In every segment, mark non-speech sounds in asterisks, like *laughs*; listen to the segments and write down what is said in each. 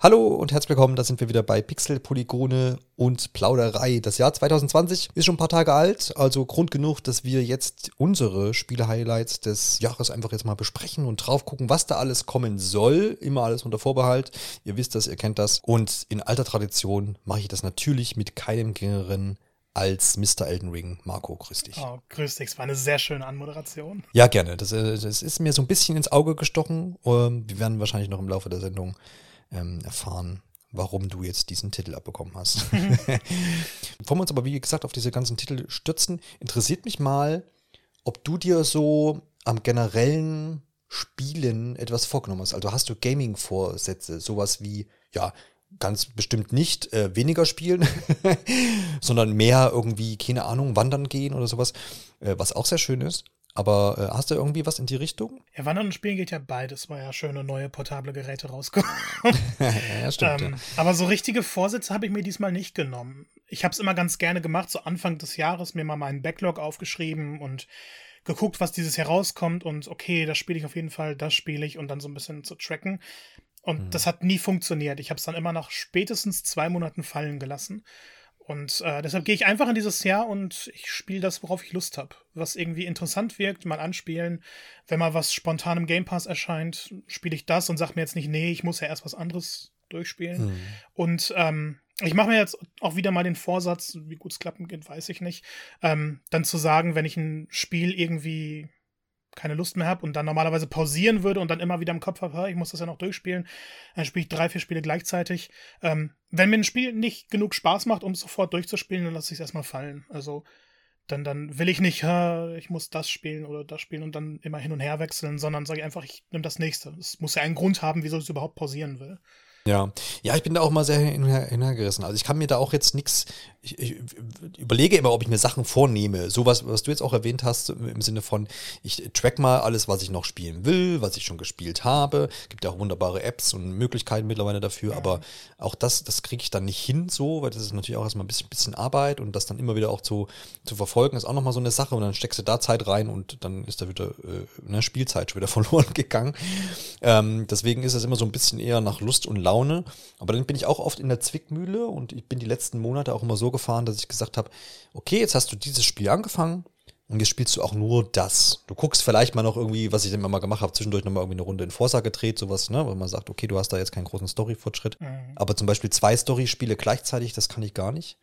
Hallo und herzlich willkommen, da sind wir wieder bei Pixel, Polygone und Plauderei. Das Jahr 2020 ist schon ein paar Tage alt, also Grund genug, dass wir jetzt unsere Spiele-Highlights des Jahres einfach jetzt mal besprechen und drauf gucken, was da alles kommen soll. Immer alles unter Vorbehalt. Ihr wisst das, ihr kennt das. Und in alter Tradition mache ich das natürlich mit keinem geringeren als Mr. Elden Ring. Marco, grüß dich. Oh, grüß dich. Es war eine sehr schöne Anmoderation. Ja, gerne. Das, äh, das ist mir so ein bisschen ins Auge gestochen. Ähm, wir werden wahrscheinlich noch im Laufe der Sendung ähm, erfahren, warum du jetzt diesen Titel abbekommen hast. *laughs* Bevor wir uns aber, wie gesagt, auf diese ganzen Titel stürzen, interessiert mich mal, ob du dir so am generellen Spielen etwas vorgenommen hast. Also hast du Gaming-Vorsätze, sowas wie, ja, ganz bestimmt nicht äh, weniger spielen, *laughs* sondern mehr irgendwie, keine Ahnung, wandern gehen oder sowas, äh, was auch sehr schön ist. Aber äh, hast du irgendwie was in die Richtung? Ja, Wandern und Spielen geht ja beides, weil ja schöne neue portable Geräte rauskommen. *laughs* ja, stimmt. Ähm, ja. Aber so richtige Vorsätze habe ich mir diesmal nicht genommen. Ich habe es immer ganz gerne gemacht, so Anfang des Jahres mir mal meinen Backlog aufgeschrieben und geguckt, was dieses Jahr rauskommt und okay, das spiele ich auf jeden Fall, das spiele ich und dann so ein bisschen zu tracken. Und mhm. das hat nie funktioniert. Ich habe es dann immer nach spätestens zwei Monaten fallen gelassen. Und äh, deshalb gehe ich einfach in dieses Jahr und ich spiele das, worauf ich Lust habe. Was irgendwie interessant wirkt, mal anspielen. Wenn mal was spontan im Game Pass erscheint, spiele ich das und sage mir jetzt nicht, nee, ich muss ja erst was anderes durchspielen. Mhm. Und ähm, ich mache mir jetzt auch wieder mal den Vorsatz, wie gut es klappen geht, weiß ich nicht, ähm, dann zu sagen, wenn ich ein Spiel irgendwie keine Lust mehr habe und dann normalerweise pausieren würde und dann immer wieder im Kopf habe, ich muss das ja noch durchspielen, dann spiele ich drei, vier Spiele gleichzeitig. Ähm, wenn mir ein Spiel nicht genug Spaß macht, um sofort durchzuspielen, dann lasse ich es erstmal fallen. Also dann, dann will ich nicht, ich muss das spielen oder das spielen und dann immer hin und her wechseln, sondern sage ich einfach, ich nehme das nächste. Es muss ja einen Grund haben, wieso ich es überhaupt pausieren will. Ja, ja, ich bin da auch mal sehr hinhergerissen. Also ich kann mir da auch jetzt nichts, ich, ich, überlege immer, ob ich mir Sachen vornehme. Sowas, was du jetzt auch erwähnt hast, im Sinne von, ich track mal alles, was ich noch spielen will, was ich schon gespielt habe. Gibt ja auch wunderbare Apps und Möglichkeiten mittlerweile dafür, ja. aber auch das, das kriege ich dann nicht hin so, weil das ist natürlich auch erstmal ein bisschen, bisschen Arbeit und das dann immer wieder auch zu, zu verfolgen, ist auch nochmal so eine Sache und dann steckst du da Zeit rein und dann ist da wieder äh, eine Spielzeit schon wieder *laughs* verloren gegangen. Ähm, deswegen ist es immer so ein bisschen eher nach Lust und Laune Laune. Aber dann bin ich auch oft in der Zwickmühle und ich bin die letzten Monate auch immer so gefahren, dass ich gesagt habe, okay, jetzt hast du dieses Spiel angefangen und jetzt spielst du auch nur das. Du guckst vielleicht mal noch irgendwie, was ich immer mal gemacht habe, zwischendurch nochmal irgendwie eine Runde in Forsa gedreht, sowas, ne, weil man sagt, okay, du hast da jetzt keinen großen Story-Fortschritt. Mhm. Aber zum Beispiel zwei Story-Spiele gleichzeitig, das kann ich gar nicht.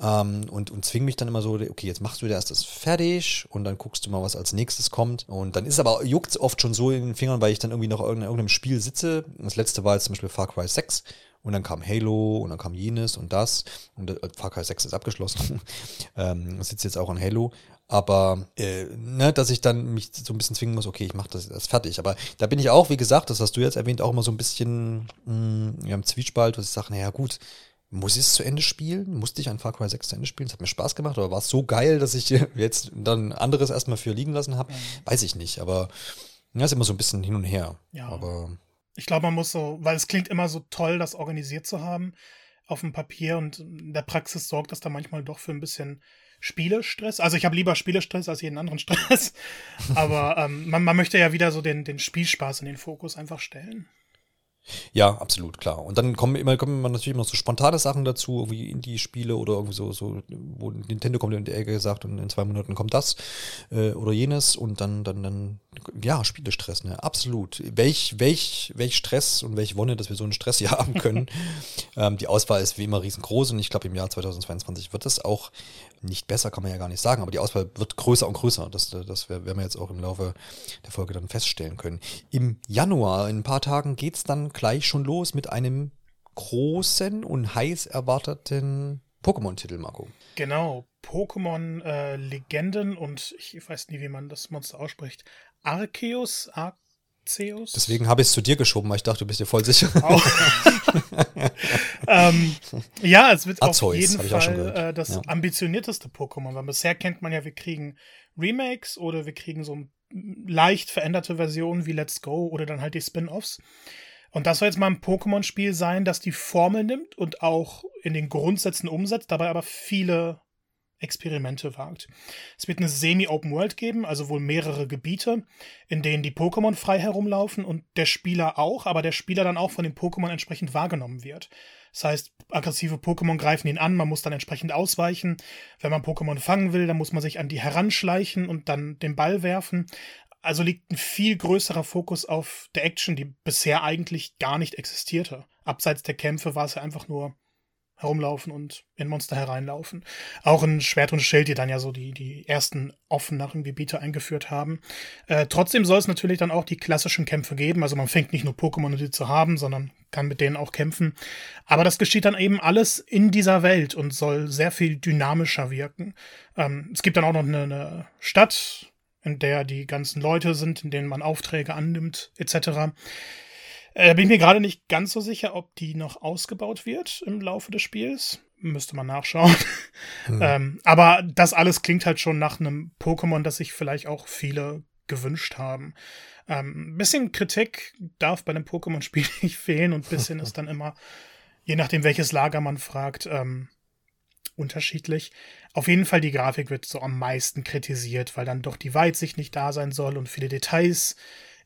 Ähm, und, und zwing mich dann immer so, okay, jetzt machst du wieder erst das fertig und dann guckst du mal, was als nächstes kommt. Und dann ist aber, juckt oft schon so in den Fingern, weil ich dann irgendwie noch in irgendeinem Spiel sitze. Das letzte war jetzt zum Beispiel Far Cry 6 und dann kam Halo und dann kam jenes und das und äh, Far Cry 6 ist abgeschlossen. *laughs* ähm, sitze jetzt auch an Halo. Aber äh, ne, dass ich dann mich so ein bisschen zwingen muss, okay, ich mache das, das fertig. Aber da bin ich auch, wie gesagt, das hast du jetzt erwähnt, auch immer so ein bisschen mh, ja, im Zwiespalt, was ich sage, naja gut, muss ich es zu Ende spielen? Musste ich ein Far Cry 6 zu Ende spielen? Es hat mir Spaß gemacht, aber war es so geil, dass ich *laughs* jetzt dann anderes erstmal für liegen lassen habe? Mhm. Weiß ich nicht, aber ja, ist immer so ein bisschen hin und her. Ja. Aber ich glaube, man muss so, weil es klingt immer so toll, das organisiert zu haben auf dem Papier und in der Praxis sorgt das da manchmal doch für ein bisschen Spielestress. Also ich habe lieber Spielestress als jeden anderen *laughs* Stress. Aber ähm, man, man möchte ja wieder so den, den Spielspaß in den Fokus einfach stellen. Ja, absolut, klar. Und dann kommen immer, kommen immer natürlich immer so spontane Sachen dazu, wie Indie-Spiele oder irgendwie so, so, wo Nintendo kommt in die Ecke gesagt und in zwei Monaten kommt das äh, oder jenes und dann, dann, dann, ja, Spielestress, ne? Absolut. Welch, welch, welch Stress und welch Wonne, dass wir so einen Stress hier *laughs* haben können. ähm, die Auswahl ist wie immer riesengroß und ich glaube, im Jahr 2022 wird es auch nicht besser, kann man ja gar nicht sagen, aber die Auswahl wird größer und größer. Das, das werden wir jetzt auch im Laufe der Folge dann feststellen können. Im Januar, in ein paar Tagen, geht es dann gleich schon los mit einem großen und heiß erwarteten Pokémon-Titel, Marco. Genau, Pokémon äh, Legenden und ich weiß nie, wie man das Monster ausspricht. Arceus, Arceus. Deswegen habe ich es zu dir geschoben, weil ich dachte, du bist dir voll sicher. *laughs* ähm, ja, es wird Arceus, auf jeden Fall äh, das ja. ambitionierteste Pokémon, weil bisher kennt man ja, wir kriegen Remakes oder wir kriegen so leicht veränderte Versionen wie Let's Go oder dann halt die Spin-offs. Und das soll jetzt mal ein Pokémon-Spiel sein, das die Formel nimmt und auch in den Grundsätzen umsetzt, dabei aber viele Experimente wagt. Es wird eine Semi-Open World geben, also wohl mehrere Gebiete, in denen die Pokémon frei herumlaufen und der Spieler auch, aber der Spieler dann auch von den Pokémon entsprechend wahrgenommen wird. Das heißt, aggressive Pokémon greifen ihn an, man muss dann entsprechend ausweichen. Wenn man Pokémon fangen will, dann muss man sich an die heranschleichen und dann den Ball werfen. Also liegt ein viel größerer Fokus auf der Action, die bisher eigentlich gar nicht existierte. Abseits der Kämpfe war es ja einfach nur herumlaufen und in Monster hereinlaufen. Auch in Schwert und Schild, die dann ja so die, die ersten offeneren Gebiete eingeführt haben. Äh, trotzdem soll es natürlich dann auch die klassischen Kämpfe geben. Also man fängt nicht nur Pokémon, um die zu haben, sondern kann mit denen auch kämpfen. Aber das geschieht dann eben alles in dieser Welt und soll sehr viel dynamischer wirken. Ähm, es gibt dann auch noch eine, eine Stadt, in der die ganzen Leute sind, in denen man Aufträge annimmt, etc. Äh, bin ich mir gerade nicht ganz so sicher, ob die noch ausgebaut wird im Laufe des Spiels. Müsste man nachschauen. Hm. *laughs* ähm, aber das alles klingt halt schon nach einem Pokémon, das sich vielleicht auch viele gewünscht haben. Ähm, ein bisschen Kritik darf bei einem Pokémon-Spiel *laughs* nicht fehlen und ein bisschen ist dann *laughs* immer, je nachdem welches Lager man fragt, ähm, unterschiedlich. Auf jeden Fall die Grafik wird so am meisten kritisiert, weil dann doch die Weitsicht nicht da sein soll und viele Details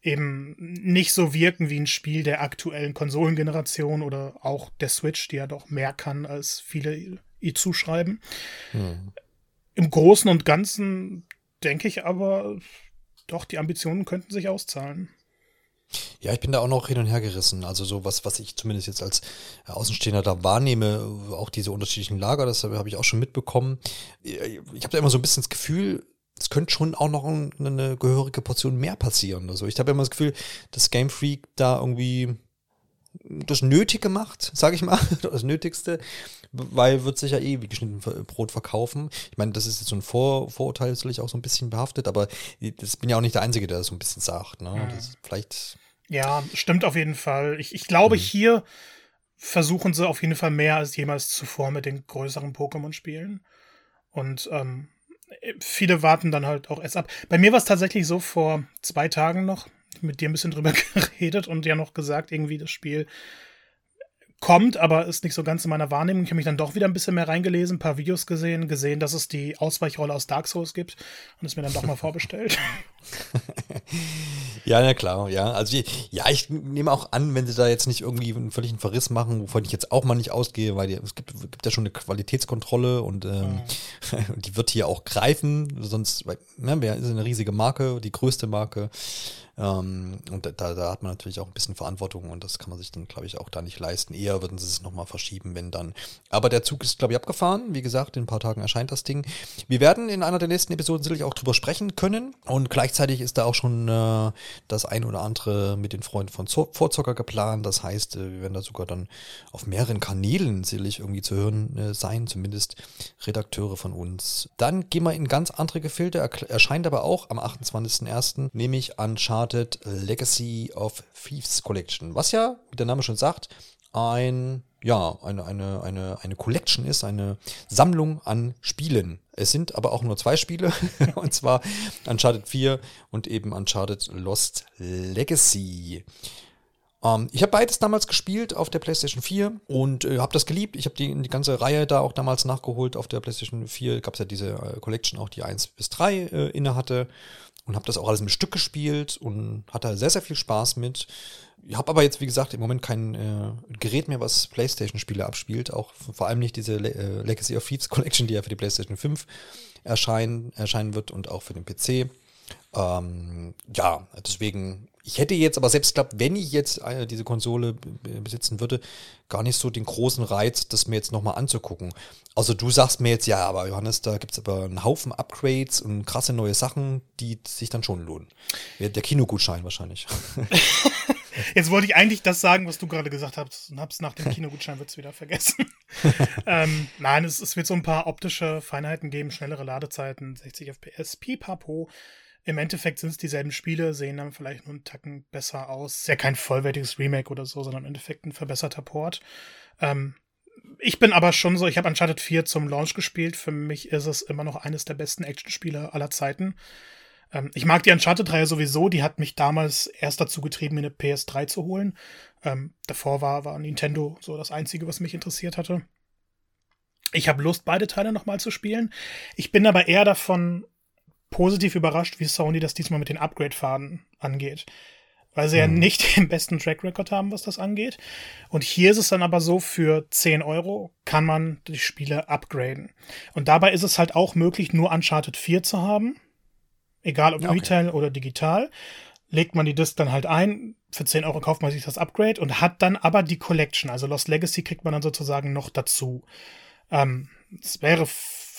eben nicht so wirken wie ein Spiel der aktuellen Konsolengeneration oder auch der Switch, die ja doch mehr kann, als viele ihr zuschreiben. Hm. Im Großen und Ganzen denke ich aber, doch, die Ambitionen könnten sich auszahlen. Ja, ich bin da auch noch hin und her gerissen. Also so was, was ich zumindest jetzt als Außenstehender da wahrnehme, auch diese unterschiedlichen Lager, das habe ich auch schon mitbekommen. Ich habe da immer so ein bisschen das Gefühl, es könnte schon auch noch eine, gehörige Portion mehr passieren. Also ich habe immer das Gefühl, dass Game Freak da irgendwie das Nötige macht, sage ich mal, *laughs* das Nötigste, weil wird sich ja eh wie geschnitten Brot verkaufen. Ich meine, das ist jetzt so ein Vor Vorurteil, natürlich auch so ein bisschen behaftet, aber das bin ja auch nicht der Einzige, der das so ein bisschen sagt. Ne? Mhm. Vielleicht. Ja, stimmt auf jeden Fall. Ich, ich glaube, mhm. hier versuchen sie auf jeden Fall mehr als jemals zuvor mit den größeren Pokémon-Spielen. Und ähm, viele warten dann halt auch erst ab. Bei mir war es tatsächlich so vor zwei Tagen noch, mit dir ein bisschen drüber *laughs* geredet und ja noch gesagt, irgendwie das Spiel kommt, aber ist nicht so ganz in meiner Wahrnehmung. Ich habe mich dann doch wieder ein bisschen mehr reingelesen, ein paar Videos gesehen, gesehen, dass es die Ausweichrolle aus Dark Souls gibt und es mir dann doch mal vorbestellt. *laughs* ja, na klar, ja. Also ja, ich nehme auch an, wenn sie da jetzt nicht irgendwie einen völligen Verriss machen, wovon ich jetzt auch mal nicht ausgehe, weil es gibt, gibt ja schon eine Qualitätskontrolle und ähm, mhm. *laughs* die wird hier auch greifen, sonst, weil, ne, wir sind eine riesige Marke, die größte Marke. Ähm, und da, da hat man natürlich auch ein bisschen Verantwortung und das kann man sich dann, glaube ich, auch da nicht leisten. Eher würden sie es nochmal verschieben, wenn dann. Aber der Zug ist, glaube ich, abgefahren. Wie gesagt, in ein paar Tagen erscheint das Ding. Wir werden in einer der nächsten Episoden sicherlich auch drüber sprechen können. Und gleichzeitig ist da auch schon äh, das ein oder andere mit den Freunden von Vorzocker geplant. Das heißt, äh, wir werden da sogar dann auf mehreren Kanälen sicherlich irgendwie zu hören äh, sein, zumindest Redakteure von uns. Dann gehen wir in ganz andere Gefilde. Er erscheint aber auch am 28.01., nämlich an Char Uncharted Legacy of Thieves Collection, was ja, wie der Name schon sagt, ein, ja, eine, eine, eine, eine Collection ist, eine Sammlung an Spielen. Es sind aber auch nur zwei Spiele, *laughs* und zwar Uncharted 4 und eben Uncharted Lost Legacy. Ähm, ich habe beides damals gespielt auf der PlayStation 4 und äh, habe das geliebt. Ich habe die, die ganze Reihe da auch damals nachgeholt. Auf der PlayStation 4 gab es ja diese äh, Collection auch, die 1 bis 3 äh, inne hatte und habe das auch alles mit Stück gespielt und hatte sehr, sehr viel Spaß mit. Ich habe aber jetzt, wie gesagt, im Moment kein äh, Gerät mehr, was PlayStation-Spiele abspielt. Auch vor allem nicht diese Le äh, Legacy of Thieves *laughs* Collection, die ja für die PlayStation 5 erscheinen, erscheinen wird und auch für den PC. Ähm, ja, deswegen ich hätte jetzt aber selbst glaubt, wenn ich jetzt diese Konsole besitzen würde, gar nicht so den großen Reiz, das mir jetzt nochmal anzugucken. Also du sagst mir jetzt, ja, aber Johannes, da gibt es aber einen Haufen Upgrades und krasse neue Sachen, die sich dann schon lohnen. Der Kinogutschein wahrscheinlich. *laughs* Jetzt wollte ich eigentlich das sagen, was du gerade gesagt hast, und hab's nach dem Kinogutschein wird's wieder vergessen. *laughs* ähm, nein, es, es, wird so ein paar optische Feinheiten geben, schnellere Ladezeiten, 60 FPS, pipapo. Im Endeffekt sind es dieselben Spiele, sehen dann vielleicht nur einen Tacken besser aus. Ist ja kein vollwertiges Remake oder so, sondern im Endeffekt ein verbesserter Port. Ähm, ich bin aber schon so, ich habe Uncharted 4 zum Launch gespielt. Für mich ist es immer noch eines der besten Actionspiele aller Zeiten. Ähm, ich mag die Uncharted-Reihe sowieso, die hat mich damals erst dazu getrieben, mir eine PS3 zu holen. Ähm, davor war, war Nintendo so das Einzige, was mich interessiert hatte. Ich habe Lust, beide Teile nochmal zu spielen. Ich bin aber eher davon positiv überrascht, wie Sony das diesmal mit den Upgrade-Faden angeht. Weil sie hm. ja mhm. nicht *laughs* den besten Track Record haben, was das angeht. Und hier ist es dann aber so, für 10 Euro kann man die Spiele upgraden. Und dabei ist es halt auch möglich, nur Uncharted 4 zu haben. Egal ob okay. Retail oder digital. Legt man die Disc dann halt ein, für 10 Euro kauft man sich das Upgrade und hat dann aber die Collection. Also Lost Legacy kriegt man dann sozusagen noch dazu. Ähm, es wäre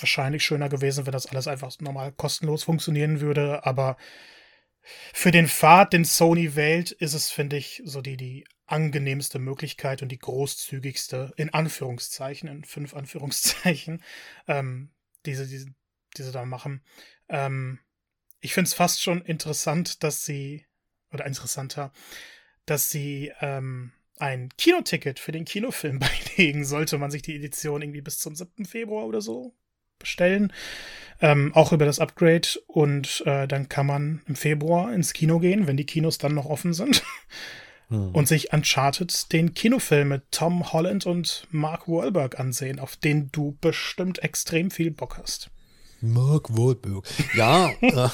wahrscheinlich schöner gewesen, wenn das alles einfach normal kostenlos funktionieren würde, aber für den Pfad, den Sony wählt, ist es, finde ich, so die, die angenehmste Möglichkeit und die großzügigste, in Anführungszeichen, in fünf Anführungszeichen, *laughs* ähm, diese, diese, diese da machen. Ähm, ich finde es fast schon interessant, dass sie, oder interessanter, dass sie ähm, ein Kinoticket für den Kinofilm *laughs* beilegen, sollte man sich die Edition irgendwie bis zum 7. Februar oder so bestellen. Ähm, auch über das Upgrade. Und äh, dann kann man im Februar ins Kino gehen, wenn die Kinos dann noch offen sind. *laughs* Hm. Und sich Uncharted, den Kinofilm mit Tom Holland und Mark Wahlberg ansehen, auf den du bestimmt extrem viel Bock hast. Mark Wahlberg. Ja, äh,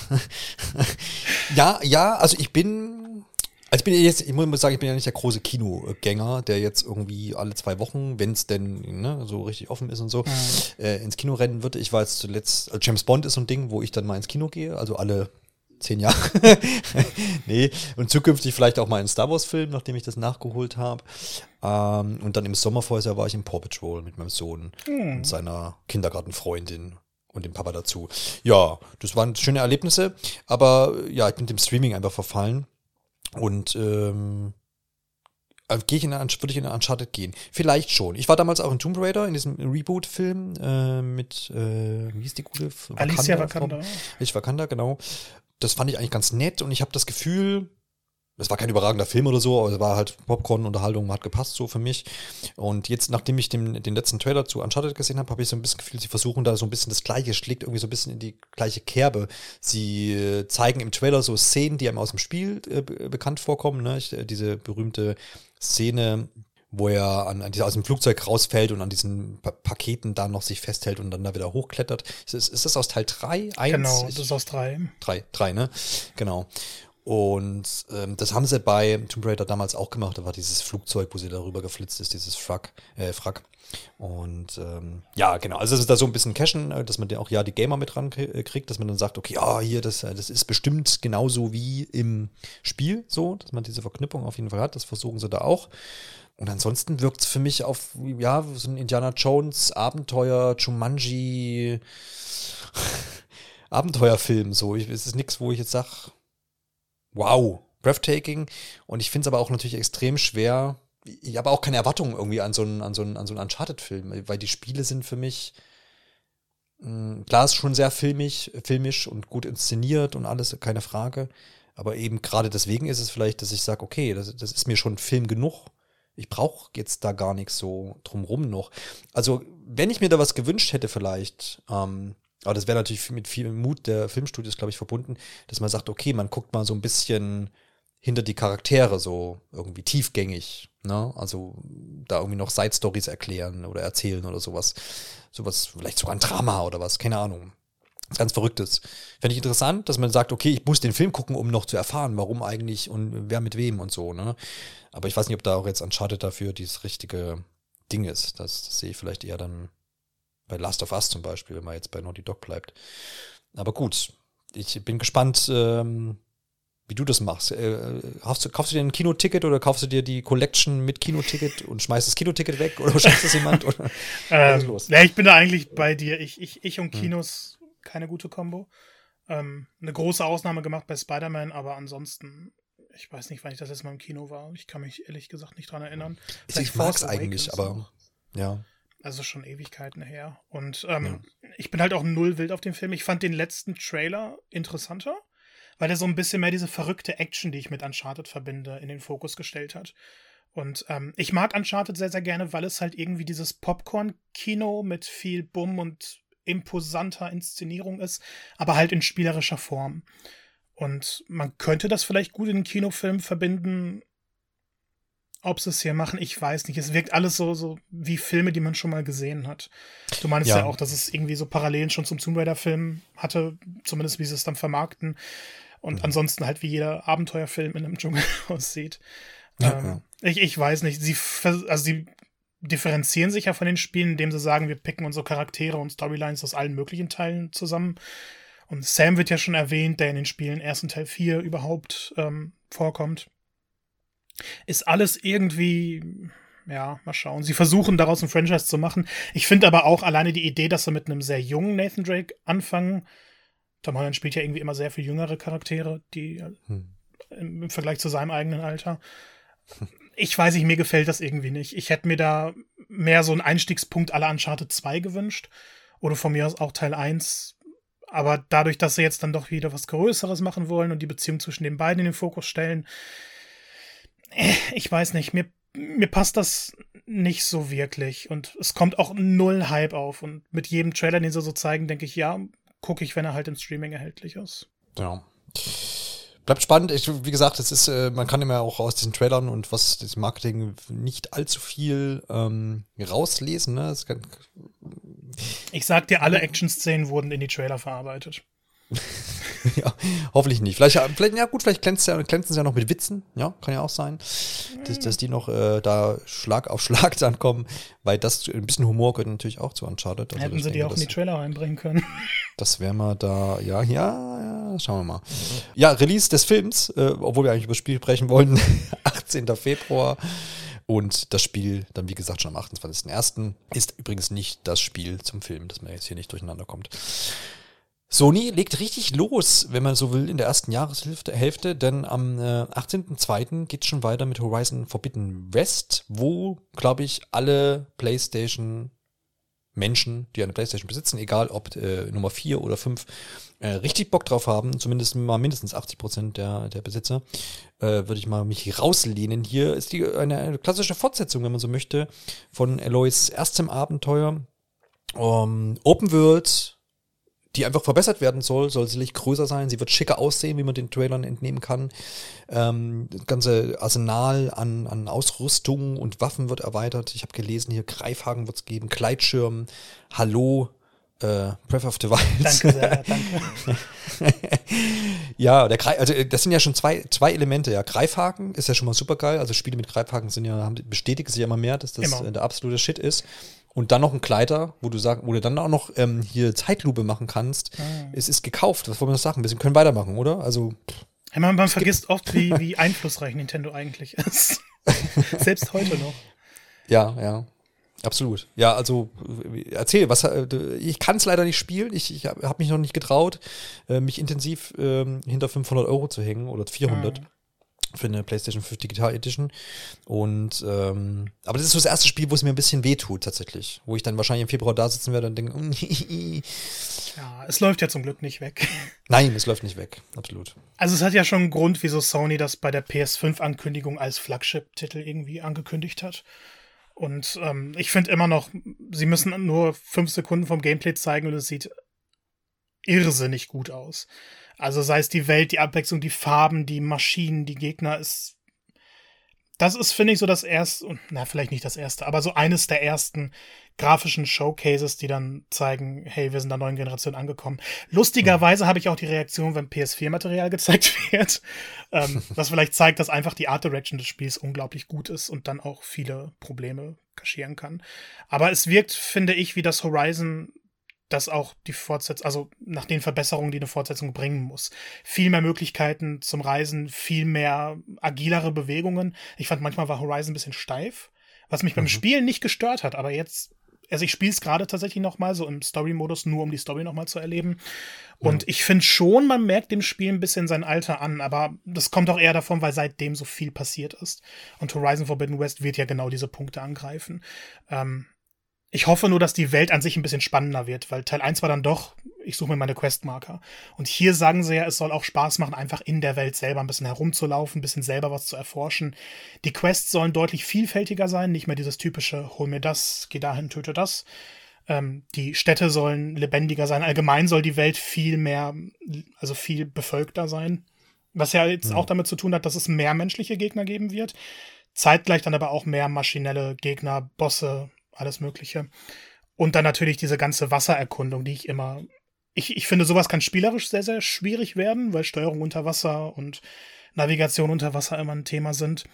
*laughs* ja, ja, also ich bin also ich bin jetzt, ich muss sagen, ich bin ja nicht der große Kinogänger, der jetzt irgendwie alle zwei Wochen, wenn es denn ne, so richtig offen ist und so, mhm. äh, ins Kino rennen würde. Ich war jetzt zuletzt, also James Bond ist so ein Ding, wo ich dann mal ins Kino gehe, also alle zehn Jahre. *laughs* nee, und zukünftig vielleicht auch mal einen Star Wars-Film, nachdem ich das nachgeholt habe. Ähm, und dann im Sommer vorher war ich im Paw Patrol mit meinem Sohn mhm. und seiner Kindergartenfreundin und dem Papa dazu. Ja, das waren schöne Erlebnisse, aber ja, ich bin dem Streaming einfach verfallen. Und ähm, also gehe ich in eine, würde ich in eine Uncharted gehen? Vielleicht schon. Ich war damals auch in Tomb Raider, in diesem Reboot-Film äh, mit, äh, wie hieß die gute? Alicia Wakanda. Ich Wakanda, genau. Das fand ich eigentlich ganz nett und ich habe das Gefühl, es war kein überragender Film oder so, aber es war halt Popcorn-Unterhaltung, hat gepasst so für mich. Und jetzt, nachdem ich den, den letzten Trailer zu Uncharted gesehen habe, habe ich so ein bisschen Gefühl, sie versuchen da so ein bisschen das Gleiche, schlägt irgendwie so ein bisschen in die gleiche Kerbe. Sie äh, zeigen im Trailer so Szenen, die einem aus dem Spiel äh, bekannt vorkommen. Ne? Ich, äh, diese berühmte Szene, wo er an, an aus dem Flugzeug rausfällt und an diesen pa Paketen da noch sich festhält und dann da wieder hochklettert. Ist, ist das aus Teil 3? Genau, das ist aus 3. 3, 3, ne? Genau. Und ähm, das haben sie bei Tomb Raider damals auch gemacht. Da war dieses Flugzeug, wo sie darüber geflitzt ist, dieses Frack, äh, Frack. Und ähm, ja, genau. Also es ist da so ein bisschen Cashen, äh, dass man auch ja die Gamer mit ran äh, kriegt, dass man dann sagt, okay, ja, hier, das, äh, das ist bestimmt genauso wie im Spiel so, dass man diese Verknüpfung auf jeden Fall hat. Das versuchen sie da auch. Und ansonsten wirkt es für mich auf, ja, so ein Indiana Jones, Abenteuer, Jumanji, *laughs* Abenteuerfilm. So, ich, es ist nichts, wo ich jetzt sage, wow, breathtaking. Und ich finde es aber auch natürlich extrem schwer. Ich habe auch keine Erwartungen irgendwie an so einen, an so einen, an so einen Uncharted-Film, weil die Spiele sind für mich, mh, hm, klar ist schon sehr filmisch, filmisch und gut inszeniert und alles, keine Frage. Aber eben gerade deswegen ist es vielleicht, dass ich sage, okay, das, das ist mir schon Film genug. Ich brauche jetzt da gar nichts so drumrum noch. Also, wenn ich mir da was gewünscht hätte, vielleicht, ähm, aber das wäre natürlich mit viel Mut der Filmstudios, glaube ich, verbunden, dass man sagt, okay, man guckt mal so ein bisschen hinter die Charaktere, so irgendwie tiefgängig, ne? Also da irgendwie noch Side-Stories erklären oder erzählen oder sowas. Sowas, vielleicht sogar ein Drama oder was, keine Ahnung. Das ganz Verrücktes. Fände ich interessant, dass man sagt, okay, ich muss den Film gucken, um noch zu erfahren, warum eigentlich und wer mit wem und so, ne? Aber ich weiß nicht, ob da auch jetzt Uncharted dafür dieses richtige Ding ist. Das, das sehe ich vielleicht eher dann bei Last of Us zum Beispiel, wenn man jetzt bei Naughty Dog bleibt. Aber gut, ich bin gespannt, ähm, wie du das machst. Äh, kaufst, du, kaufst du dir ein Kinoticket oder kaufst du dir die Collection mit Kinoticket und schmeißt das Kinoticket weg oder schenkt es jemand? Oder, *laughs* ähm, los? Ja, ich bin da eigentlich bei dir. Ich, ich, ich und hm. Kinos hm. keine gute Kombo. Ähm, eine große Ausnahme gemacht bei Spider-Man, aber ansonsten, ich weiß nicht, wann ich das letzte Mal im Kino war. Ich kann mich ehrlich gesagt nicht dran erinnern. ich mag es eigentlich, aber ja. Also schon Ewigkeiten her. Und ähm, ja. ich bin halt auch null wild auf dem Film. Ich fand den letzten Trailer interessanter, weil er so ein bisschen mehr diese verrückte Action, die ich mit Uncharted verbinde, in den Fokus gestellt hat. Und ähm, ich mag Uncharted sehr, sehr gerne, weil es halt irgendwie dieses Popcorn-Kino mit viel Bumm und imposanter Inszenierung ist, aber halt in spielerischer Form. Und man könnte das vielleicht gut in einen Kinofilm verbinden, ob sie es hier machen, ich weiß nicht. Es wirkt alles so, so wie Filme, die man schon mal gesehen hat. Du meinst ja, ja auch, dass es irgendwie so Parallelen schon zum Tomb Raider-Film hatte, zumindest wie sie es dann vermarkten. Und mhm. ansonsten halt wie jeder Abenteuerfilm in einem Dschungel *laughs* aussieht. Ja, ähm, ja. Ich, ich weiß nicht. Sie, also sie differenzieren sich ja von den Spielen, indem sie sagen, wir picken unsere Charaktere und Storylines aus allen möglichen Teilen zusammen. Und Sam wird ja schon erwähnt, der in den Spielen ersten Teil 4 überhaupt ähm, vorkommt. Ist alles irgendwie, ja, mal schauen. Sie versuchen daraus ein Franchise zu machen. Ich finde aber auch alleine die Idee, dass sie mit einem sehr jungen Nathan Drake anfangen. Tom Holland spielt ja irgendwie immer sehr viel jüngere Charaktere, die hm. im Vergleich zu seinem eigenen Alter. Ich weiß nicht, mir gefällt das irgendwie nicht. Ich hätte mir da mehr so einen Einstiegspunkt aller Uncharted 2 gewünscht. Oder von mir aus auch Teil 1. Aber dadurch, dass sie jetzt dann doch wieder was Größeres machen wollen und die Beziehung zwischen den beiden in den Fokus stellen, äh, ich weiß nicht, mir, mir passt das nicht so wirklich. Und es kommt auch null Hype auf. Und mit jedem Trailer, den sie so zeigen, denke ich, ja, gucke ich, wenn er halt im Streaming erhältlich ist. Ja. Bleibt spannend. Ich, wie gesagt, es ist, äh, man kann immer auch aus diesen Trailern und was das Marketing nicht allzu viel ähm, rauslesen. Ne? Kann, ich sag dir, alle Action-Szenen wurden in die Trailer verarbeitet. *laughs* ja, hoffentlich nicht. Vielleicht, vielleicht, ja gut, vielleicht glänzt ja, glänzen sie ja noch mit Witzen. Ja, kann ja auch sein, dass, dass die noch äh, da Schlag auf Schlag *laughs* dann kommen, weil das ein bisschen Humor gehört natürlich auch zu Uncharted. Also Hätten sie die auch in die Trailer reinbringen können. *laughs* Das wäre mal da, ja, ja, ja, schauen wir mal. Ja, Release des Films, äh, obwohl wir eigentlich über das Spiel sprechen wollten, 18. Februar. Und das Spiel dann, wie gesagt, schon am 28.01. ist übrigens nicht das Spiel zum Film, dass man jetzt hier nicht durcheinander kommt. Sony legt richtig los, wenn man so will, in der ersten Jahreshälfte, denn am äh, 18.02. geht es schon weiter mit Horizon Forbidden West, wo, glaube ich, alle PlayStation Menschen, die eine PlayStation besitzen, egal ob äh, Nummer 4 oder 5, äh, richtig Bock drauf haben, zumindest mal mindestens 80 Prozent der, der Besitzer, äh, würde ich mal mich rauslehnen. Hier ist die eine, eine klassische Fortsetzung, wenn man so möchte, von Eloys erstem Abenteuer. Um, Open World, die einfach verbessert werden soll, soll sicherlich größer sein, sie wird schicker aussehen, wie man den Trailern entnehmen kann. Ähm, das ganze Arsenal an, an Ausrüstung und Waffen wird erweitert. Ich habe gelesen, hier Greifhaken wird es geben, Gleitschirm, Hallo, äh, Breath of the Wild. Danke sehr, danke. *laughs* ja, der Greif, also das sind ja schon zwei, zwei Elemente, ja. Greifhaken ist ja schon mal super geil. Also Spiele mit Greifhaken sind ja, haben, bestätigt sich ja immer mehr, dass das äh, der absolute Shit ist und dann noch ein Kleider, wo du sagst, wo du dann auch noch ähm, hier Zeitlupe machen kannst. Ah. Es ist gekauft. Was wollen wir noch sagen? Wir können weitermachen, oder? Also. Ja, man, man vergisst oft, wie, wie einflussreich Nintendo eigentlich ist. *laughs* Selbst heute noch. Ja, ja. Absolut. Ja, also erzähl, was äh, ich kann es leider nicht spielen. Ich, ich habe mich noch nicht getraut, äh, mich intensiv ähm, hinter 500 Euro zu hängen oder 400. Mhm für eine PlayStation 5 Digital Edition. Und ähm, aber das ist so das erste Spiel, wo es mir ein bisschen wehtut tatsächlich. Wo ich dann wahrscheinlich im Februar da sitzen werde und denke, *laughs* ja, es läuft ja zum Glück nicht weg. *laughs* Nein, es läuft nicht weg, absolut. Also es hat ja schon einen Grund, wieso Sony das bei der PS5-Ankündigung als Flagship-Titel irgendwie angekündigt hat. Und ähm, ich finde immer noch, sie müssen nur fünf Sekunden vom Gameplay zeigen und es sieht irrsinnig gut aus. Also sei es die Welt, die Abwechslung, die Farben, die Maschinen, die Gegner, ist. Das ist, finde ich, so das erste, na, vielleicht nicht das erste, aber so eines der ersten grafischen Showcases, die dann zeigen, hey, wir sind der neuen Generation angekommen. Lustigerweise habe ich auch die Reaktion, wenn PS4-Material *laughs* gezeigt wird, ähm, was vielleicht zeigt, dass einfach die Art Direction des Spiels unglaublich gut ist und dann auch viele Probleme kaschieren kann. Aber es wirkt, finde ich, wie das Horizon dass auch die Fortsetzung, also nach den Verbesserungen, die eine Fortsetzung bringen muss. Viel mehr Möglichkeiten zum Reisen, viel mehr agilere Bewegungen. Ich fand manchmal war Horizon ein bisschen steif, was mich mhm. beim Spielen nicht gestört hat, aber jetzt, also ich spiele es gerade tatsächlich noch mal so im Story-Modus, nur um die Story noch mal zu erleben. Und mhm. ich finde schon, man merkt dem Spiel ein bisschen sein Alter an, aber das kommt auch eher davon, weil seitdem so viel passiert ist. Und Horizon Forbidden West wird ja genau diese Punkte angreifen. Ähm, ich hoffe nur, dass die Welt an sich ein bisschen spannender wird, weil Teil 1 war dann doch, ich suche mir meine Questmarker. Und hier sagen sie ja, es soll auch Spaß machen, einfach in der Welt selber ein bisschen herumzulaufen, ein bisschen selber was zu erforschen. Die Quests sollen deutlich vielfältiger sein, nicht mehr dieses typische, hol mir das, geh dahin, töte das. Ähm, die Städte sollen lebendiger sein. Allgemein soll die Welt viel mehr, also viel bevölkter sein. Was ja jetzt mhm. auch damit zu tun hat, dass es mehr menschliche Gegner geben wird. Zeitgleich dann aber auch mehr maschinelle Gegner, Bosse, alles Mögliche. Und dann natürlich diese ganze Wassererkundung, die ich immer. Ich, ich finde, sowas kann spielerisch sehr, sehr schwierig werden, weil Steuerung unter Wasser und Navigation unter Wasser immer ein Thema sind.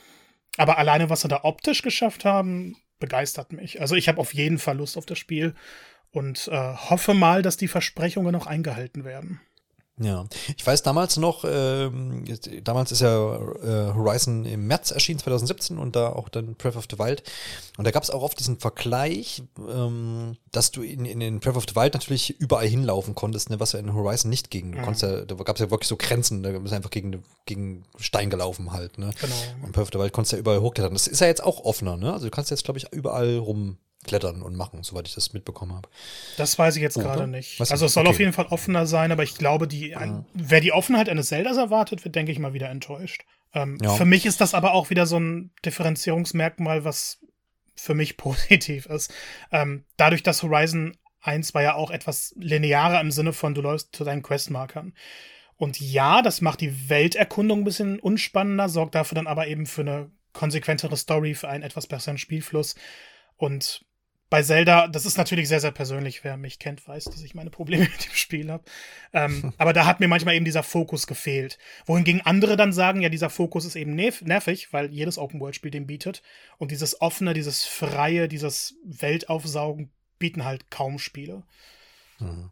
Aber alleine, was sie da optisch geschafft haben, begeistert mich. Also ich habe auf jeden Fall Lust auf das Spiel und äh, hoffe mal, dass die Versprechungen noch eingehalten werden. Ja, ich weiß damals noch, ähm, damals ist ja äh, Horizon im März erschienen, 2017 und da auch dann Breath of the Wild. Und da gab es auch oft diesen Vergleich, ähm, dass du in, in den Breath of the Wild natürlich überall hinlaufen konntest, ne, was ja in Horizon nicht ging. Du mhm. konntest ja, da gab es ja wirklich so Grenzen, da bist du einfach gegen, gegen Stein gelaufen halt. Ne? Genau. Und Breath of the Wild konntest du ja überall hochklettern. Das ist ja jetzt auch offener, ne? Also du kannst jetzt, glaube ich, überall rum klettern und machen, soweit ich das mitbekommen habe. Das weiß ich jetzt gerade nicht. Was also es soll okay. auf jeden Fall offener sein, aber ich glaube, die, ein, wer die Offenheit eines Zeldas erwartet, wird, denke ich mal, wieder enttäuscht. Ähm, ja. Für mich ist das aber auch wieder so ein Differenzierungsmerkmal, was für mich *laughs* positiv ist. Ähm, dadurch, dass Horizon 1 war ja auch etwas linearer im Sinne von, du läufst zu deinen Questmarkern. Und ja, das macht die Welterkundung ein bisschen unspannender, sorgt dafür dann aber eben für eine konsequentere Story, für einen etwas besseren Spielfluss. Und bei Zelda, das ist natürlich sehr, sehr persönlich. Wer mich kennt, weiß, dass ich meine Probleme *laughs* mit dem Spiel habe. Ähm, *laughs* aber da hat mir manchmal eben dieser Fokus gefehlt. Wohingegen andere dann sagen, ja, dieser Fokus ist eben nervig, weil jedes Open-World-Spiel den bietet. Und dieses offene, dieses freie, dieses Weltaufsaugen bieten halt kaum Spiele. Mhm.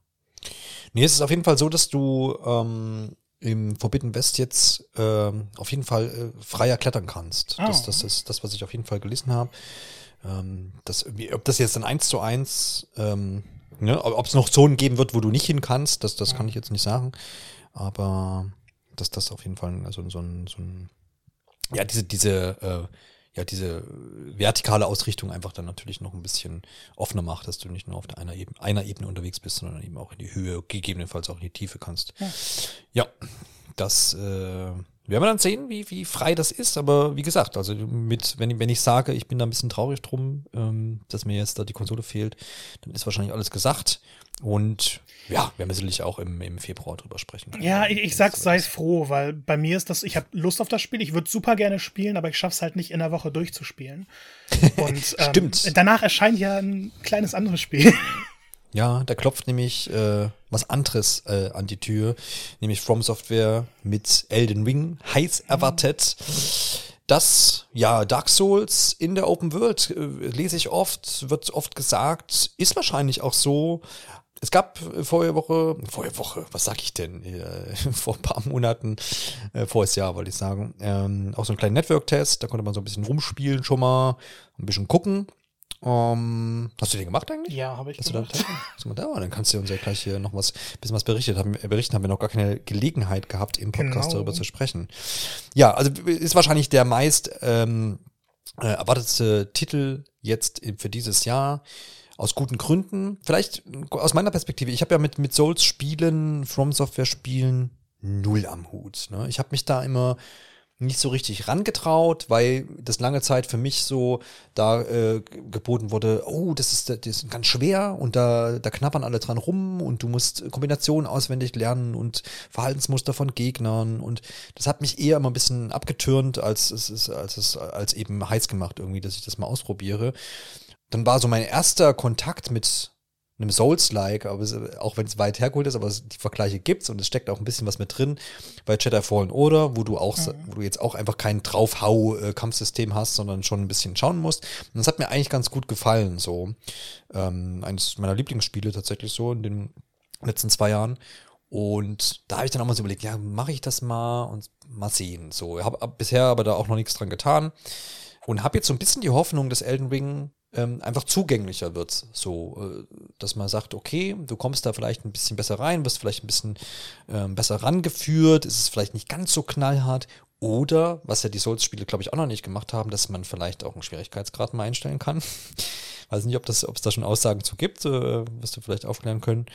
Nee, es ist auf jeden Fall so, dass du ähm, im Forbidden West jetzt ähm, auf jeden Fall äh, freier klettern kannst. Oh. Das, das ist das, was ich auf jeden Fall gelesen habe. Ähm, das, ob das jetzt dann eins zu eins, ähm, ne, ob es noch Zonen geben wird, wo du nicht hin kannst, das, das kann ich jetzt nicht sagen. Aber dass das auf jeden Fall also so ein, so ein ja, diese, diese, äh, ja, diese vertikale Ausrichtung einfach dann natürlich noch ein bisschen offener macht, dass du nicht nur auf der einer Ebene, einer Ebene unterwegs bist, sondern eben auch in die Höhe, gegebenenfalls auch in die Tiefe kannst. Ja, ja das äh, werden wir dann sehen, wie, wie frei das ist, aber wie gesagt, also mit, wenn, wenn ich sage, ich bin da ein bisschen traurig drum, ähm, dass mir jetzt da die Konsole fehlt, dann ist wahrscheinlich alles gesagt. Und ja, werden wir sicherlich auch im, im Februar drüber sprechen. Ja, ich, ich sag's, sei froh, weil bei mir ist das, ich habe Lust auf das Spiel, ich würde super gerne spielen, aber ich schaff's halt nicht in der Woche durchzuspielen. *laughs* Und ähm, Stimmt. danach erscheint ja ein kleines anderes Spiel. Ja, da klopft nämlich äh, was anderes äh, an die Tür, nämlich From Software mit Elden Ring, heiß erwartet. Das, ja, Dark Souls in der Open World äh, lese ich oft, wird oft gesagt, ist wahrscheinlich auch so. Es gab vorige Woche, vorige Woche, was sag ich denn, äh, *laughs* vor ein paar Monaten, äh, voriges Jahr wollte ich sagen, ähm, auch so einen kleinen Network-Test, da konnte man so ein bisschen rumspielen schon mal, ein bisschen gucken. Um, ähm, hast du den gemacht eigentlich? Ja, habe ich hast gemacht. Du da, dann kannst du uns ja gleich hier noch was, bisschen was berichtet haben. Äh, berichten haben wir noch gar keine Gelegenheit gehabt, im Podcast genau. darüber zu sprechen. Ja, also ist wahrscheinlich der meist ähm, äh, erwartete Titel jetzt für dieses Jahr. Aus guten Gründen. Vielleicht aus meiner Perspektive. Ich habe ja mit, mit Souls-Spielen, From Software-Spielen null am Hut. Ne? Ich habe mich da immer nicht so richtig rangetraut, weil das lange Zeit für mich so da äh, geboten wurde, oh, das ist, das ist ganz schwer und da, da knappern alle dran rum und du musst Kombinationen auswendig lernen und Verhaltensmuster von Gegnern und das hat mich eher immer ein bisschen abgetürnt, als es ist, als es als eben heiß gemacht irgendwie, dass ich das mal ausprobiere. Dann war so mein erster Kontakt mit einem Souls-like, auch wenn es weit hergeholt ist, aber es, die Vergleiche gibt's und es steckt auch ein bisschen was mit drin bei Jedi Fallen Order, wo du auch, mhm. wo du jetzt auch einfach kein Draufhau-Kampfsystem hast, sondern schon ein bisschen schauen musst. Und das hat mir eigentlich ganz gut gefallen, so. Ähm, eines meiner Lieblingsspiele tatsächlich so in den letzten zwei Jahren. Und da habe ich dann auch mal so überlegt, ja, mache ich das mal und mal sehen. So, ich habe bisher aber da auch noch nichts dran getan und habe jetzt so ein bisschen die Hoffnung, dass Elden Ring ähm, einfach zugänglicher wird. So, äh, dass man sagt, okay, du kommst da vielleicht ein bisschen besser rein, wirst vielleicht ein bisschen ähm, besser rangeführt, ist es vielleicht nicht ganz so knallhart. Oder, was ja die Souls-Spiele, glaube ich, auch noch nicht gemacht haben, dass man vielleicht auch einen Schwierigkeitsgrad mal einstellen kann. *laughs* Weiß nicht, ob es da schon Aussagen zu gibt, äh, wirst du vielleicht aufklären können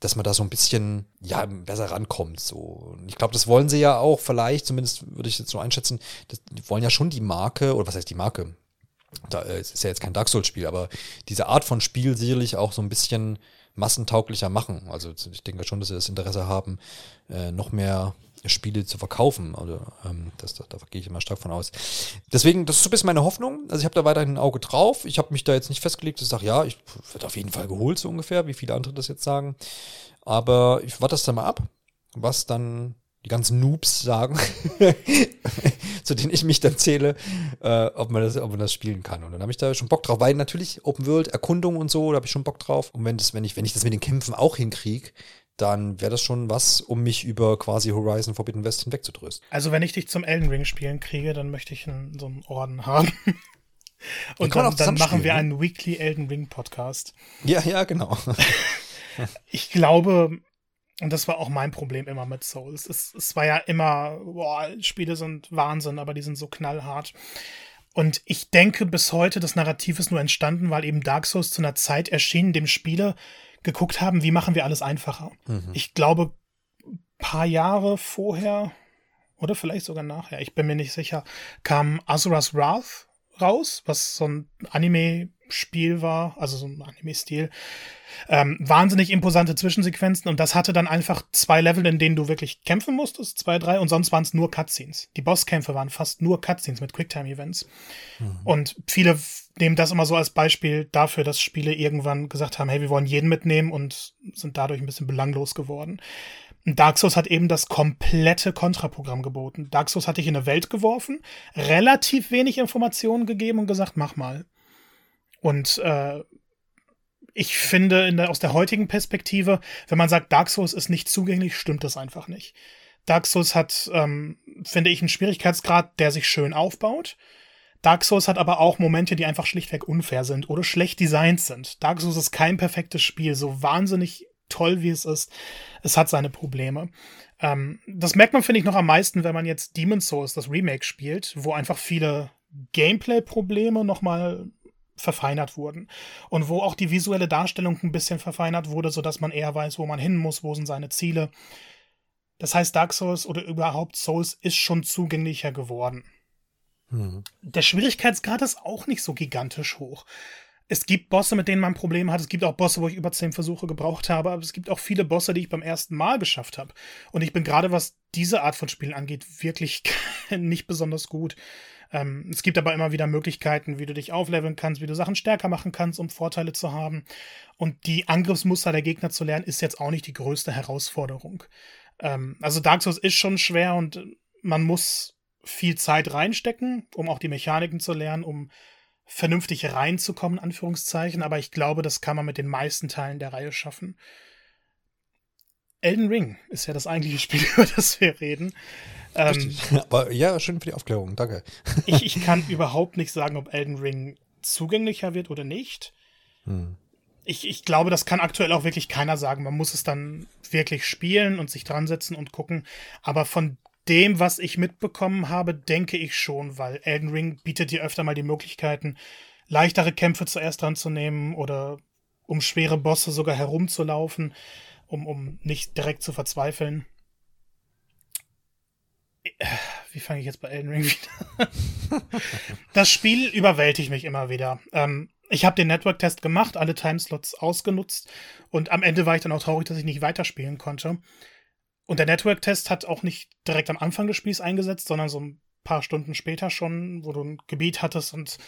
dass man da so ein bisschen ja besser rankommt. So, und ich glaube, das wollen sie ja auch. Vielleicht, zumindest würde ich jetzt so einschätzen, das, die wollen ja schon die Marke oder was heißt die Marke? Da, äh, es ist ja jetzt kein Dark Souls-Spiel, aber diese Art von Spiel sicherlich auch so ein bisschen massentauglicher machen. Also ich denke schon, dass sie das Interesse haben, äh, noch mehr Spiele zu verkaufen. Also ähm, das, da, da gehe ich immer stark von aus. Deswegen, das ist so ein bisschen meine Hoffnung. Also ich habe da weiterhin ein Auge drauf. Ich habe mich da jetzt nicht festgelegt, ich sage, ja, ich werde auf jeden Fall geholt, so ungefähr, wie viele andere das jetzt sagen. Aber ich warte das dann mal ab, was dann die ganzen Noobs sagen, *laughs* zu denen ich mich dann zähle, äh, ob, man das, ob man das spielen kann. Und dann habe ich da schon Bock drauf, weil natürlich Open World, Erkundung und so, da habe ich schon Bock drauf. Und wenn, das, wenn, ich, wenn ich das mit den Kämpfen auch hinkriege, dann wäre das schon was, um mich über quasi Horizon Forbidden West hinwegzudrösten. Also wenn ich dich zum Elden Ring spielen kriege, dann möchte ich einen, so einen Orden haben. *laughs* Und dann, dann machen wir ne? einen Weekly Elden Ring Podcast. Ja, ja, genau. *laughs* ich glaube, und das war auch mein Problem immer mit Souls. Es, es war ja immer, boah, Spiele sind Wahnsinn, aber die sind so knallhart. Und ich denke bis heute, das Narrativ ist nur entstanden, weil eben Dark Souls zu einer Zeit erschien, in dem Spiele geguckt haben, wie machen wir alles einfacher. Mhm. Ich glaube, paar Jahre vorher oder vielleicht sogar nachher, ich bin mir nicht sicher, kam Azura's Wrath raus, was so ein Anime-Spiel war, also so ein Anime-Stil. Ähm, wahnsinnig imposante Zwischensequenzen und das hatte dann einfach zwei Level, in denen du wirklich kämpfen musstest, zwei, drei, und sonst waren es nur Cutscenes. Die Bosskämpfe waren fast nur Cutscenes mit Quicktime-Events. Mhm. Und viele nehmen das immer so als Beispiel dafür, dass Spiele irgendwann gesagt haben, hey, wir wollen jeden mitnehmen und sind dadurch ein bisschen belanglos geworden. Dark Souls hat eben das komplette Kontraprogramm geboten. Dark Souls hat dich in eine Welt geworfen, relativ wenig Informationen gegeben und gesagt, mach mal. Und äh, ich finde, der, aus der heutigen Perspektive, wenn man sagt, Dark Souls ist nicht zugänglich, stimmt das einfach nicht. Dark Souls hat, ähm, finde ich, einen Schwierigkeitsgrad, der sich schön aufbaut. Dark Souls hat aber auch Momente, die einfach schlichtweg unfair sind oder schlecht designt sind. Dark Souls ist kein perfektes Spiel, so wahnsinnig toll wie es ist. Es hat seine Probleme. Ähm, das merkt man, finde ich, noch am meisten, wenn man jetzt Demon's Souls, das Remake, spielt, wo einfach viele Gameplay-Probleme nochmal verfeinert wurden. Und wo auch die visuelle Darstellung ein bisschen verfeinert wurde, sodass man eher weiß, wo man hin muss, wo sind seine Ziele. Das heißt, Dark Souls oder überhaupt Souls ist schon zugänglicher geworden. Mhm. Der Schwierigkeitsgrad ist auch nicht so gigantisch hoch es gibt Bosse, mit denen man Probleme hat. Es gibt auch Bosse, wo ich über zehn Versuche gebraucht habe. Aber es gibt auch viele Bosse, die ich beim ersten Mal geschafft habe. Und ich bin gerade, was diese Art von Spielen angeht, wirklich *laughs* nicht besonders gut. Ähm, es gibt aber immer wieder Möglichkeiten, wie du dich aufleveln kannst, wie du Sachen stärker machen kannst, um Vorteile zu haben. Und die Angriffsmuster der Gegner zu lernen, ist jetzt auch nicht die größte Herausforderung. Ähm, also Dark Souls ist schon schwer und man muss viel Zeit reinstecken, um auch die Mechaniken zu lernen, um vernünftig reinzukommen, Anführungszeichen, aber ich glaube, das kann man mit den meisten Teilen der Reihe schaffen. Elden Ring ist ja das eigentliche *laughs* Spiel, über das wir reden. Ähm, *laughs* aber ja, schön für die Aufklärung, danke. ich, ich *laughs* kann überhaupt nicht sagen, ob Elden Ring zugänglicher wird oder nicht. Hm. Ich, ich glaube, das kann aktuell auch wirklich keiner sagen. Man muss es dann wirklich spielen und sich dran setzen und gucken. Aber von dem, was ich mitbekommen habe, denke ich schon, weil Elden Ring bietet dir öfter mal die Möglichkeiten, leichtere Kämpfe zuerst dran zu nehmen oder um schwere Bosse sogar herumzulaufen, um, um nicht direkt zu verzweifeln. Wie fange ich jetzt bei Elden Ring wieder? das Spiel überwältigt mich immer wieder. Ähm, ich habe den Network-Test gemacht, alle Timeslots ausgenutzt und am Ende war ich dann auch traurig, dass ich nicht weiterspielen konnte. Und der Network-Test hat auch nicht direkt am Anfang des Spiels eingesetzt, sondern so ein paar Stunden später schon, wo du ein Gebiet hattest und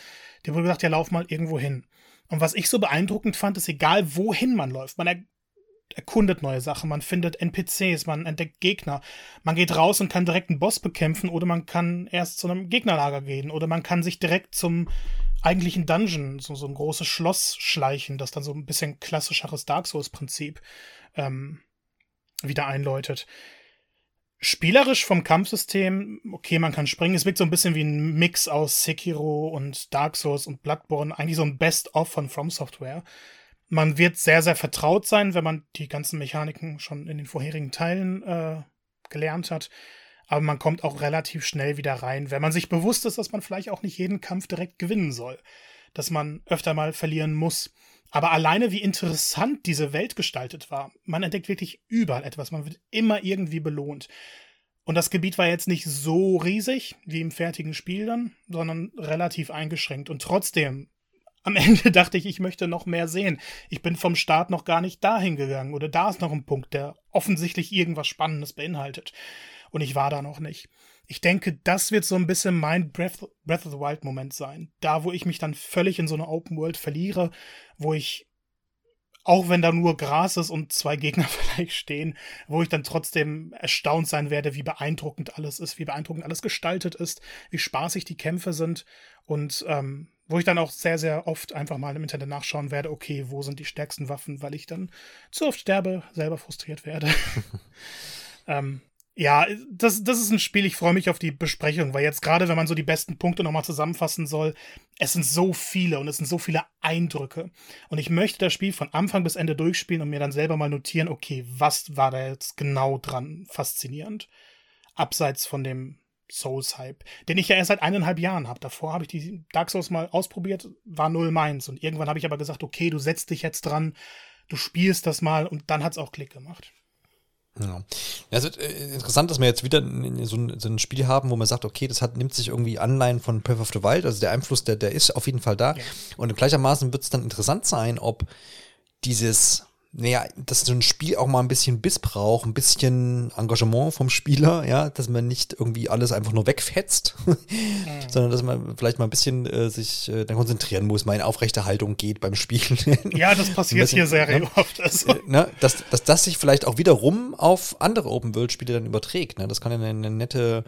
dir wurde gesagt, ja, lauf mal irgendwo hin. Und was ich so beeindruckend fand, ist egal, wohin man läuft. Man erkundet neue Sachen, man findet NPCs, man entdeckt Gegner. Man geht raus und kann direkt einen Boss bekämpfen oder man kann erst zu einem Gegnerlager gehen oder man kann sich direkt zum eigentlichen Dungeon, so, so ein großes Schloss schleichen, das dann so ein bisschen klassischeres Dark Souls-Prinzip ähm, wieder einläutet. Spielerisch vom Kampfsystem, okay, man kann springen. Es wirkt so ein bisschen wie ein Mix aus Sekiro und Dark Souls und Bloodborne. Eigentlich so ein Best-of von From Software. Man wird sehr, sehr vertraut sein, wenn man die ganzen Mechaniken schon in den vorherigen Teilen äh, gelernt hat. Aber man kommt auch relativ schnell wieder rein, wenn man sich bewusst ist, dass man vielleicht auch nicht jeden Kampf direkt gewinnen soll. Dass man öfter mal verlieren muss. Aber alleine wie interessant diese Welt gestaltet war, man entdeckt wirklich überall etwas, man wird immer irgendwie belohnt. Und das Gebiet war jetzt nicht so riesig wie im fertigen Spiel dann, sondern relativ eingeschränkt. Und trotzdem, am Ende *laughs* dachte ich, ich möchte noch mehr sehen. Ich bin vom Start noch gar nicht dahin gegangen oder da ist noch ein Punkt, der offensichtlich irgendwas Spannendes beinhaltet. und ich war da noch nicht. Ich denke, das wird so ein bisschen mein Breath, Breath of the Wild Moment sein. Da, wo ich mich dann völlig in so eine Open World verliere, wo ich auch wenn da nur Gras ist und zwei Gegner *laughs* vielleicht stehen, wo ich dann trotzdem erstaunt sein werde, wie beeindruckend alles ist, wie beeindruckend alles gestaltet ist, wie spaßig die Kämpfe sind und ähm, wo ich dann auch sehr, sehr oft einfach mal im Internet nachschauen werde, okay, wo sind die stärksten Waffen, weil ich dann zu oft sterbe, selber frustriert werde. *laughs* ähm, ja, das, das ist ein Spiel, ich freue mich auf die Besprechung, weil jetzt gerade, wenn man so die besten Punkte nochmal zusammenfassen soll, es sind so viele und es sind so viele Eindrücke. Und ich möchte das Spiel von Anfang bis Ende durchspielen und mir dann selber mal notieren, okay, was war da jetzt genau dran faszinierend? Abseits von dem Souls-Hype, den ich ja erst seit eineinhalb Jahren habe. Davor habe ich die Dark Souls mal ausprobiert, war null meins. Und irgendwann habe ich aber gesagt, okay, du setzt dich jetzt dran, du spielst das mal und dann hat es auch Klick gemacht. Ja. Also äh, interessant, dass wir jetzt wieder so ein, so ein, Spiel haben, wo man sagt, okay, das hat, nimmt sich irgendwie Anleihen von Breath of the Wild, also der Einfluss, der, der ist auf jeden Fall da. Ja. Und gleichermaßen wird es dann interessant sein, ob dieses naja, dass so ein Spiel auch mal ein bisschen Biss braucht, ein bisschen Engagement vom Spieler, ja, dass man nicht irgendwie alles einfach nur wegfetzt, *laughs* mhm. sondern dass man vielleicht mal ein bisschen äh, sich äh, dann konzentrieren muss, mal in Aufrechterhaltung geht beim Spielen. *laughs* ja, das passiert bisschen, hier sehr ne? oft. Also. Äh, ne, dass, dass das sich vielleicht auch wiederum auf andere Open-World-Spiele dann überträgt. Ne? Das kann ja eine, eine nette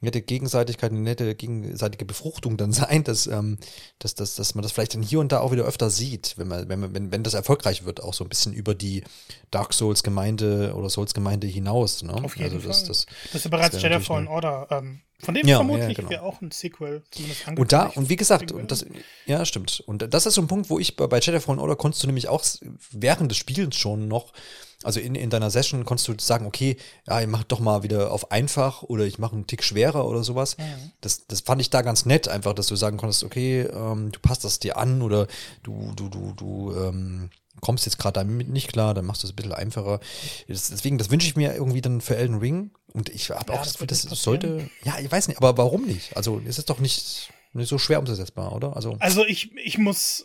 nette Gegenseitigkeit, eine nette gegenseitige Befruchtung dann *laughs* sein, dass, ähm, dass, dass, dass man das vielleicht dann hier und da auch wieder öfter sieht, wenn man, wenn man, wenn, wenn das erfolgreich wird, auch so ein bisschen über die Dark Souls-Gemeinde oder Souls-Gemeinde hinaus. Ne? Auf jeden also das, Fall. Das, das ist ja bereits Jedi Fallen Order. Ähm, von dem ja, vermutlich ja, genau. auch ein Sequel zumindest Und da, und wie gesagt, und das, ja, stimmt. Und das ist so ein Punkt, wo ich bei, bei Jedi Fallen Order konntest du nämlich auch während des Spielens schon noch also in, in deiner Session konntest du sagen, okay, ja, ich mach doch mal wieder auf einfach oder ich mache einen Tick schwerer oder sowas. Mhm. Das, das fand ich da ganz nett, einfach, dass du sagen konntest, okay, ähm, du passt das dir an oder du, du, du, du ähm, kommst jetzt gerade damit nicht klar, dann machst du es ein bisschen einfacher. Das, deswegen, das wünsche ich mir irgendwie dann für Elden Ring. Und ich habe ja, auch das Gefühl, das sollte. Ja, ich weiß nicht, aber warum nicht? Also ist es doch nicht, nicht so schwer umzusetzbar, oder? Also, also ich, ich muss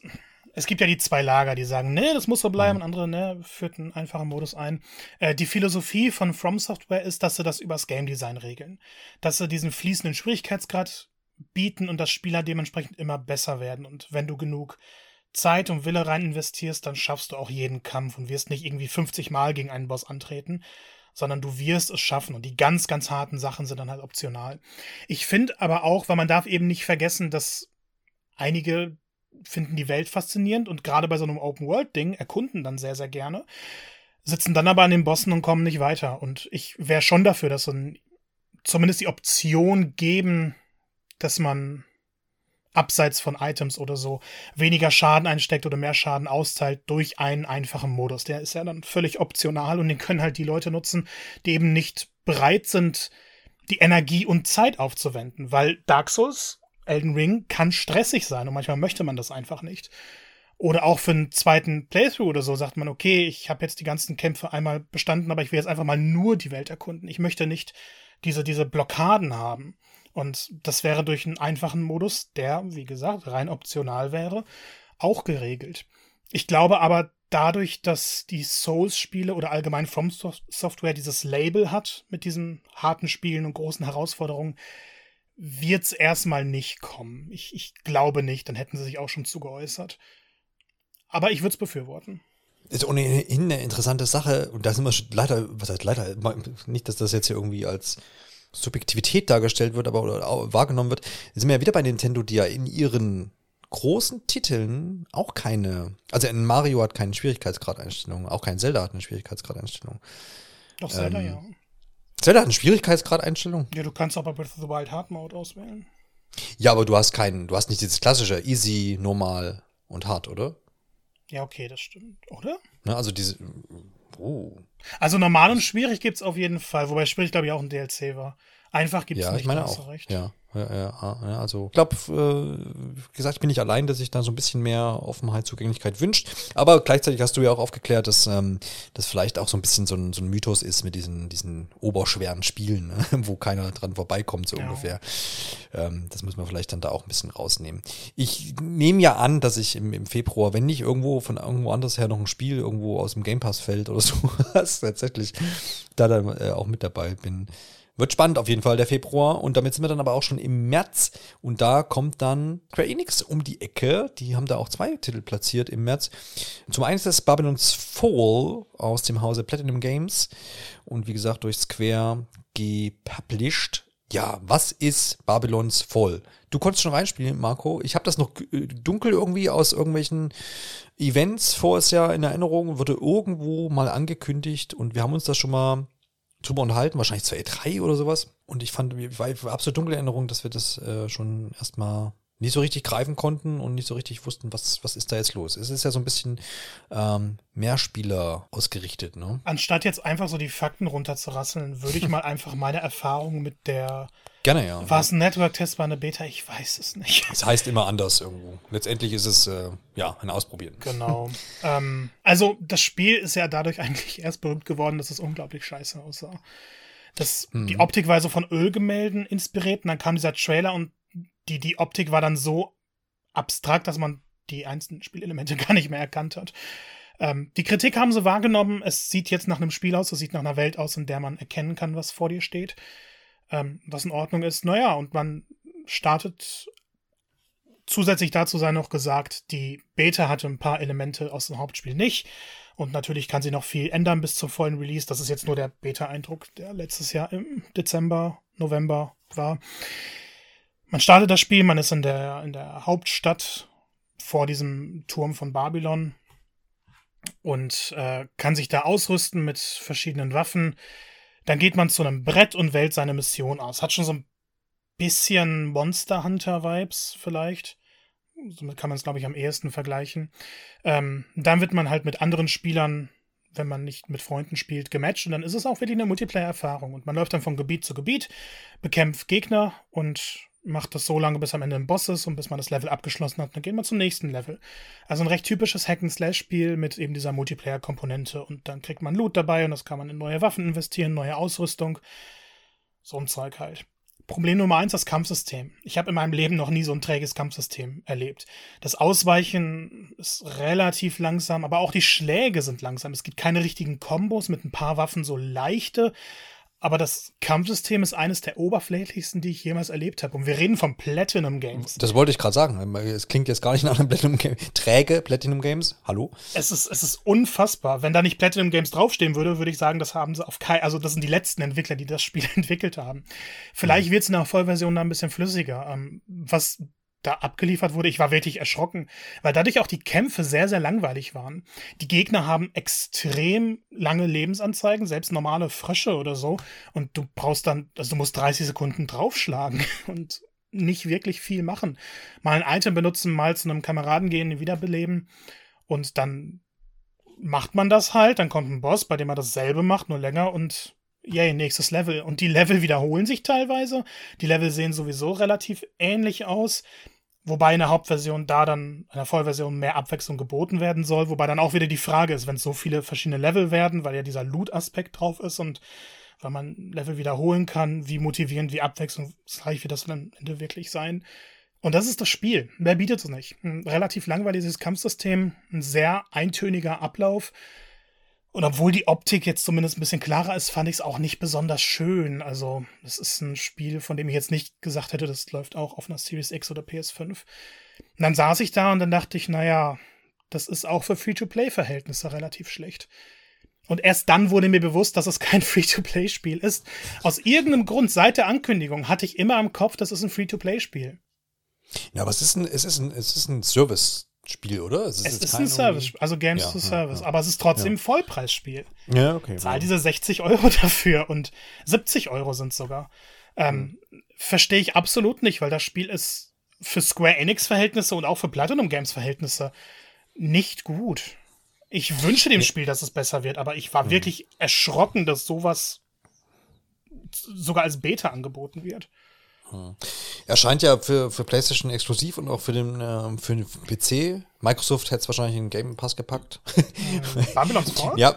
es gibt ja die zwei Lager, die sagen, nee, das muss so bleiben, mhm. und andere, ne, führt einen einfachen Modus ein. Äh, die Philosophie von From Software ist, dass sie das übers Game Design regeln. Dass sie diesen fließenden Schwierigkeitsgrad bieten und dass Spieler dementsprechend immer besser werden. Und wenn du genug Zeit und Wille rein investierst, dann schaffst du auch jeden Kampf und wirst nicht irgendwie 50 Mal gegen einen Boss antreten, sondern du wirst es schaffen. Und die ganz, ganz harten Sachen sind dann halt optional. Ich finde aber auch, weil man darf eben nicht vergessen, dass einige finden die Welt faszinierend und gerade bei so einem Open-World-Ding erkunden dann sehr, sehr gerne, sitzen dann aber an den Bossen und kommen nicht weiter. Und ich wäre schon dafür, dass so ein, zumindest die Option geben, dass man abseits von Items oder so weniger Schaden einsteckt oder mehr Schaden austeilt durch einen einfachen Modus. Der ist ja dann völlig optional und den können halt die Leute nutzen, die eben nicht bereit sind, die Energie und Zeit aufzuwenden, weil Dark Souls Elden Ring kann stressig sein und manchmal möchte man das einfach nicht. Oder auch für einen zweiten Playthrough oder so sagt man, okay, ich habe jetzt die ganzen Kämpfe einmal bestanden, aber ich will jetzt einfach mal nur die Welt erkunden. Ich möchte nicht diese, diese Blockaden haben. Und das wäre durch einen einfachen Modus, der, wie gesagt, rein optional wäre, auch geregelt. Ich glaube aber, dadurch, dass die Souls-Spiele oder allgemein From Software dieses Label hat mit diesen harten Spielen und großen Herausforderungen, wird es erstmal nicht kommen. Ich, ich glaube nicht, dann hätten sie sich auch schon zugeäußert. Aber ich würde es befürworten. Ist ohnehin eine interessante Sache, und da sind wir schon leider, was heißt leider, nicht, dass das jetzt hier irgendwie als Subjektivität dargestellt wird, aber oder wahrgenommen wird, sind wir ja wieder bei Nintendo, die ja in ihren großen Titeln auch keine, also ein Mario hat keine Schwierigkeitsgradeinstellung, auch kein Zelda hat eine Schwierigkeitsgradeinstellung. Doch, Zelda ähm, ja. Zelda hat eine Schwierigkeitsgrad-Einstellung. Ja, du kannst auch bei Breath of the Wild Hard Mode auswählen. Ja, aber du hast keinen, du hast nicht dieses klassische Easy, Normal und Hard, oder? Ja, okay, das stimmt, oder? Na, also diese. Oh. Also normal und schwierig gibt es auf jeden Fall, wobei schwierig, glaube ich, auch ein DLC war. Einfach gibt es ja, nicht, ich meine auch. Recht. Ja. Ja, ja, also ich glaube, äh, gesagt, ich bin nicht allein, dass sich da so ein bisschen mehr Offenheit, Zugänglichkeit wünscht. Aber gleichzeitig hast du ja auch aufgeklärt, dass ähm, das vielleicht auch so ein bisschen so ein, so ein Mythos ist mit diesen, diesen oberschweren Spielen, ne? *laughs* wo keiner dran vorbeikommt, so ja. ungefähr. Ähm, das muss man vielleicht dann da auch ein bisschen rausnehmen. Ich nehme ja an, dass ich im, im Februar, wenn nicht irgendwo von irgendwo anders her noch ein Spiel irgendwo aus dem Game Pass fällt oder *laughs* so, tatsächlich da dann äh, auch mit dabei bin Wird spannend auf jeden Fall, der Februar. Und damit sind wir dann aber auch schon im März. Und da kommt dann Square Enix um die Ecke. Die haben da auch zwei Titel platziert im März. Zum einen ist das Babylon's Fall aus dem Hause Platinum Games. Und wie gesagt, durch Square gepublished. Ja, was ist Babylon's Fall? Du konntest schon reinspielen, Marco. Ich habe das noch dunkel irgendwie aus irgendwelchen Events vorher Jahr in Erinnerung, wurde irgendwo mal angekündigt und wir haben uns da schon mal drüber unterhalten, wahrscheinlich zur E3 oder sowas. Und ich fand, ich war absolut dunkle Erinnerung, dass wir das äh, schon erstmal nicht so richtig greifen konnten und nicht so richtig wussten, was, was ist da jetzt los. Es ist ja so ein bisschen ähm, Mehrspieler ausgerichtet, ne? Anstatt jetzt einfach so die Fakten runterzurasseln, würde ich mal *laughs* einfach meine Erfahrung mit der Gerne, ja. War es ein Network-Test, war eine Beta? Ich weiß es nicht. *laughs* Es heißt immer anders irgendwo. Letztendlich ist es, äh, ja, ein Ausprobieren. Genau. ähm, also, das Spiel ist ja dadurch eigentlich erst berühmt geworden, dass es unglaublich scheiße aussah. Das, mhm. Die Optik war so von Ölgemälden inspiriert und dann kam dieser Trailer und die, die Optik war dann so abstrakt, dass man die einzelnen Spielelemente *laughs* gar nicht mehr erkannt hat. Ähm, die Kritik haben sie wahrgenommen. Es sieht jetzt nach einem Spiel aus, es sieht nach einer Welt aus, in der man erkennen kann, was vor dir steht ähm, was in Ordnung ist. Naja, und man startet zusätzlich dazu sei noch gesagt, die Beta hatte ein paar Elemente aus dem Hauptspiel nicht. Und natürlich kann sie noch viel ändern bis zum vollen Release. Das ist jetzt nur der Beta-Eindruck, der letztes Jahr im Dezember, November war. Man startet das Spiel, man ist in der, in der Hauptstadt vor diesem Turm von Babylon und äh, kann sich da ausrüsten mit verschiedenen Waffen. Dann geht man zu einem Brett und wählt seine Mission aus. Hat schon so ein bisschen Monster Hunter-Vibes vielleicht. Somit kann man es, glaube ich, am ehesten vergleichen. Ähm, dann wird man halt mit anderen Spielern, wenn man nicht mit Freunden spielt, gematcht und dann ist es auch wirklich eine Multiplayer-Erfahrung. Und man läuft dann von Gebiet zu Gebiet, bekämpft Gegner und macht das so lange, bis am Ende ein Boss ist und bis man das Level abgeschlossen hat. Dann geht man zum nächsten Level. Also ein recht typisches Hack-and-Slash-Spiel mit eben dieser Multiplayer-Komponente. Und dann kriegt man Loot dabei und das kann man in neue Waffen investieren, neue Ausrüstung. So ein Zeug halt. Problem Nummer eins, das Kampfsystem. Ich habe in meinem Leben noch nie so ein träges Kampfsystem erlebt. Das Ausweichen ist relativ langsam, aber auch die Schläge sind langsam. Es gibt keine richtigen Kombos mit ein paar Waffen, so leichte, aber das Kampfsystem ist eines der oberflächlichsten, die ich jemals erlebt habe. Und wir reden von Platinum Games. Das wollte ich gerade sagen. Es klingt jetzt gar nicht nach einem Platinum Game. Träge Platinum Games. Hallo? Es ist, es ist unfassbar. Wenn da nicht Platinum Games draufstehen würde, würde ich sagen, das haben sie auf kein, also das sind die letzten Entwickler, die das Spiel *laughs* entwickelt haben. Vielleicht mhm. wird es in der Vollversion da ein bisschen flüssiger. Ähm, was da abgeliefert wurde, ich war wirklich erschrocken, weil dadurch auch die Kämpfe sehr, sehr langweilig waren. Die Gegner haben extrem lange Lebensanzeigen, selbst normale Frösche oder so. Und du brauchst dann, also du musst 30 Sekunden draufschlagen *laughs* und nicht wirklich viel machen. Mal ein Item benutzen, mal zu einem Kameraden gehen, ihn wiederbeleben. Und dann macht man das halt, dann kommt ein Boss, bei dem man dasselbe macht, nur länger und yay, nächstes Level. Und die Level wiederholen sich teilweise. Die Level sehen sowieso relativ ähnlich aus. Wobei in der Hauptversion da dann in der Vollversion mehr Abwechslung geboten werden soll. Wobei dann auch wieder die Frage ist, wenn es so viele verschiedene Level werden, weil ja dieser Loot-Aspekt drauf ist und weil man Level wiederholen kann, wie motivierend, wie abwechslungsreich wird das dann am Ende wirklich sein. Und das ist das Spiel. Mehr bietet es nicht. Ein relativ langweiliges Kampfsystem, ein sehr eintöniger Ablauf und obwohl die Optik jetzt zumindest ein bisschen klarer ist, fand ich es auch nicht besonders schön. Also, das ist ein Spiel, von dem ich jetzt nicht gesagt hätte, das läuft auch auf einer Series X oder PS5. Und dann saß ich da und dann dachte ich, naja, das ist auch für Free-to-Play-Verhältnisse relativ schlecht. Und erst dann wurde mir bewusst, dass es kein *laughs* Free-to-Play-Spiel ist. Aus irgendeinem Grund, seit der Ankündigung, hatte ich immer im Kopf, das ist ein Free-to-Play-Spiel. Ja, aber es ist ein, es ist ein, es ist ein Service. Spiel, oder? Es ist, es ist ein Service, also Games ja, to Service, ja, ja. aber es ist trotzdem ein Vollpreisspiel. Ja, okay. Zahl diese 60 Euro *laughs* dafür und 70 Euro sind sogar. Ähm, hm. Verstehe ich absolut nicht, weil das Spiel ist für Square Enix-Verhältnisse und auch für Platinum Games-Verhältnisse nicht gut. Ich wünsche dem Spiel, dass es besser wird, aber ich war mhm. wirklich erschrocken, dass sowas sogar als Beta angeboten wird. Erscheint ja für, für PlayStation exklusiv und auch für den, äh, für den PC. Microsoft hätte es wahrscheinlich in den Game Pass gepackt. Babylon's *laughs* Fall? Ja.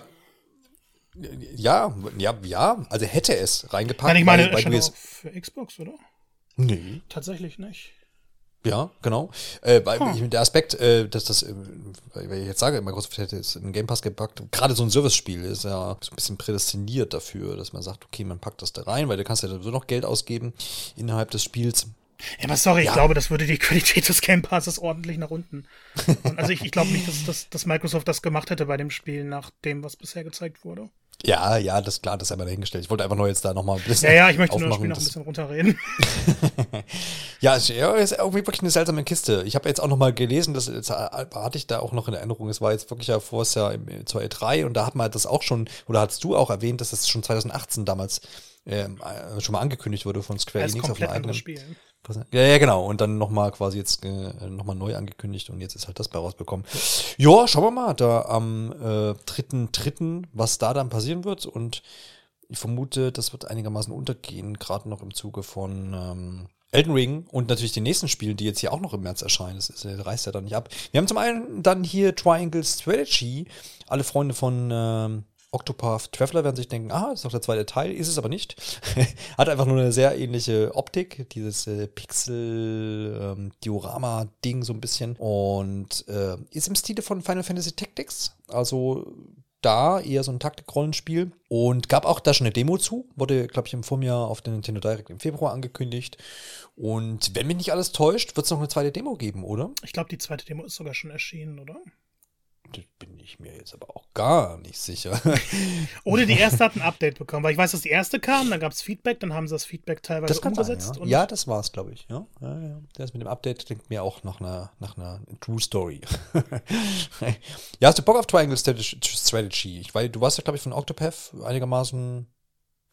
Ja, ja, ja, also hätte es reingepackt. Nein, ich meine, weil, weil jetzt für Xbox, oder? Nee. Tatsächlich nicht. Ja, genau. Äh, weil ich, der Aspekt, äh, dass das, äh, weil ich jetzt sage, Microsoft hätte jetzt einen Game Pass gepackt, gerade so ein Service-Spiel ist ja so ein bisschen prädestiniert dafür, dass man sagt, okay, man packt das da rein, weil du kannst ja sowieso noch Geld ausgeben innerhalb des Spiels. Ja, aber sorry, Ja. ich glaube, das würde die *laughs* Qualität des Game Passes ordentlich nach unten. Also ich, ich glaube nicht, dass, dass, dass Microsoft das gemacht hätte bei dem Spiel, nach dem, was bisher gezeigt wurde. Ja, ja, das ist klar, das ist einmal dahingestellt. Ich wollte einfach nur jetzt da nochmal ein bisschen Ja, ja, ich möchte nur das. Spiel noch ein bisschen runterreden. *laughs* Ja, es ist irgendwie wirklich eine seltsame Kiste. Ich habe jetzt auch noch mal gelesen, das das hatte ich da auch noch in Erinnerung. Es war jetzt wirklich ja vor es ja im, zur E3 und da hat man das auch schon, oder hast du auch erwähnt, dass das schon 2018 damals ähm, äh, schon mal angekündigt wurde von Square Enix auf einem eigenen. Spiel. Ja, ja, genau. Und dann nochmal quasi jetzt äh, nochmal neu angekündigt und jetzt ist halt das bei rausbekommen. Ja, schauen wir mal da am äh, dritten, dritten, was da dann passieren wird. Und ich vermute, das wird einigermaßen untergehen, gerade noch im Zuge von ähm, Elden Ring und natürlich die nächsten Spiele, die jetzt hier auch noch im März erscheinen. Das ist, äh, reißt ja dann nicht ab. Wir haben zum einen dann hier Triangle Strategy. Alle Freunde von ähm, Octopath Traveler werden sich denken, ah, das ist doch der zweite Teil, ist es aber nicht. *laughs* Hat einfach nur eine sehr ähnliche Optik, dieses äh, Pixel-Diorama-Ding so ein bisschen. Und äh, ist im Stile von Final Fantasy Tactics. Also da eher so ein Taktik-Rollenspiel. Und gab auch da schon eine Demo zu. Wurde, glaube ich, im Vorjahr auf den Nintendo Direct im Februar angekündigt. Und wenn mich nicht alles täuscht, wird es noch eine zweite Demo geben, oder? Ich glaube, die zweite Demo ist sogar schon erschienen, oder? Das bin ich mir jetzt aber auch gar nicht sicher. *laughs* Oder die erste hat ein Update bekommen, weil ich weiß, dass die erste kam, dann gab es Feedback, dann haben sie das Feedback teilweise Das kann sein, umgesetzt. ja. ja, das war's, glaube ich. Ja, ja, ja. Das mit dem Update klingt mir auch nach einer, nach einer True Story. *laughs* ja, hast du Bock auf Triangle Strate- Strategy? Ich, weil du warst ja, glaube ich, von Octopath einigermaßen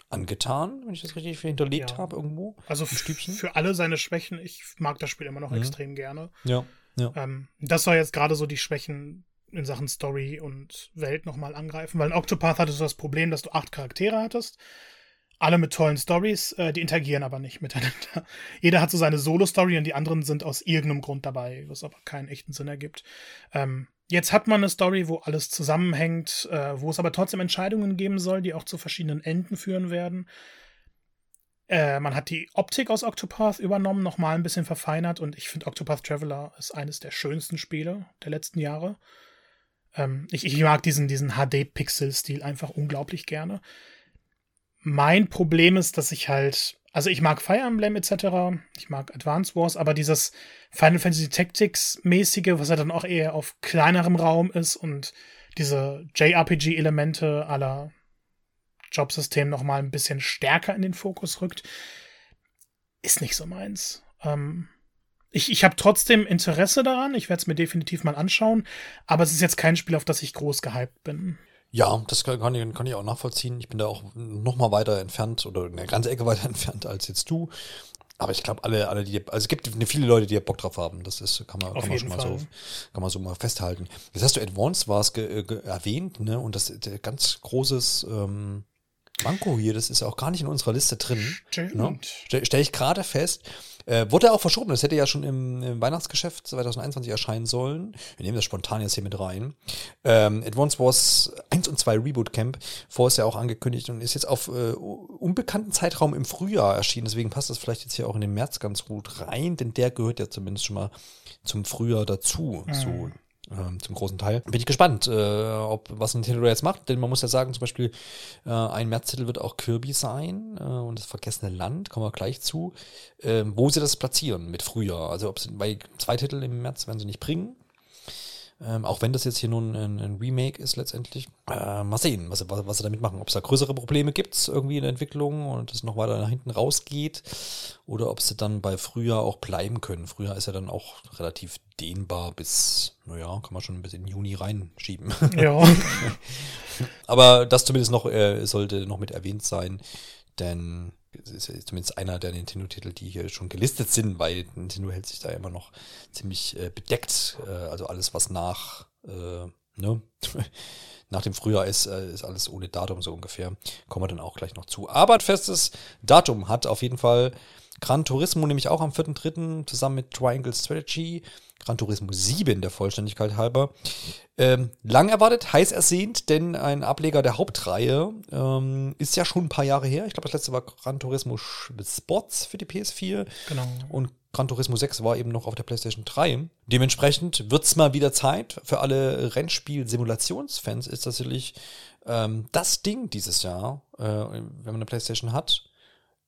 angetan, wenn ich das richtig hinterlegt Ja. habe irgendwo. Also für alle seine Schwächen, ich mag das Spiel immer noch Mhm. extrem gerne. Ja. ja. Ähm, das soll jetzt gerade so die Schwächen in Sachen Story und Welt nochmal angreifen, weil in Octopath hattest du das Problem, dass du acht Charaktere hattest, alle mit tollen Stories, äh, die interagieren aber nicht *laughs* miteinander. Jeder hat so seine Solo-Story und die anderen sind aus irgendeinem Grund dabei, was aber keinen echten Sinn ergibt. Ähm, jetzt hat man eine Story, wo alles zusammenhängt, äh, wo es aber trotzdem Entscheidungen geben soll, die auch zu verschiedenen Enden führen werden. Äh, man hat die Optik aus Octopath übernommen, nochmal ein bisschen verfeinert und ich finde Octopath Traveler ist eines der schönsten Spiele der letzten Jahre. Ähm, ich, ich mag diesen, diesen HD-Pixel-Stil einfach unglaublich gerne. Mein Problem ist, dass ich halt, also ich mag Fire Emblem etc., ich mag Advance Wars, aber dieses Final Fantasy Tactics-mäßige, was ja dann auch eher auf kleinerem Raum ist und diese JRPG-Elemente aller Jobsystem noch mal ein bisschen stärker in den Fokus rückt, ist nicht so meins. Ähm, ich ich habe trotzdem Interesse daran. Ich werde es mir definitiv mal anschauen. Aber es ist jetzt kein Spiel, auf das ich groß gehypt bin. Ja, das kann, ich, kann ich auch nachvollziehen. Ich bin da auch noch mal weiter entfernt oder eine ganze Ecke *laughs* weiter entfernt als jetzt du. Aber ich glaube, alle, alle, die, also es gibt viele Leute, die ja Bock drauf haben. Das ist, kann man, Auf kann man schon mal so, kann man so mal festhalten. Jetzt hast du Advanced Wars ge, ge, erwähnt, ne? Und das ist ein ganz großes ähm, Manko hier, das ist auch gar nicht in unserer Liste drin. Stimmt. Ne? Stelle stell ich gerade fest. Äh, wurde auch verschoben. Das hätte ja schon im, im Weihnachtsgeschäft 2021 erscheinen sollen. Wir nehmen das spontan jetzt hier mit rein. Ähm, Advance Wars 1 und 2 Reboot Camp. Vor ist ja auch angekündigt und ist jetzt auf äh, unbekannten Zeitraum im Frühjahr erschienen. Deswegen passt das vielleicht jetzt hier auch in den März ganz gut rein, denn der gehört ja zumindest schon mal zum Frühjahr dazu. So ähm, zum großen Teil. Bin ich gespannt, äh, ob was Nintendo jetzt macht, denn man muss ja sagen, zum Beispiel äh, ein Märztitel wird auch Kirby sein äh, und das vergessene Land, kommen wir gleich zu, ähm, wo sie das platzieren mit Frühjahr. Also ob sie, weil zwei Titel im März werden sie nicht bringen. Ähm, auch wenn das jetzt hier nun ein, ein Remake ist letztendlich. Äh, mal sehen, was, sie- was, was sie damit machen. Ob es da größere Probleme gibt irgendwie in der Entwicklung und es noch weiter nach hinten rausgeht. Oder ob sie dann bei Frühjahr auch bleiben können. Frühjahr ist ja dann auch relativ dehnbar bis, naja, kann man schon bis in Juni reinschieben. Ja. *laughs* *laughs* Aber das zumindest noch äh, sollte noch mit erwähnt sein, denn ist ja zumindest einer der Nintendo-Titel, die hier schon gelistet sind, weil Nintendo hält sich da immer noch ziemlich äh, bedeckt. Äh, also alles, was nach, äh, ne? *laughs* nach dem Frühjahr ist, äh, ist alles ohne Datum so ungefähr. Kommen wir dann auch gleich noch zu. Aber ein festes Datum hat auf jeden Fall Gran Turismo, nämlich auch am 4.3. zusammen mit Triangle Strategy. Gran Turismo 7 der Vollständigkeit halber. Ähm, lang erwartet, heiß ersehnt, denn ein Ableger der Hauptreihe ähm, ist ja schon ein paar Jahre her. Ich glaube, das letzte war Gran Turismo Sports für die PS4 Genau. und Gran Turismo 6 war eben noch auf der PlayStation 3. Dementsprechend wird es mal wieder Zeit. Für alle Rennspiel-Simulationsfans ist das natürlich ähm, das Ding dieses Jahr, äh, wenn man eine PlayStation hat.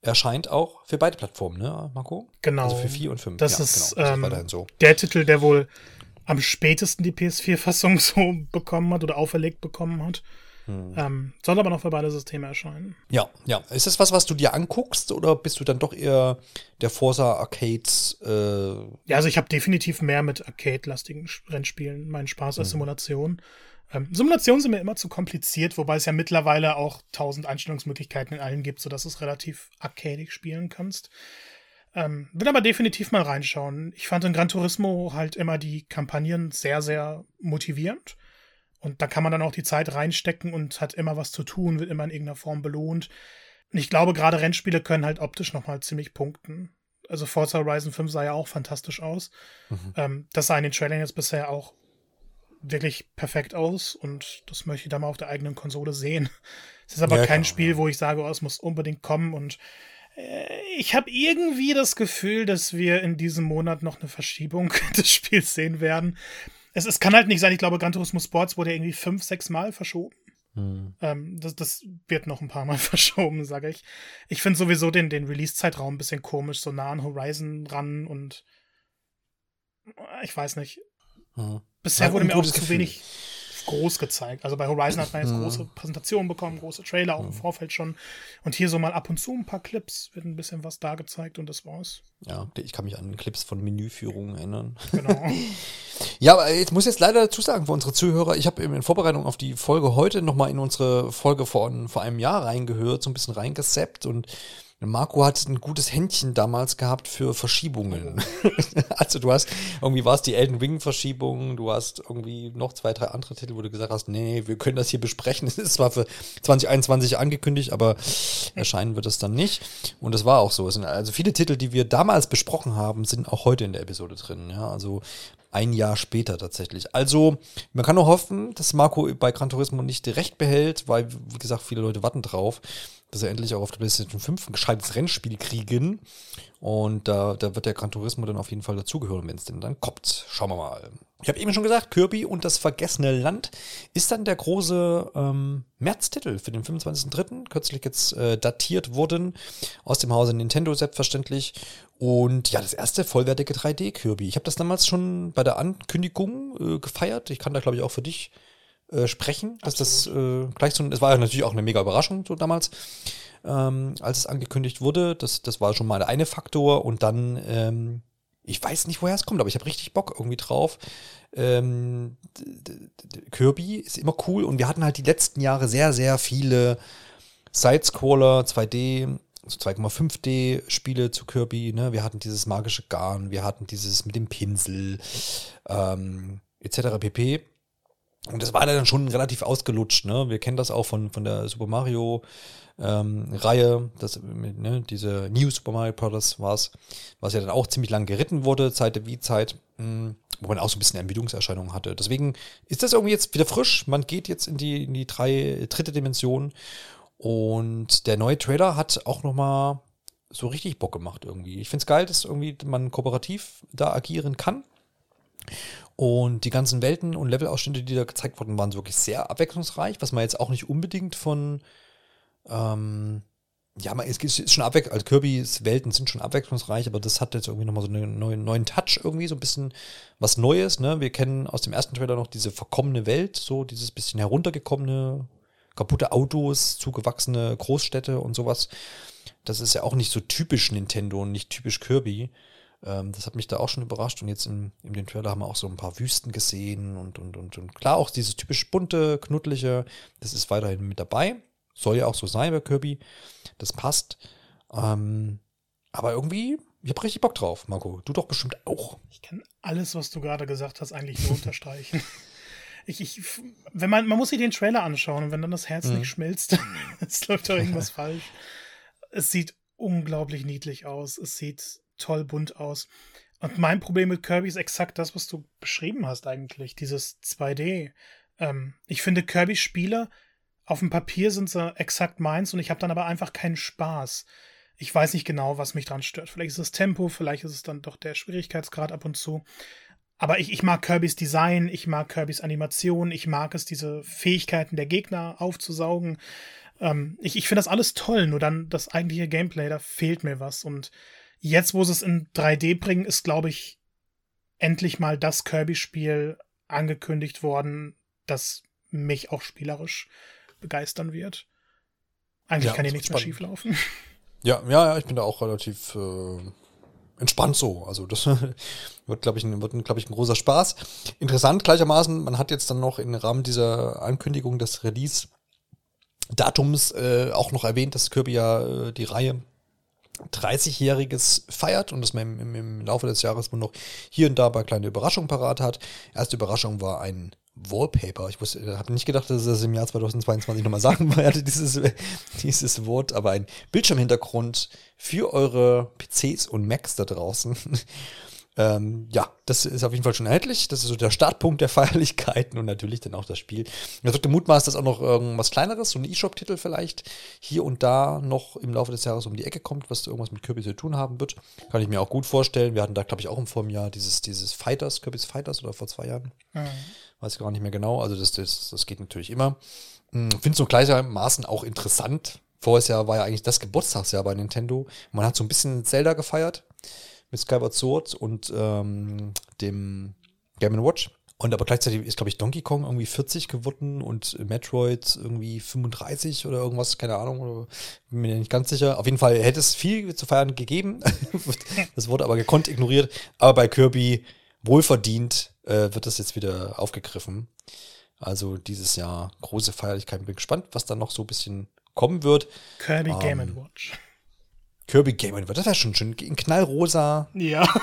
Erscheint auch für beide Plattformen, ne, Marco? Genau. Also für 4 und 5. Das ja, ist, genau, das ähm, ist weiterhin so. Der Titel, der wohl am spätesten die PS4-Fassung *laughs* so bekommen hat oder auferlegt bekommen hat. Hm. Ähm, soll aber noch für beide Systeme erscheinen. Ja, ja. Ist das was, was du dir anguckst oder bist du dann doch eher der Forza Arcades? Äh ja, also ich habe definitiv mehr mit Arcade-lastigen Rennspielen meinen Spaß als hm. Simulation. Ähm, Simulationen sind mir immer zu kompliziert, wobei es ja mittlerweile auch tausend Einstellungsmöglichkeiten in allen gibt, sodass du es relativ arcadig spielen kannst. Ähm, will aber definitiv mal reinschauen. Ich fand in Gran Turismo halt immer die Kampagnen sehr, sehr motivierend. Und da kann man dann auch die Zeit reinstecken und hat immer was zu tun, wird immer in irgendeiner Form belohnt. Und ich glaube, gerade Rennspiele können halt optisch nochmal ziemlich punkten. Also Forza Horizon 5 sah ja auch fantastisch aus. Mhm. Ähm, das sah in den Trailern jetzt bisher auch wirklich perfekt aus und das möchte ich dann mal auf der eigenen Konsole sehen. Es ist aber ja, kein Spiel, wo ich sage, oh, es muss unbedingt kommen und äh, ich habe irgendwie das Gefühl, dass wir in diesem Monat noch eine Verschiebung *laughs* des Spiels sehen werden es, es kann halt nicht sein, ich glaube, Gran Turismo Sports wurde irgendwie fünf, sechs Mal verschoben. Hm. Ähm, das, das wird noch ein paar Mal *laughs* verschoben, sage ich. Ich finde sowieso den, den Release-Zeitraum ein bisschen komisch, so nah an Horizon ran und ich weiß nicht. Hm. Bisher ja, wurde mir auch zu wenig groß gezeigt. Also bei Horizon hat man jetzt mhm. große Präsentationen bekommen, große Trailer auch im Vorfeld schon. Und hier so mal ab und zu ein paar Clips, wird ein bisschen was da gezeigt und das war's. Ja, ich kann mich an Clips von Menüführungen erinnern. Genau. *laughs* ja, aber ich muss jetzt leider dazu sagen, für unsere Zuhörer, ich habe in Vorbereitung auf die Folge heute nochmal in unsere Folge von vor einem Jahr reingehört, so ein bisschen reingesappt und Marco hat ein gutes Händchen damals gehabt für Verschiebungen. *laughs* also du hast, irgendwie war es die Elden Ring Verschiebung, du hast irgendwie noch zwei, drei andere Titel, wo du gesagt hast, nee, wir können das hier besprechen. *laughs* Es ist zwar für 2021 angekündigt, aber erscheinen wird es dann nicht. Und das war auch so. Also viele Titel, die wir damals besprochen haben, sind auch heute in der Episode drin. Ja, also ein Jahr später tatsächlich. Also, man kann nur hoffen, dass Marco bei Gran Turismo nicht recht behält, weil, wie gesagt, viele Leute warten drauf dass er endlich auch auf der PlayStation 5 ein gescheites Rennspiel kriegen. Und da, da wird der Gran Turismo dann auf jeden Fall dazugehören, wenn es denn dann kommt. Schauen wir mal. Ich habe eben schon gesagt, Kirby und das vergessene Land ist dann der große ähm, Märztitel für den 25.03. Kürzlich jetzt äh, datiert worden. Aus dem Hause Nintendo selbstverständlich. Und ja, das erste vollwertige 3D-Kirby. Ich habe das damals schon bei der Ankündigung äh, gefeiert. Ich kann da, glaube ich, auch für dich äh, sprechen, dass Absolut. das äh, gleich so, es war ja natürlich auch eine mega Überraschung so damals, ähm, als es angekündigt wurde. Das, das war schon mal der eine Faktor und dann, ähm, ich weiß nicht, woher es kommt, aber ich habe richtig Bock irgendwie drauf. Ähm, Kirby ist immer cool und wir hatten halt die letzten Jahre sehr, sehr viele Sidescroller, 2D, so 2,5D Spiele zu Kirby. Ne? Wir hatten dieses magische Garn, wir hatten dieses mit dem Pinsel, ähm, etc. pp. Und das war dann schon relativ ausgelutscht. Ne? Wir kennen das auch von, von der Super Mario ähm, das, ne, diese New Super Mario Bros. war es, was ja dann auch ziemlich lang geritten wurde, Zeit der Wii-Zeit, hm, wo man auch so ein bisschen Ermüdungserscheinungen hatte. Deswegen ist das irgendwie jetzt wieder frisch. Man geht jetzt in die, in die drei, dritte Dimension und der neue Trailer hat auch nochmal so richtig Bock gemacht irgendwie. Ich finde es geil, dass irgendwie man kooperativ da agieren kann. Und die ganzen Welten und Levelausschnitte, die da gezeigt wurden, waren wirklich sehr abwechslungsreich, was man jetzt auch nicht unbedingt von, ähm, ja, man, es ist schon abwechslungsreich, also Kirby's Welten sind schon abwechslungsreich, aber das hat jetzt irgendwie nochmal so einen neuen, neuen Touch irgendwie, so ein bisschen was Neues, ne? Wir kennen aus dem ersten Trailer noch diese verkommene Welt, so dieses bisschen heruntergekommene, kaputte Autos, zugewachsene Großstädte und sowas. Das ist ja auch nicht so typisch Nintendo und nicht typisch Kirby. Ähm, das hat mich da auch schon überrascht. Und jetzt in, in dem Trailer haben wir auch so ein paar Wüsten gesehen und, und, und, und klar, auch dieses typisch bunte, knuddliche, das ist weiterhin mit dabei. Soll ja auch so sein bei Kirby. Das passt. Ähm, aber irgendwie, ich habe richtig Bock drauf, Marco. Du doch bestimmt auch. Ich kann alles, was du gerade gesagt hast, eigentlich nur unterstreichen. *laughs* Ich, ich, wenn man, man muss sich den Trailer anschauen und wenn dann das Herz mhm. nicht schmilzt, *laughs* es läuft doch irgendwas falsch. Es sieht unglaublich niedlich aus. Es sieht toll bunt aus. Und mein Problem mit Kirby ist exakt das, was du beschrieben hast eigentlich, dieses 2D. Ähm, ich finde Kirby-Spiele auf dem Papier sind sie exakt meins und ich habe dann aber einfach keinen Spaß. Ich weiß nicht genau, was mich dran stört. Vielleicht ist es Tempo, vielleicht ist es dann doch der Schwierigkeitsgrad ab und zu. Aber ich, ich mag Kirbys Design, ich mag Kirbys Animation, ich mag es, diese Fähigkeiten der Gegner aufzusaugen. Ähm, ich ich finde das alles toll, nur dann das eigentliche Gameplay, da fehlt mir was. Und jetzt, wo sie es in 3D bringen, ist, glaube ich, endlich mal das Kirby-Spiel angekündigt worden, das mich auch spielerisch begeistern wird. Eigentlich ja, kann hier nichts mehr schieflaufen. *laughs* Ja, ja, ja, ich bin da auch relativ äh, entspannt so. Also das *laughs* wird, glaube ich, ein, wird, glaube ich, ein großer Spaß. Interessant gleichermaßen, man hat jetzt dann noch im Rahmen dieser Ankündigung des Release-Datums äh, auch noch erwähnt, dass Kirby ja äh, die Reihe 30-Jähriges feiert und dass man im, im, Laufe des Jahres wohl noch hier und da bei kleine Überraschungen parat hat. Erste Überraschung war ein Wallpaper. Ich wusste, habe nicht gedacht, dass ich das im Jahr 2022 nochmal sagen *laughs* werde, dieses, dieses Wort, aber ein Bildschirmhintergrund für eure PCs und Macs da draußen. Ähm, ja, das ist auf jeden Fall schon erhältlich. Das ist so der Startpunkt der *laughs* Feierlichkeiten und natürlich dann auch das Spiel. Da wird der Mutmaß, dass auch noch irgendwas kleineres, so ein E-Shop-Titel vielleicht hier und da noch im Laufe des Jahres um die Ecke kommt, was irgendwas mit Kirby zu tun haben wird. Kann ich mir auch gut vorstellen. Wir hatten da, glaube ich, auch im vorigen Jahr dieses, dieses Fighters, Kirby's Fighters oder vor zwei Jahren. Mhm. Weiß gar nicht mehr genau. Also das, das, das geht natürlich immer. Hm, Finde es so gleichermaßen auch interessant. Jahr war ja eigentlich das Geburtstagsjahr bei Nintendo. Man hat so ein bisschen Zelda gefeiert mit Skyward Sword und ähm, dem Game Watch. Und aber gleichzeitig ist, glaube ich, Donkey Kong irgendwie 40 geworden und Metroid irgendwie 35 oder irgendwas, keine Ahnung, bin mir nicht ganz sicher. Auf jeden Fall hätte es viel zu feiern gegeben. *laughs* das wurde aber gekonnt ignoriert. Aber bei Kirby wohlverdient äh, wird das jetzt wieder aufgegriffen. Also dieses Jahr große Feierlichkeit. Bin gespannt, was da noch so ein bisschen kommen wird. Kirby ähm, Game Watch. Kirby Game Watch, das wäre schon schön. In knallrosa. Ja. *laughs*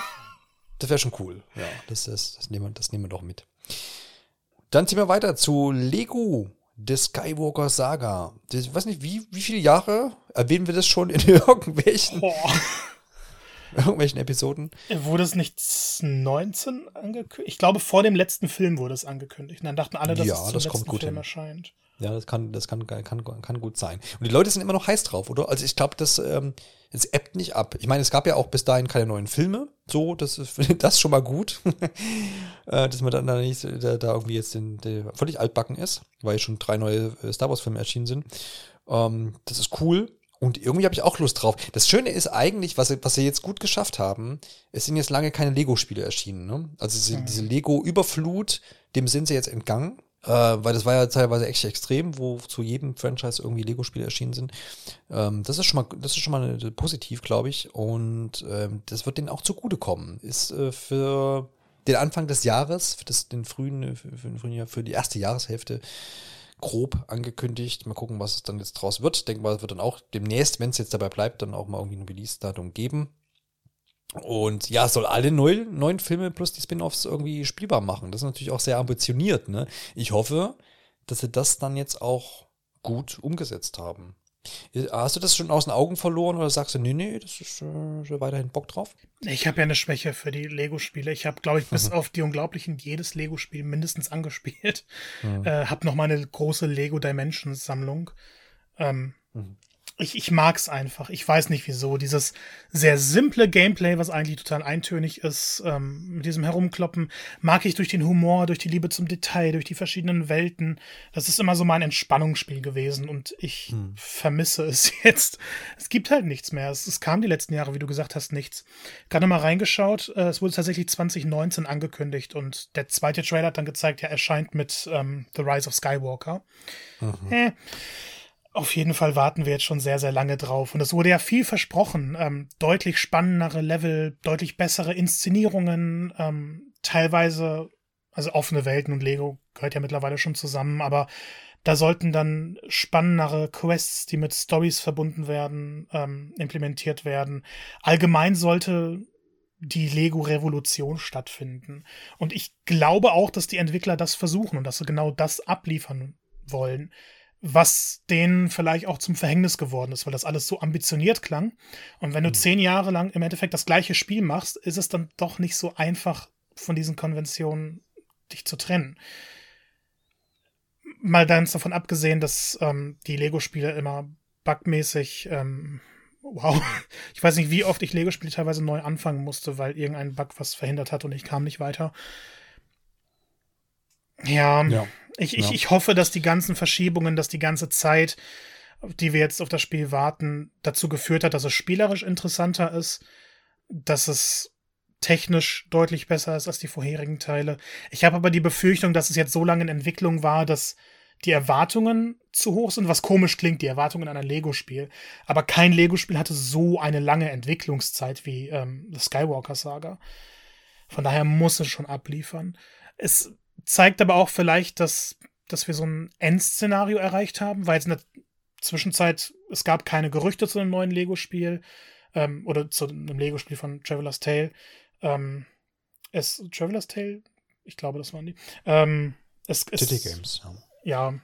Das wäre schon cool. Ja, das, das, das, nehmen wir, das nehmen wir doch mit. Dann ziehen wir weiter zu Lego The Skywalker Saga. Ich weiß nicht, wie, wie viele Jahre erwähnen wir das schon in *laughs* irgendwelchen. Oh *laughs* irgendwelchen Episoden. Wurde es nicht 19 angekündigt? Ich glaube, vor dem letzten Film wurde es angekündigt. Und dann dachten alle, dass ja, es zum das letzten kommt gut Film hin. erscheint. Ja, das kann, das kann, kann, kann gut sein. Und die Leute sind immer noch heiß drauf, oder? Also ich glaube, das, ähm, es ebbt nicht ab. Ich meine, es gab ja auch bis dahin keine neuen Filme. So, das ist *laughs* das schon mal gut. *laughs* äh, dass man dann da nicht da, da irgendwie jetzt den, der völlig altbacken ist, weil schon drei neue äh, Star Wars-Filme erschienen sind. Ähm, das ist cool. Und irgendwie habe ich auch Lust drauf. Das Schöne ist eigentlich, was, was sie jetzt gut geschafft haben, es sind jetzt lange keine Lego-Spiele erschienen. Ne? Also diese, mhm. diese Lego-Überflut, dem sind sie jetzt entgangen. Äh, weil das war ja teilweise echt extrem, wo zu jedem Franchise irgendwie Lego-Spiele erschienen sind. Ähm, das ist schon mal, das ist schon mal eine, positiv, glaube ich. Und ähm, das wird denen auch zugutekommen. Ist äh, für den Anfang des Jahres, für das, den frühen, für, für, den frühen Jahr, für die erste Jahreshälfte grob angekündigt. Mal gucken, was es dann jetzt draus wird. Ich denke mal, es wird dann auch demnächst, wenn es jetzt dabei bleibt, dann auch mal irgendwie ein Release-Datum geben. Und ja, soll alle neun, neun Filme plus die Spin-offs irgendwie spielbar machen. Das ist natürlich auch sehr ambitioniert. Ne? Ich hoffe, dass sie das dann jetzt auch gut umgesetzt haben. Hast du das schon aus den Augen verloren oder sagst du, nee, nee, das ist äh, weiterhin Bock drauf? Ich habe ja eine Schwäche für die Lego-Spiele. Ich habe, glaube ich, bis mhm. auf die Unglaublichen jedes Lego-Spiel mindestens angespielt. Mhm. Äh, habe noch meine große Lego Dimensions-Sammlung. Ähm, mhm ich, ich mag's einfach. Ich weiß nicht wieso. Dieses sehr simple Gameplay, was eigentlich total eintönig ist, ähm, mit diesem Herumkloppen, mag ich durch den Humor, durch die Liebe zum Detail, durch die verschiedenen Welten. Das ist immer so mein Entspannungsspiel gewesen und ich hm. vermisse es *laughs* jetzt. Es gibt halt nichts mehr. Es, es, kam die letzten Jahre, wie du gesagt hast, nichts. Gerade mal reingeschaut. Äh, es wurde tatsächlich 2019 angekündigt und der zweite Trailer hat dann gezeigt, ja, erscheint mit ähm, The Rise of Skywalker. Mhm. Äh, auf jeden Fall warten wir jetzt schon sehr, sehr lange drauf. Und es wurde ja viel versprochen. Ähm, deutlich spannendere Level, deutlich bessere Inszenierungen, ähm, teilweise, also offene Welten und Lego gehört ja mittlerweile schon zusammen, aber da sollten dann spannendere Quests, die mit Stories verbunden werden, ähm, implementiert werden. Allgemein sollte die Lego-Revolution stattfinden. Und ich glaube auch, dass die Entwickler das versuchen und dass sie genau das abliefern wollen was denen vielleicht auch zum Verhängnis geworden ist, weil das alles so ambitioniert klang. Und wenn du mhm. zehn Jahre lang im Endeffekt das gleiche Spiel machst, ist es dann doch nicht so einfach, von diesen Konventionen dich zu trennen. Mal ganz davon abgesehen, dass ähm, die Lego-Spiele immer bugmäßig ähm, wow. *laughs* Ich weiß nicht, wie oft ich Lego-Spiele teilweise neu anfangen musste, weil irgendein Bug was verhindert hat und ich kam nicht weiter. Ja, ja. Ich, ich, ja. ich hoffe, dass die ganzen Verschiebungen, dass die ganze Zeit, die wir jetzt auf das Spiel warten, dazu geführt hat, dass es spielerisch interessanter ist, dass es technisch deutlich besser ist als die vorherigen Teile. Ich habe aber die Befürchtung, dass es jetzt so lange in Entwicklung war, dass die Erwartungen zu hoch sind, was komisch klingt, die Erwartungen an ein Lego-Spiel. Aber kein Lego-Spiel hatte so eine lange Entwicklungszeit wie ähm, The Skywalker Saga. Von daher muss es schon abliefern. Es zeigt aber auch vielleicht, dass, dass wir so ein Endszenario erreicht haben, weil jetzt in der Zwischenzeit, es gab keine Gerüchte zu einem neuen Lego-Spiel ähm, oder zu einem Lego-Spiel von Traveler's Tale. Ähm, es, Traveler's Tale? Ich glaube, das waren die. Ähm, es, es, City Games, ja. Ja.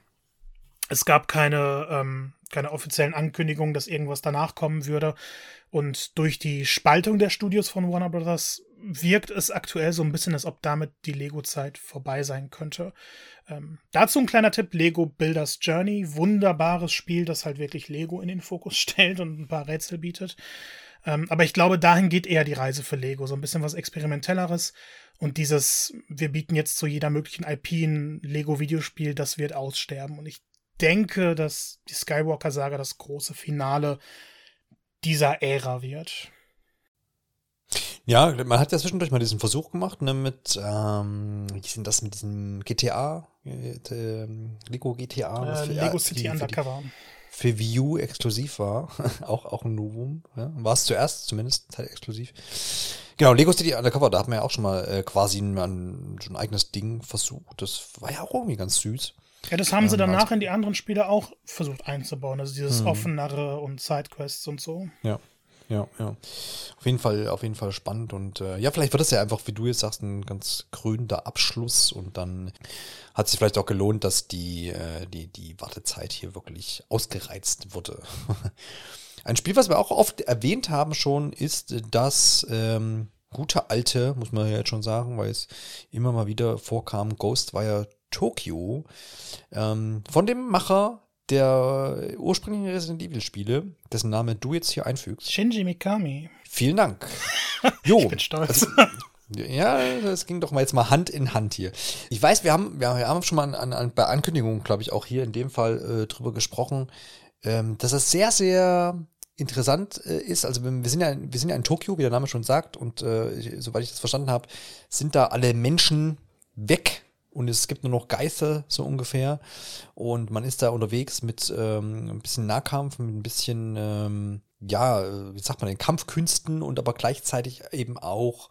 Es gab keine, ähm, keine offiziellen Ankündigungen, dass irgendwas danach kommen würde. Und durch die Spaltung der Studios von Warner Brothers wirkt es aktuell so ein bisschen, als ob damit die Lego-Zeit vorbei sein könnte. Ähm, dazu ein kleiner Tipp: Lego Builders Journey. Wunderbares Spiel, das halt wirklich Lego in den Fokus *laughs* stellt und ein paar Rätsel bietet. Ähm, aber ich glaube, dahin geht eher die Reise für Lego. So ein bisschen was Experimentelleres. Und dieses, wir bieten jetzt zu jeder möglichen IP ein Lego-Videospiel, das wird aussterben. Und ich denke, dass die Skywalker-Saga das große Finale dieser Ära wird. Ja, man hat ja zwischendurch mal diesen Versuch gemacht, ne, mit, ähm, wie sind das mit diesem GTA, äh, Lego GTA? Äh, Lego City die, Undercover. Für Wii U exklusiv war. *laughs* auch, auch ein Novum. Ja? War es zuerst zumindest halt exklusiv. Genau, Lego City Undercover, da hat man ja auch schon mal äh, quasi ein, ein, so ein eigenes Ding versucht. Das war ja auch irgendwie ganz süß. Ja, das haben ähm, sie danach also in die anderen Spiele auch versucht einzubauen. Also dieses mhm. offenere und Sidequests und so. Ja ja, ja. Auf jeden Fall, auf jeden Fall spannend und äh, ja, vielleicht wird es ja einfach, wie du jetzt sagst, ein ganz krönender Abschluss und dann hat sich vielleicht auch gelohnt, dass die, äh, die, die Wartezeit hier wirklich ausgereizt wurde. *laughs* ein Spiel, was wir auch oft erwähnt haben schon, ist das ähm, gute alte, muss man ja jetzt schon sagen, weil es immer mal wieder vorkam, Ghostwire Tokyo ähm, von dem Macher der ursprünglichen Resident Evil Spiele, dessen Name du jetzt hier einfügst. Shinji Mikami. Vielen Dank. *laughs* Jo. ich bin stolz. Also, ja, das ging doch mal jetzt mal Hand in Hand hier. Ich weiß, wir haben, wir haben schon mal an, an, bei Ankündigungen, glaube ich, auch hier in dem Fall äh, drüber gesprochen, ähm, dass es sehr, sehr interessant äh, ist. Also wir sind ja, wir sind ja in Tokio, wie der Name schon sagt, und äh, soweit ich das verstanden habe, sind da alle Menschen weg und es gibt nur noch Geister, so ungefähr. Und man ist da unterwegs mit ähm, ein bisschen Nahkampf, mit ein bisschen, ähm, ja, wie sagt man, den Kampfkünsten und aber gleichzeitig eben auch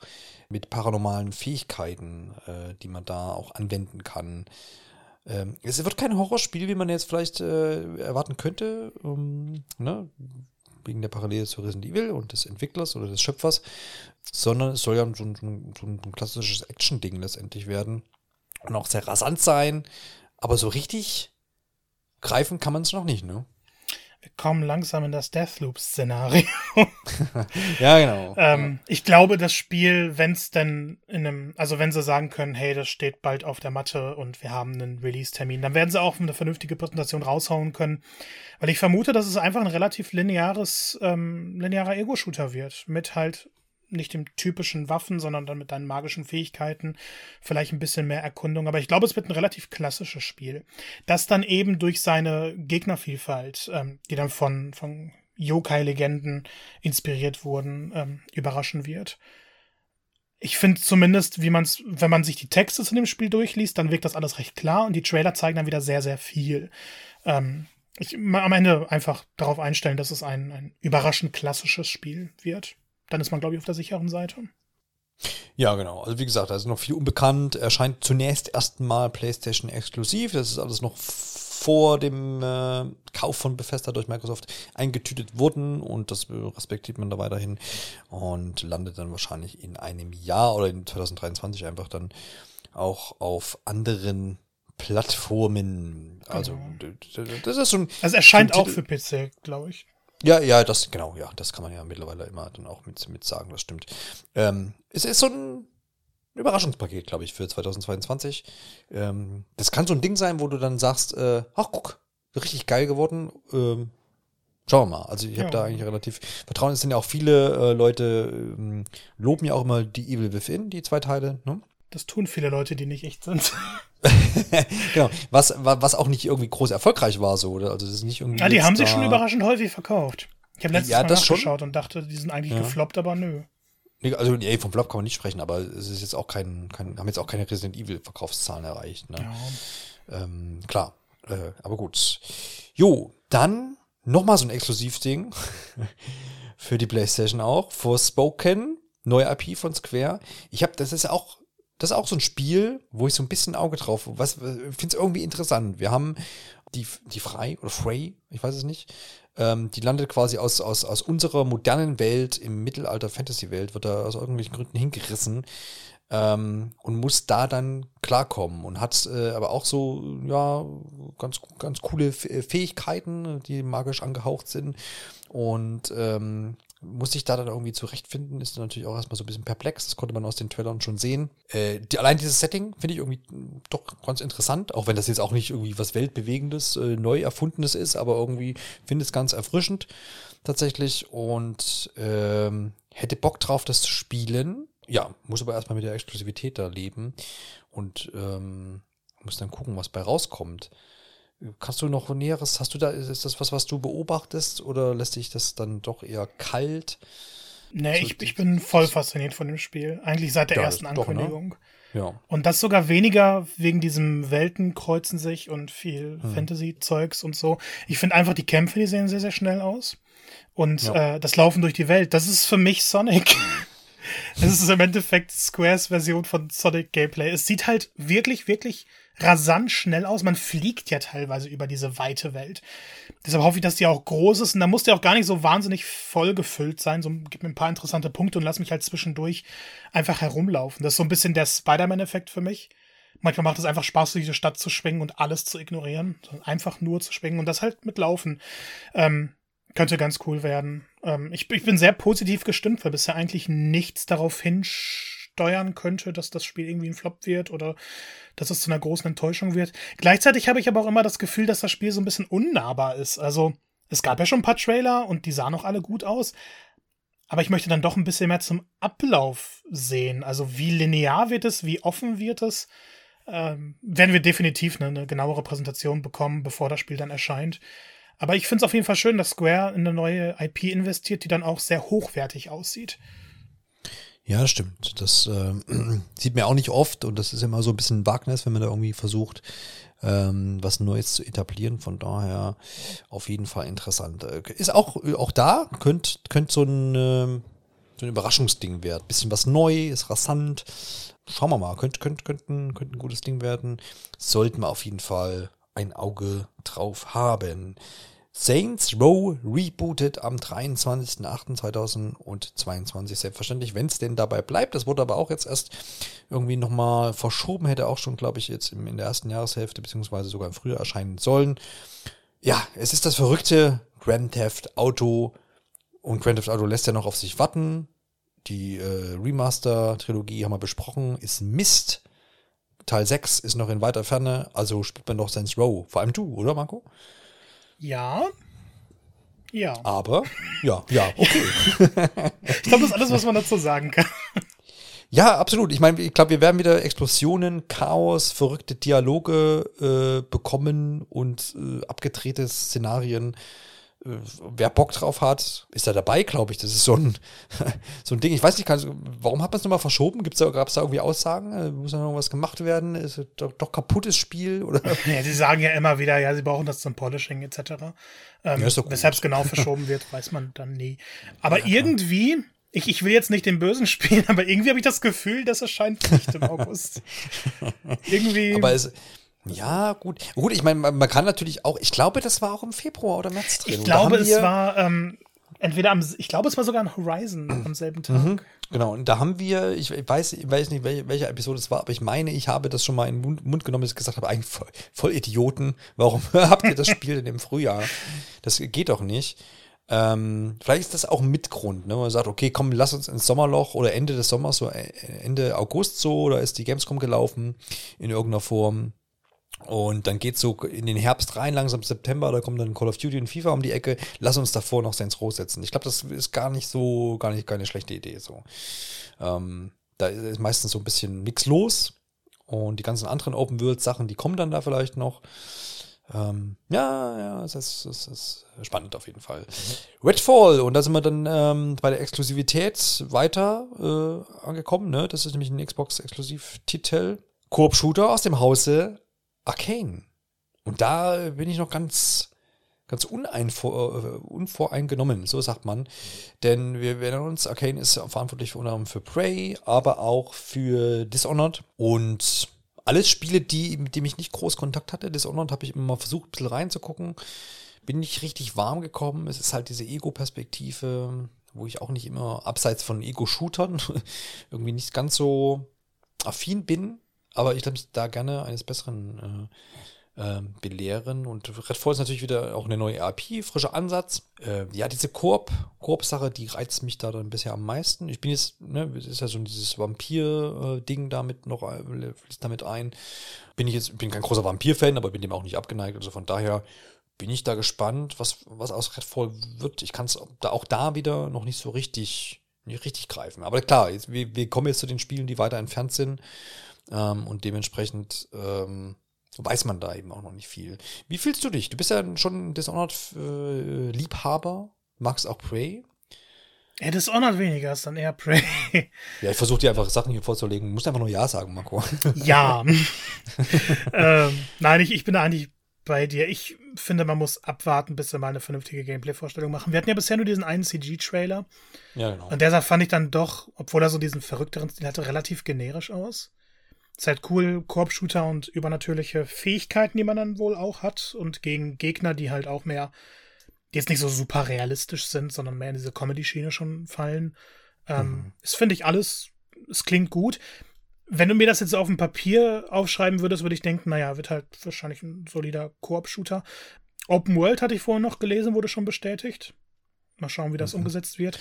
mit paranormalen Fähigkeiten, äh, die man da auch anwenden kann. Ähm, es wird kein Horrorspiel, wie man jetzt vielleicht äh, erwarten könnte, ähm, ne? wegen der Parallele zu Resident Evil und des Entwicklers oder des Schöpfers, sondern es soll ja so ein, so ein, so ein klassisches Action-Ding letztendlich werden und auch sehr rasant sein. Aber so richtig greifen kann man es noch nicht, ne? Wir kommen langsam in das Deathloop-Szenario. *laughs* ja, genau. ähm, ich glaube, das Spiel, wenn es denn in einem, also wenn sie sagen können, hey, das steht bald auf der Matte und wir haben einen Release-Termin, dann werden sie auch eine vernünftige Präsentation raushauen können. Weil ich vermute, dass es einfach ein relativ lineares, ähm, linearer Ego-Shooter wird. Mit halt nicht dem typischen Waffen, sondern dann mit deinen magischen Fähigkeiten, vielleicht ein bisschen mehr Erkundung. Aber ich glaube, es wird ein relativ klassisches Spiel, das dann eben durch seine Gegnervielfalt, ähm, die dann von, von Yokai-Legenden inspiriert wurden, ähm, überraschen wird. Ich finde zumindest, wie man es, wenn man sich die Texte zu dem Spiel durchliest, dann wirkt das alles recht klar und die Trailer zeigen dann wieder sehr, sehr viel. Ähm, ich am Ende einfach darauf einstellen, dass es ein, ein überraschend klassisches Spiel wird dann ist man, glaube ich, auf der sicheren Seite. Ja, genau. Also wie gesagt, da ist noch viel unbekannt. Erscheint zunächst erstmal PlayStation exklusiv. Das ist alles noch vor dem äh, Kauf von Bethesda durch Microsoft eingetütet worden und das respektiert man da weiterhin und landet dann wahrscheinlich in einem Jahr oder in 2023 einfach dann auch auf anderen Plattformen. Also genau. das ist schon. Also erscheint auch für PC, glaube ich. Ja, ja, das, genau, ja, das kann man ja mittlerweile immer dann auch mit, mit sagen, das stimmt. Ähm, es ist so ein Überraschungspaket, glaube ich, für 2022. Ähm, das kann so ein Ding sein, wo du dann sagst, äh, ach guck, richtig geil geworden. Ähm, Schauen wir mal. Also ich habe Ja. da eigentlich relativ Vertrauen. Es sind ja auch viele äh, Leute, ähm, loben ja auch immer die Evil Within, die zwei Teile. Ne? Das tun viele Leute, die nicht echt sind. *laughs* genau. Was, wa- was auch nicht irgendwie groß erfolgreich war, so, oder? Also das ist nicht irgendwie. Ja, die jetzt haben sich schon überraschend häufig verkauft. Ich habe letztes Ja, Mal schon. nachgeschaut und dachte, die sind eigentlich Ja. gefloppt, aber nö. Nee, Also, nee, vom Flop kann man nicht sprechen, aber es ist jetzt auch kein, kein haben jetzt auch keine Resident Evil Verkaufszahlen erreicht. Ne? Ja. Ähm, klar, äh, aber gut. Jo, dann nochmal so ein Exklusivding *laughs* für die PlayStation auch. Forspoken, neue IP von Square. Ich habe, das ist auch, das ist auch so ein Spiel, wo ich so ein bisschen Auge drauf, was finde es irgendwie interessant. Wir haben die, die Frei oder Frey, ich weiß es nicht. Ähm, die landet quasi aus, aus, aus unserer modernen Welt im Mittelalter-Fantasy-Welt, wird da aus irgendwelchen Gründen hingerissen ähm, und muss da dann klarkommen und hat äh, aber auch so, ja, ganz, ganz coole F Fähigkeiten, die magisch angehaucht sind und ähm, muss sich da dann irgendwie zurechtfinden, ist dann natürlich auch erstmal so ein bisschen perplex, das konnte man aus den Trailern schon sehen. Äh, die, allein dieses Setting finde ich irgendwie doch ganz interessant, auch wenn das jetzt auch nicht irgendwie was Weltbewegendes, äh, neu erfundenes ist, aber irgendwie finde ich es ganz erfrischend tatsächlich und ähm, hätte Bock drauf, das zu spielen. Ja, muss aber erstmal mit der Exklusivität da leben und ähm, muss dann gucken, was bei rauskommt. Kannst du noch Näheres, hast du da, ist das was, was du beobachtest oder lässt dich das dann doch eher kalt? Nee, So ich, ich bin voll fasziniert von dem Spiel. Eigentlich seit der Ja, ersten das- doch, ne? Ankündigung. Ja. Und das sogar weniger wegen diesem Welten kreuzen sich und viel Hm. Fantasy-Zeugs und so. Ich finde einfach, die Kämpfe, die sehen sehr, sehr schnell aus. Und Ja. äh, das Laufen durch die Welt, das ist für mich Sonic. *laughs* Es ist im Endeffekt Squares Version von Sonic Gameplay. Es sieht halt wirklich, wirklich rasant schnell aus. Man fliegt ja teilweise über diese weite Welt. Deshalb hoffe ich, dass die auch groß ist. Und da muss der auch gar nicht so wahnsinnig voll gefüllt sein. So, gib mir ein paar interessante Punkte und lass mich halt zwischendurch einfach herumlaufen. Das ist so ein bisschen der Spider-Man-Effekt für mich. Manchmal macht es einfach Spaß, durch die Stadt zu schwingen und alles zu ignorieren. Einfach nur zu schwingen und das halt mit Laufen. Ähm, könnte ganz cool werden. Ähm, ich, ich bin sehr positiv gestimmt, weil bisher eigentlich nichts darauf hinsteuern könnte, dass das Spiel irgendwie ein Flop wird oder dass es zu einer großen Enttäuschung wird. Gleichzeitig habe ich aber auch immer das Gefühl, dass das Spiel so ein bisschen unnahbar ist. Also, es gab ja schon ein paar Trailer und die sahen auch alle gut aus. Aber ich möchte dann doch ein bisschen mehr zum Ablauf sehen. Also, wie linear wird es, wie offen wird es? Ähm, werden wir definitiv eine, eine genauere Präsentation bekommen, bevor das Spiel dann erscheint. Aber ich finde es auf jeden Fall schön, dass Square in eine neue IP investiert, die dann auch sehr hochwertig aussieht. Ja, stimmt. Das ähm, *clears throat* sieht man auch nicht oft und das ist immer so ein bisschen Wagnis, wenn man da irgendwie versucht, ähm, was Neues zu etablieren. Von daher auf jeden Fall interessant. Äh, Ist auch, auch da, könnte könnt so, ein, ähm, so ein Überraschungsding werden. Bisschen was neu, ist rasant. Schauen wir mal, könnte könnt, könnt, ein, könnte ein gutes Ding werden. Sollten wir auf jeden Fall ein Auge drauf haben. Saints Row rebootet am 23.08.2022. Selbstverständlich, wenn es denn dabei bleibt. Das wurde aber auch jetzt erst irgendwie nochmal verschoben. Hätte auch schon, glaube ich, jetzt in der ersten Jahreshälfte beziehungsweise sogar im Frühjahr erscheinen sollen. Ja, es ist das verrückte Grand Theft Auto. Und Grand Theft Auto lässt ja noch auf sich warten. Die äh, Remaster-Trilogie haben wir besprochen. Ist Mist. Teil 6 ist noch in weiter Ferne. Also spielt man doch Saints Row. Vor allem du, oder Marco? Ja. Ja. Aber, ja, ja, okay. *laughs* Ich glaube, das ist alles, was man dazu sagen kann. Ja, absolut. Ich meine, ich glaube, wir werden wieder Explosionen, Chaos, verrückte Dialoge äh, bekommen und äh, abgedrehte Szenarien. Äh, wer Bock drauf hat, ist da dabei, glaube ich. Das ist so ein, *laughs* so ein Ding. Ich weiß nicht, warum hat man es nochmal verschoben? Gibt's da, Gab es da irgendwie Aussagen? Äh, muss da noch was gemacht werden? Ist doch, doch kaputtes Spiel? Oder? *laughs* Ja, sie sagen ja immer wieder, ja, sie brauchen das zum Polishing etc. Ähm, Ja. Weshalb es genau *laughs* verschoben wird, weiß man dann nie. Aber irgendwie, ich, ich will jetzt nicht den Bösen spielen, aber irgendwie habe ich das Gefühl, das erscheint nicht im August. irgendwie. Aber es, ja, gut. Gut, ich meine, man, kann natürlich auch, ich glaube, das war auch im Februar oder März drin. ich glaube, es war ähm, entweder am, ich glaube, es war sogar an Horizon am selben Tag. Genau, und da haben wir, ich weiß, ich weiß nicht, welche, welche Episode es war, aber ich meine, ich habe das schon mal in den Mund, Mund genommen, dass ich gesagt habe, eigentlich voll, voll Idioten, warum *laughs* habt ihr das Spiel denn im Frühjahr? Das geht doch nicht. Ähm, vielleicht ist das auch ein Mitgrund, ne? Man sagt, okay, komm, lass uns ins Sommerloch oder Ende des Sommers, so äh, Ende August so, oder ist die Gamescom gelaufen in irgendeiner Form. Und dann geht so in den Herbst rein, langsam September, da kommt dann Call of Duty und FIFA um die Ecke. Lass uns davor noch Saints Row setzen. Ich glaube, das ist gar nicht so, gar nicht keine schlechte Idee. So. Ähm, da ist meistens so ein bisschen nix los. Und die ganzen anderen Open World Sachen, die kommen dann da vielleicht noch. Ähm, ja, ja, es ist, es ist spannend auf jeden Fall. Mhm. Redfall, und da sind wir dann ähm, bei der Exklusivität weiter äh, angekommen. Ne? Das ist nämlich ein Xbox-Exklusivtitel. Koop-Shooter aus dem Hause Arcane. Und da bin ich noch ganz, ganz äh, unvoreingenommen, so sagt man. Denn wir werden uns, Arcane ist verantwortlich unter anderem für Prey, aber auch für Dishonored. Und alles Spiele, die, mit denen ich nicht groß Kontakt hatte. Dishonored habe ich immer mal versucht, ein bisschen reinzugucken. Bin nicht richtig warm gekommen. Es ist halt diese Ego-Perspektive, wo ich auch nicht immer, abseits von Ego-Shootern, *laughs* irgendwie nicht ganz so affin bin. Aber ich glaube, da gerne eines Besseren äh, äh, belehren. Und Redfall ist natürlich wieder auch eine neue RP, frischer Ansatz. Äh, ja, diese Koop, Koop-Sache, die reizt mich da dann bisher am meisten. Ich bin jetzt, ne, es ist ja so dieses Vampir-Ding damit noch, äh, fließt damit ein. Bin ich jetzt, bin kein großer Vampir-Fan, aber bin dem auch nicht abgeneigt. Also von daher bin ich da gespannt, was, was aus Redfall wird. Ich kann es da auch da wieder noch nicht so richtig, nicht richtig greifen. Aber klar, jetzt, wir, wir kommen jetzt zu den Spielen, die weiter entfernt sind. Ähm, und dementsprechend ähm, weiß man da eben auch noch nicht viel. Wie fühlst du dich? Du bist ja schon Dishonored-Liebhaber, äh, magst auch Prey. Ja, Dishonored weniger ist dann eher Prey. *laughs* Ja, ich versuche dir einfach Sachen hier vorzulegen. Du musst einfach nur Ja sagen, Marco. *laughs* Ja. *laughs* ähm, nein, ich, ich bin da eigentlich bei dir. Ich finde, man muss abwarten, bis sie mal eine vernünftige Gameplay-Vorstellung machen. Wir hatten ja bisher nur diesen einen CG-Trailer. Ja, genau. Und der sah, fand ich dann doch, obwohl er so diesen verrückteren Stil hatte, relativ generisch aus. Ist halt cool, Koop-Shooter und übernatürliche Fähigkeiten, die man dann wohl auch hat. Und gegen Gegner, die halt auch mehr, die jetzt nicht so super realistisch sind, sondern mehr in diese Comedy-Schiene schon fallen. Ähm, mhm. Das finde ich alles, es klingt gut. Wenn du mir das jetzt auf dem Papier aufschreiben würdest, würde ich denken, naja, wird halt wahrscheinlich ein solider Koop-Shooter. Open World hatte ich vorhin noch gelesen, wurde schon bestätigt. Mal schauen, wie das mhm. umgesetzt wird.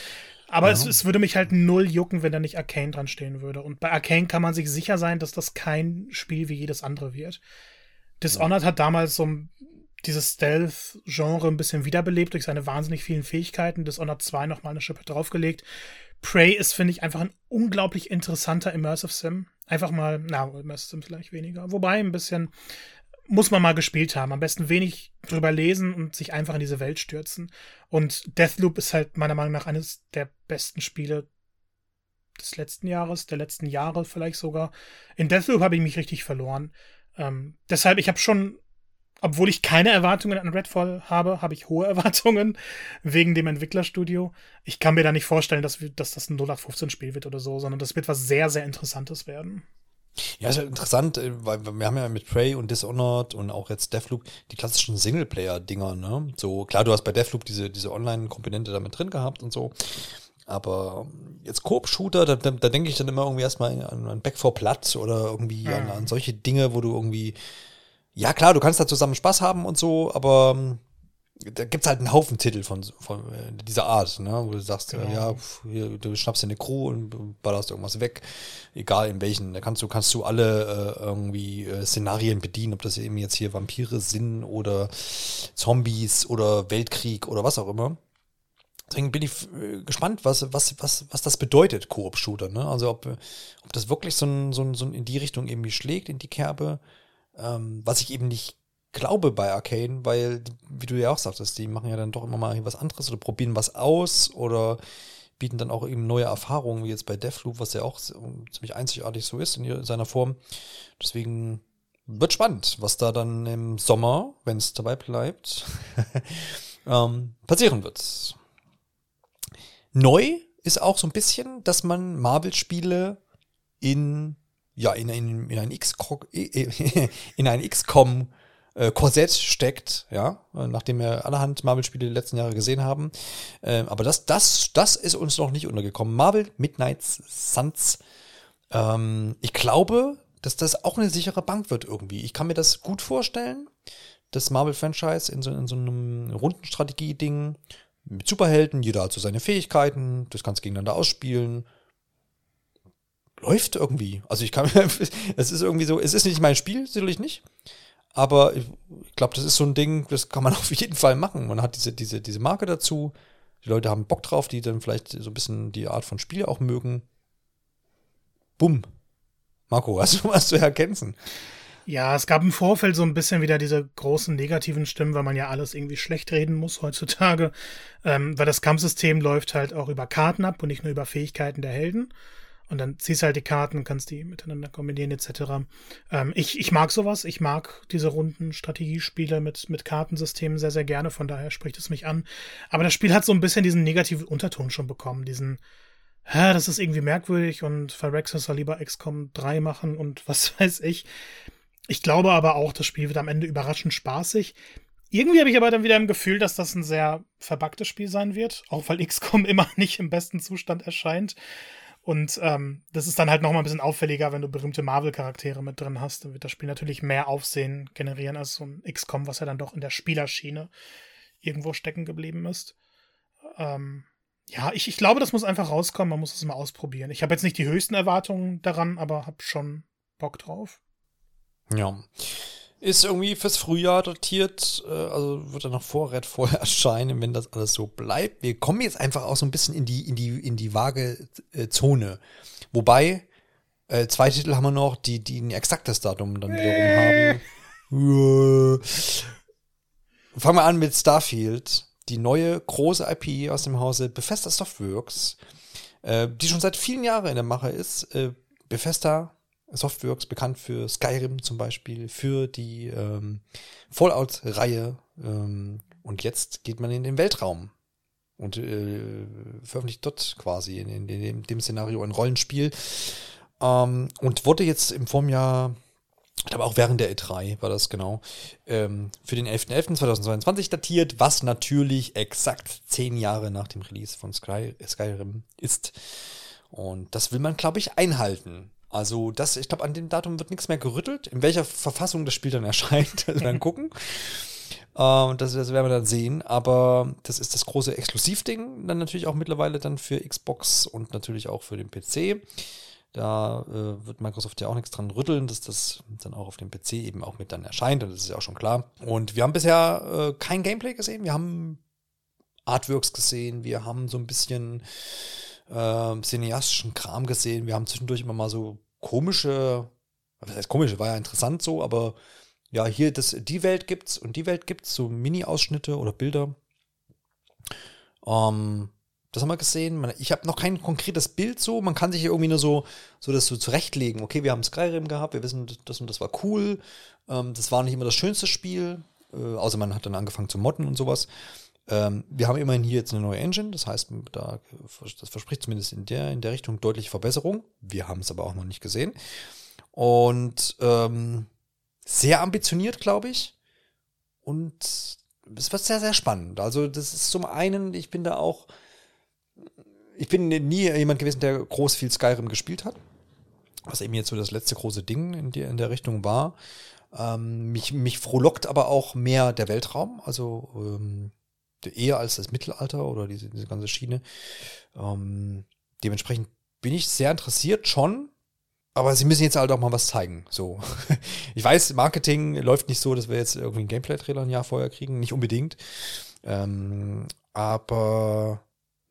Aber ja. es, es, würde mich halt null jucken, wenn da nicht Arcane dran stehen würde. Und bei Arcane kann man sich sicher sein, dass das kein Spiel wie jedes andere wird. Dishonored ja. hat damals so dieses Stealth-Genre ein bisschen wiederbelebt durch seine wahnsinnig vielen Fähigkeiten. Dishonored 2 nochmal eine Schippe draufgelegt. Prey ist, finde ich, einfach ein unglaublich interessanter Immersive Sim. Einfach mal, na, Immersive Sim vielleicht weniger. Wobei ein bisschen muss man mal gespielt haben. Am besten wenig drüber lesen und sich einfach in diese Welt stürzen. Und Deathloop ist halt meiner Meinung nach eines der besten Spiele des letzten Jahres, der letzten Jahre vielleicht sogar. In Deathloop habe ich mich richtig verloren. Ähm, deshalb, ich habe schon, obwohl ich keine Erwartungen an Redfall habe, habe ich hohe *laughs* Erwartungen wegen dem Entwicklerstudio. Ich kann mir da nicht vorstellen, dass, wir, dass das ein 0815-Spiel wird oder so, sondern das wird was sehr, sehr Interessantes werden. Ja, ist ja interessant, äh, weil wir haben ja mit Prey und Dishonored und auch jetzt Deathloop die klassischen Singleplayer-Dinger, ne? So, klar, du hast bei Deathloop diese, diese Online-Komponente damit drin gehabt und so. Aber jetzt Coop-Shooter, da, da, da denke ich dann immer irgendwie erstmal an, an Back for Blood oder irgendwie mhm. an, an solche Dinge, wo du irgendwie, ja klar, du kannst da zusammen Spaß haben und so, aber da gibt es halt einen Haufen Titel von, von äh, dieser Art, ne? wo du sagst, genau. ja, hier, du schnappst dir eine Crew und ballerst irgendwas weg, egal in welchen. Da kannst du, kannst du alle äh, irgendwie äh, Szenarien bedienen, ob das eben jetzt hier Vampire sind oder Zombies oder Weltkrieg oder was auch immer. Deswegen bin ich äh, gespannt, was, was, was, was das bedeutet, Koop-Shooter. Ne? Also ob, ob das wirklich so, ein, so, ein, so in die Richtung irgendwie schlägt, in die Kerbe, ähm, was ich eben nicht glaube bei Arcane, weil, wie du ja auch sagtest, die machen ja dann doch immer mal was anderes oder probieren was aus oder bieten dann auch eben neue Erfahrungen, wie jetzt bei Deathloop, was ja auch ziemlich einzigartig so ist in seiner Form. Deswegen wird spannend, was da dann im Sommer, wenn es dabei bleibt, *laughs* ähm, passieren wird. Neu ist auch so ein bisschen, dass man Marvel-Spiele in ja in, in, *laughs* in ein XCOM in ein XCOM äh, Korsett steckt, ja, nachdem wir allerhand Marvel-Spiele die letzten Jahre gesehen haben. Äh, aber das, das, das ist uns noch nicht untergekommen. Marvel Midnight Suns. Ähm, ich glaube, dass das auch eine sichere Bank wird irgendwie. Ich kann mir das gut vorstellen, das Marvel-Franchise in so, in so einem Rundenstrategie-Ding mit Superhelden, jeder hat so seine Fähigkeiten, das kannst gegeneinander ausspielen. Läuft irgendwie. Also ich kann mir, *laughs* es ist irgendwie so, es ist nicht mein Spiel, sicherlich nicht. Aber ich, glaube, das ist so ein Ding, das kann man *laughs* auf jeden Fall machen. Man hat diese, diese, diese Marke dazu. Die Leute haben Bock drauf, die dann vielleicht so ein bisschen die Art von Spiel auch mögen. Bumm. Marco, hast du *laughs* was zu ergänzen? Ja, es gab im Vorfeld so ein bisschen wieder diese großen negativen Stimmen, weil man ja alles irgendwie schlecht reden muss heutzutage. Ähm, weil das Kampfsystem läuft halt auch über Karten ab und nicht nur über Fähigkeiten der Helden. Und dann ziehst halt die Karten, kannst die miteinander kombinieren etc. Ähm, ich, ich mag sowas. Ich mag diese runden Strategiespiele mit, mit Kartensystemen sehr, sehr gerne. Von daher spricht es mich an. Aber das Spiel hat so ein bisschen diesen negativen Unterton schon bekommen. Diesen, hä, das ist irgendwie merkwürdig und Phyrexis soll lieber XCOM 3 machen und was *laughs* weiß ich. Ich glaube aber auch, das Spiel wird am Ende überraschend spaßig. Irgendwie habe ich aber dann wieder im Gefühl, dass das ein sehr verbacktes Spiel sein wird, auch weil XCOM *laughs* immer nicht im besten Zustand erscheint. Und ähm, das ist dann halt nochmal ein bisschen auffälliger, wenn du berühmte Marvel-Charaktere mit drin hast. Dann wird das Spiel natürlich mehr Aufsehen generieren als so ein XCOM, was ja dann doch in der Spielerschiene irgendwo stecken geblieben ist. Ähm, ja, ich, ich glaube, das muss einfach rauskommen. Man muss es mal ausprobieren. Ich habe jetzt nicht die höchsten Erwartungen daran, aber habe schon Bock drauf. Ja. Ist irgendwie fürs Frühjahr datiert, äh, also wird er noch vor Red vorher *laughs* erscheinen, wenn das alles so bleibt. Wir kommen jetzt einfach auch so ein bisschen in die, in die, in die vage äh, Zone. Wobei, äh, zwei Titel haben wir noch, die, die ein exaktes Datum dann wiederum haben. Fangen wir an mit Starfield, die neue große IP aus dem Hause Bethesda Softworks, äh, die schon seit vielen Jahren in der Mache ist. Äh, Bethesda Softworks bekannt für Skyrim zum Beispiel, für die ähm, Fallout-Reihe. Ähm, und jetzt geht man in den Weltraum und äh, veröffentlicht dort quasi in, in, in, dem, dem, Szenario ein Rollenspiel. Ähm, und wurde jetzt im Vorjahr, aber auch während der E3 war das genau, ähm, für den 11.11.2022 datiert, was natürlich exakt zehn Jahre nach dem Release von Sky, Skyrim ist. Und das will man, glaube ich, einhalten. Also das, ich glaube, an dem Datum wird nichts mehr gerüttelt. In welcher Verfassung das Spiel dann *laughs* erscheint, also dann gucken. Ähm, das, das, werden wir dann sehen. Aber das ist das große Exklusivding. Dann natürlich auch mittlerweile dann für Xbox und natürlich auch für den PC. Da äh, wird Microsoft ja auch nichts dran rütteln, dass das dann auch auf dem PC eben auch mit dann erscheint. Und das ist ja auch schon klar. Und wir haben bisher äh, kein Gameplay gesehen. Wir haben Artworks gesehen. Wir haben so ein bisschen äh, cineastischen Kram gesehen. Wir haben zwischendurch immer mal so komische, was heißt komische, war ja interessant so, aber ja, hier das, die Welt gibt's und die Welt gibt's, so Mini-Ausschnitte oder Bilder. Ähm, das haben wir gesehen. Ich habe noch kein konkretes Bild so. Man kann sich irgendwie nur so, so das so zurechtlegen. Okay, wir haben Skyrim gehabt, wir wissen, das und das war cool. Ähm, das war nicht immer das schönste Spiel. Äh, außer man hat dann angefangen zu modden und sowas. Ähm, wir haben immerhin hier jetzt eine neue Engine, das heißt, da, das verspricht zumindest in der, in der Richtung deutliche Verbesserung. Wir haben es aber auch noch nicht gesehen. Und ähm, sehr ambitioniert, glaube ich. Und es wird sehr, sehr spannend. Also, das ist zum einen, ich bin da auch, ich bin nie jemand gewesen, der groß viel Skyrim gespielt hat. Was eben jetzt so das letzte große Ding in, die, in der Richtung war. Ähm, mich, mich frohlockt aber auch mehr der Weltraum. Also ähm, eher als das Mittelalter oder diese, diese ganze Schiene. Ähm, dementsprechend bin ich sehr interessiert schon, aber sie müssen jetzt halt auch mal was zeigen. So. *laughs* Ich weiß, Marketing läuft nicht so, dass wir jetzt irgendwie einen Gameplay-Trailer ein Jahr vorher kriegen, nicht unbedingt. Ähm, aber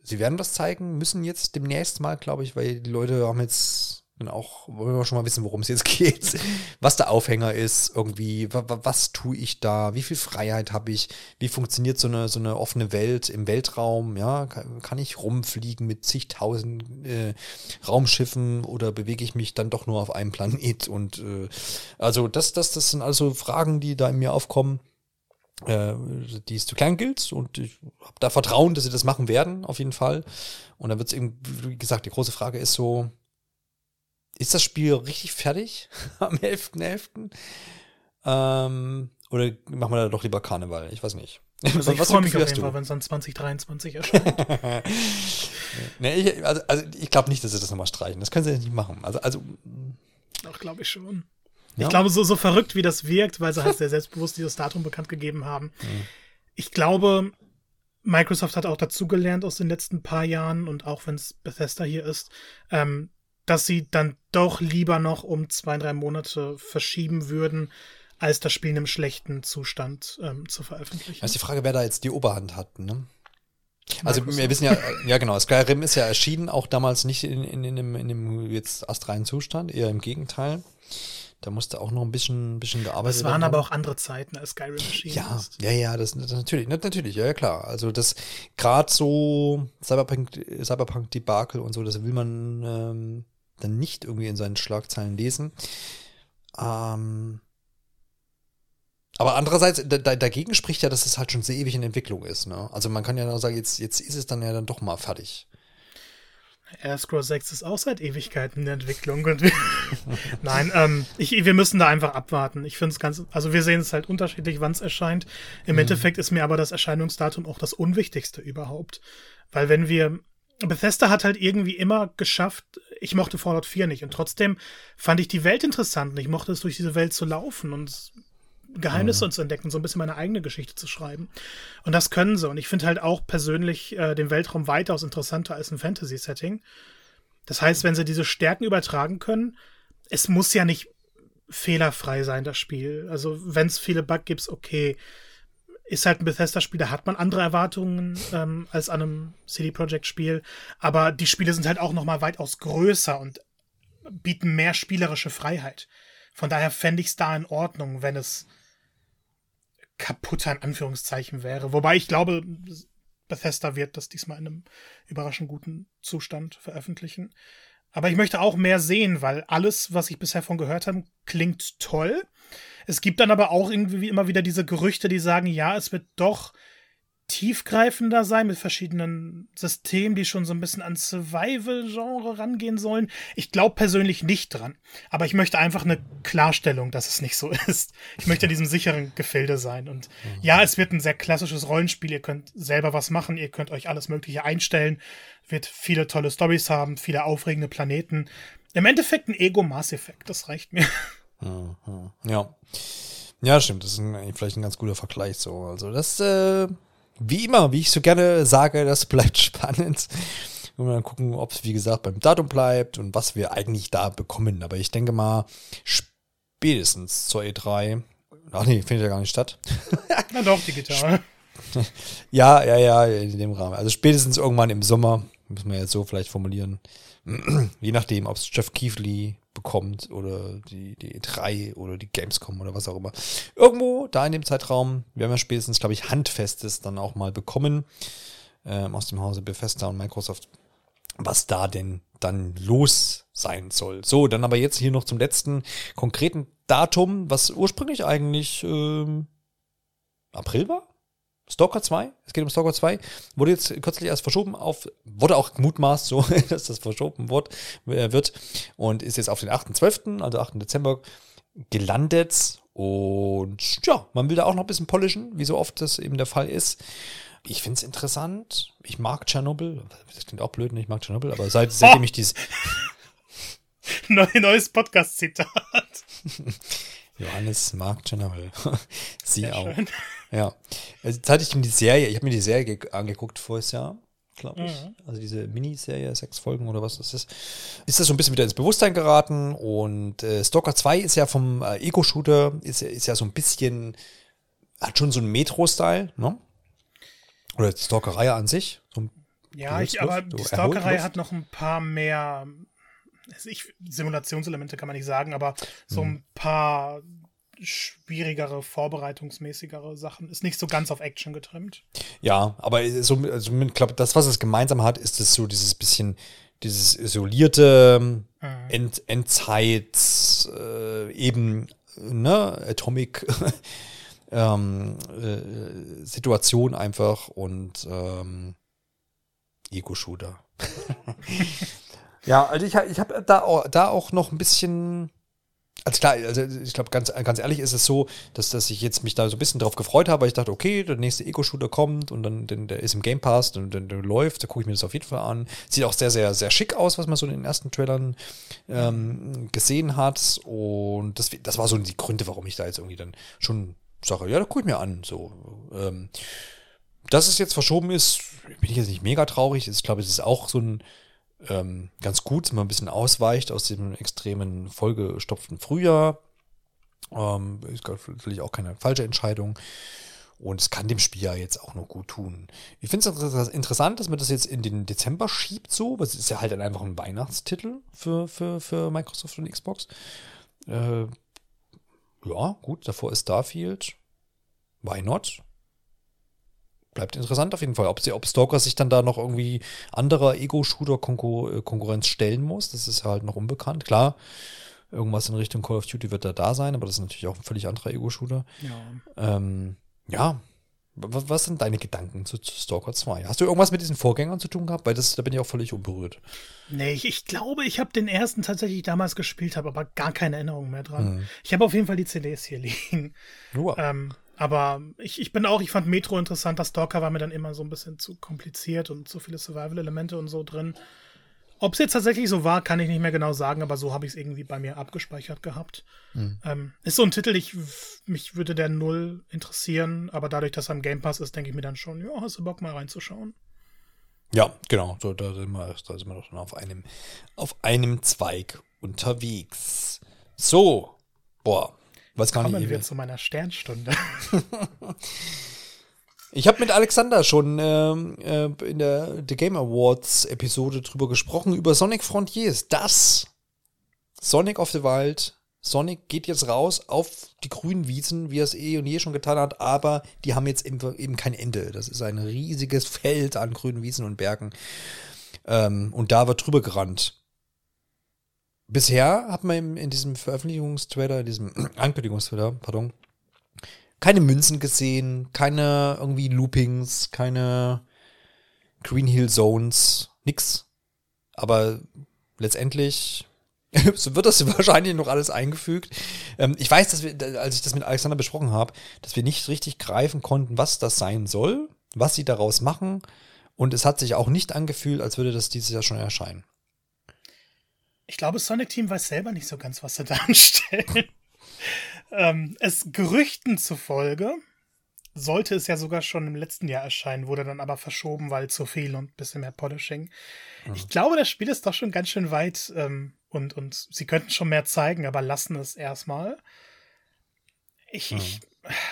sie werden was zeigen, müssen jetzt demnächst mal, glaube ich, weil die Leute haben jetzt dann auch wollen wir schon mal wissen, worum es jetzt *laughs* geht, was der Aufhänger ist, irgendwie, was tue ich da, wie viel Freiheit habe ich, wie funktioniert so eine, so eine offene Welt im Weltraum, ja, kann, ich rumfliegen mit zigtausend äh, Raumschiffen oder bewege ich mich dann doch nur auf einem Planet? Und äh, also das, das, das sind also Fragen, die da in mir aufkommen äh, die es zu klären gilt. Und ich habe da Vertrauen, dass sie das machen werden, auf jeden Fall. Und dann wird es eben, wie gesagt, die große Frage ist so, ist das Spiel richtig fertig *laughs* am 11.11.? Ähm, oder machen wir da doch lieber Karneval? Ich weiß nicht. Also ich *laughs* freue mich auf jeden Fall, wenn es dann 2023 erscheint. *laughs* nee, ich, also, also ich glaube nicht, dass sie das nochmal streichen. Das können sie nicht machen. Also, also Doch, glaube ich schon. Ja. Ich glaube, so, so verrückt, wie das wirkt, weil sie halt sehr selbstbewusst dieses Datum bekannt gegeben haben. Mhm. Ich glaube, Microsoft hat auch dazugelernt aus den letzten paar Jahren und auch wenn es Bethesda hier ist, ähm, dass sie dann doch lieber noch um zwei, drei Monate verschieben würden, als das Spiel in einem schlechten Zustand ähm, zu veröffentlichen. Das ist die Frage, wer da jetzt die Oberhand hat, ne? Also wir wissen ja, ja genau, Skyrim ist ja erschienen, auch damals nicht in, in, in, dem, in dem jetzt astreinen Zustand, eher im Gegenteil. Da musste auch noch ein bisschen, bisschen gearbeitet werden. Es waren aber auch andere Zeiten, als Skyrim erschienen ja, ist. Ja, ja, das, das natürlich, natürlich, ja, ja klar. Also das gerade so Cyberpunk, Cyberpunk Debakel und so, das will man ähm, dann nicht irgendwie in seinen Schlagzeilen lesen. Ähm, aber andererseits, da, dagegen spricht ja, dass es halt schon sehr ewig in Entwicklung ist. Ne? Also man kann ja noch sagen, jetzt, jetzt ist es dann ja dann doch mal fertig. Elder Scrolls 6 ist auch seit Ewigkeiten in der Entwicklung. *laughs* Nein, ähm, ich, wir müssen da einfach abwarten. Ich finde es ganz, also wir sehen es halt unterschiedlich, wann es erscheint. Im mhm. Endeffekt ist mir aber das Erscheinungsdatum auch das Unwichtigste überhaupt. Weil wenn wir, Bethesda hat halt irgendwie immer geschafft, ich mochte Fallout 4 nicht und trotzdem fand ich die Welt interessant und ich mochte es durch diese Welt zu laufen und Geheimnisse mhm. zu entdecken, so ein bisschen meine eigene Geschichte zu schreiben. Und das können sie. Und ich finde halt auch persönlich äh, den Weltraum weitaus interessanter als ein Fantasy-Setting. Das heißt, wenn sie diese Stärken übertragen können, es muss ja nicht fehlerfrei sein, das Spiel. Also, wenn es viele Bugs gibt, okay. Ist halt ein Bethesda-Spiel, da hat man andere Erwartungen ähm, als an einem CD Projekt-Spiel. Aber die Spiele sind halt auch noch mal weitaus größer und bieten mehr spielerische Freiheit. Von daher fände ich es da in Ordnung, wenn es kaputter in Anführungszeichen wäre. Wobei ich glaube, Bethesda wird das diesmal in einem überraschend guten Zustand veröffentlichen. Aber ich möchte auch mehr sehen, weil alles, was ich bisher von gehört habe, klingt toll. Es gibt dann aber auch irgendwie immer wieder diese Gerüchte, die sagen, ja, es wird doch tiefgreifender sein mit verschiedenen Systemen, die schon so ein bisschen an Survival-Genre rangehen sollen. Ich glaube persönlich nicht dran. Aber ich möchte einfach eine Klarstellung, dass es nicht so *laughs* ist. Ich möchte in diesem sicheren Gefilde sein. Und mhm. ja, es wird ein sehr klassisches Rollenspiel. Ihr könnt selber was machen. Ihr könnt euch alles Mögliche einstellen. Wird viele tolle Stories haben, viele aufregende Planeten. Im Endeffekt ein Ego-Mass Effect. Das reicht mir. *laughs* Mhm. Ja. Ja, stimmt. Das ist ein, vielleicht ein ganz guter Vergleich so. Also das, äh, wie immer, wie ich so gerne sage, das *laughs* bleibt spannend. Und dann gucken, ob es, wie gesagt, beim Datum bleibt und was wir eigentlich da bekommen. Aber ich denke mal, spätestens zur E3. Ach nee, findet ja gar nicht statt. *laughs* Na doch, digital. *laughs* ja, ja, ja, in dem Rahmen. Also spätestens irgendwann im Sommer, muss man jetzt so vielleicht formulieren. *clears throat* Je nachdem, ob es Jeff Keefley bekommt oder die, die E3 oder die Gamescom oder was auch immer. Irgendwo da in dem Zeitraum, wir haben ja spätestens, glaube ich, Handfestes dann auch mal bekommen ähm, aus dem Hause Bethesda und Microsoft, was da denn dann los sein soll. So, dann aber jetzt hier noch zum letzten konkreten Datum, was ursprünglich eigentlich ähm, April war? Stalker 2, es geht um Stalker 2, wurde jetzt kürzlich erst verschoben auf, wurde auch gemutmaßt so, *laughs* dass das verschoben wird, äh, wird und ist jetzt auf den 8.12., also 8. Dezember gelandet und ja, man will da auch noch ein bisschen polischen, wie so oft das eben der Fall ist. Ich finde es interessant, ich mag Tschernobyl, das klingt auch blöd, ne? ich mag Tschernobyl, aber seit, *laughs* seitdem oh. ich dieses... neues Podcast-Zitat. *laughs* Johannes mag Chernobyl. *laughs* Sie Sehr auch. Schön. Ja. Also, jetzt hatte ich ihm die Serie, ich habe mir die Serie angeguckt voriges Jahr, glaube ich. Mhm. Also diese Miniserie, sechs Folgen oder was das ist. Ist das so ein bisschen wieder ins Bewusstsein geraten und äh, Stalker 2 ist ja vom äh, Ego-Shooter, ist, ist ja so ein bisschen, hat schon so einen Metro-Style, ne? Oder Stalkerei an sich. So ja, ich, aber die Stalkerei hat noch ein paar mehr ich, Simulationselemente kann man nicht sagen, aber so ein mhm. paar schwierigere, vorbereitungsmäßigere Sachen. Ist nicht so ganz auf Action getrimmt. Ja, aber so, also ich glaube, das, was es gemeinsam hat, ist es so dieses bisschen, dieses isolierte mhm. End, Endzeit, äh, eben, ne, Atomic *laughs* ähm, äh, Situation einfach und ähm, Ego-Shooter. *laughs* Ja, also ich, ich habe da, auch, da auch noch ein bisschen. Also klar, also ich glaube, ganz, ganz ehrlich ist es so, dass, dass ich jetzt mich da so ein bisschen drauf gefreut habe, weil ich dachte, okay, der nächste Ego-Shooter kommt und dann den, der ist im Game Pass und dann der läuft, da gucke ich mir das auf jeden Fall an. Sieht auch sehr, sehr, sehr schick aus, was man so in den ersten Trailern ähm, gesehen hat. Und das, das war so die Gründe, warum ich da jetzt irgendwie dann schon sage, ja, da gucke ich mir an. So, ähm, dass es jetzt verschoben ist, bin ich jetzt nicht mega traurig. Ich glaube, es ist auch so ein ähm, ganz gut, dass man ein bisschen ausweicht aus dem extremen vollgestopften Frühjahr. Ähm, ist natürlich auch keine falsche Entscheidung. Und es kann dem Spiel ja jetzt auch noch gut tun. Ich finde es interessant, dass man das jetzt in den Dezember schiebt, so. Das ist ja halt einfach ein Weihnachtstitel für, für, für Microsoft und Xbox. Äh, ja, gut, davor ist Starfield. Why not? Bleibt interessant auf jeden Fall. Ob, sie, ob Stalker sich dann da noch irgendwie anderer Ego-Shooter-Konkurrenz stellen muss, das ist ja halt noch unbekannt. Klar, irgendwas in Richtung Call of Duty wird da da sein, aber das ist natürlich auch ein völlig anderer Ego-Shooter. Ja. Ähm, ja. Was sind deine Gedanken zu, zu, Stalker 2? Hast du irgendwas mit diesen Vorgängern zu tun gehabt? Weil das, da bin ich auch völlig unberührt. Nee, ich, ich glaube, ich habe den ersten tatsächlich damals gespielt, habe aber gar keine Erinnerung mehr dran. Hm. Ich habe auf jeden Fall die CDs hier liegen. Wow. Ähm, aber ich, ich bin auch, ich fand Metro interessant. Das Stalker war mir dann immer so ein bisschen zu kompliziert und zu viele Survival-Elemente und so drin. Ob es jetzt tatsächlich so war, kann ich nicht mehr genau sagen, aber so habe ich es irgendwie bei mir abgespeichert gehabt. Mhm. Ähm, ist so ein Titel, ich, mich würde der null interessieren, aber dadurch, dass er am Game Pass ist, denke ich mir dann schon, ja, hast du Bock mal reinzuschauen? Ja, genau. So, da, sind wir, da sind wir doch schon auf einem, auf einem Zweig unterwegs. So, boah, was kann Kommen ich wir zu meiner Sternstunde. *laughs* Ich habe mit Alexander schon ähm, äh, in der The Game Awards Episode drüber gesprochen, über Sonic Frontiers. Das Sonic of the Wild. Sonic geht jetzt raus auf die grünen Wiesen, wie er es eh und je schon getan hat, aber die haben jetzt eben kein Ende. Das ist ein riesiges Feld an grünen Wiesen und Bergen. Ähm, und da wird drüber gerannt. Bisher hat man in diesem Veröffentlichungstrailer, in diesem *clears throat* Ankündigungstrailer, pardon, keine Münzen gesehen, keine irgendwie Loopings, keine Green Hill Zones, nix. Aber letztendlich *laughs* so wird das *laughs* wahrscheinlich noch alles eingefügt. Ähm, ich weiß, dass wir, als ich das mit Alexander besprochen habe, dass wir nicht richtig greifen konnten, was das sein soll, was sie daraus machen. Und es hat sich auch nicht angefühlt, als würde das dieses Jahr schon erscheinen. Ich glaube, Sonic Team weiß selber nicht so ganz, was sie da *laughs* anstellen. Ähm, es Gerüchten zufolge sollte es ja sogar schon im letzten Jahr erscheinen, wurde dann aber verschoben, weil zu viel und ein bisschen mehr Polishing. Mhm. Ich glaube, das Spiel ist doch schon ganz schön weit ähm, und, und sie könnten schon mehr zeigen, aber lassen es erstmal. Ich, mhm. ich,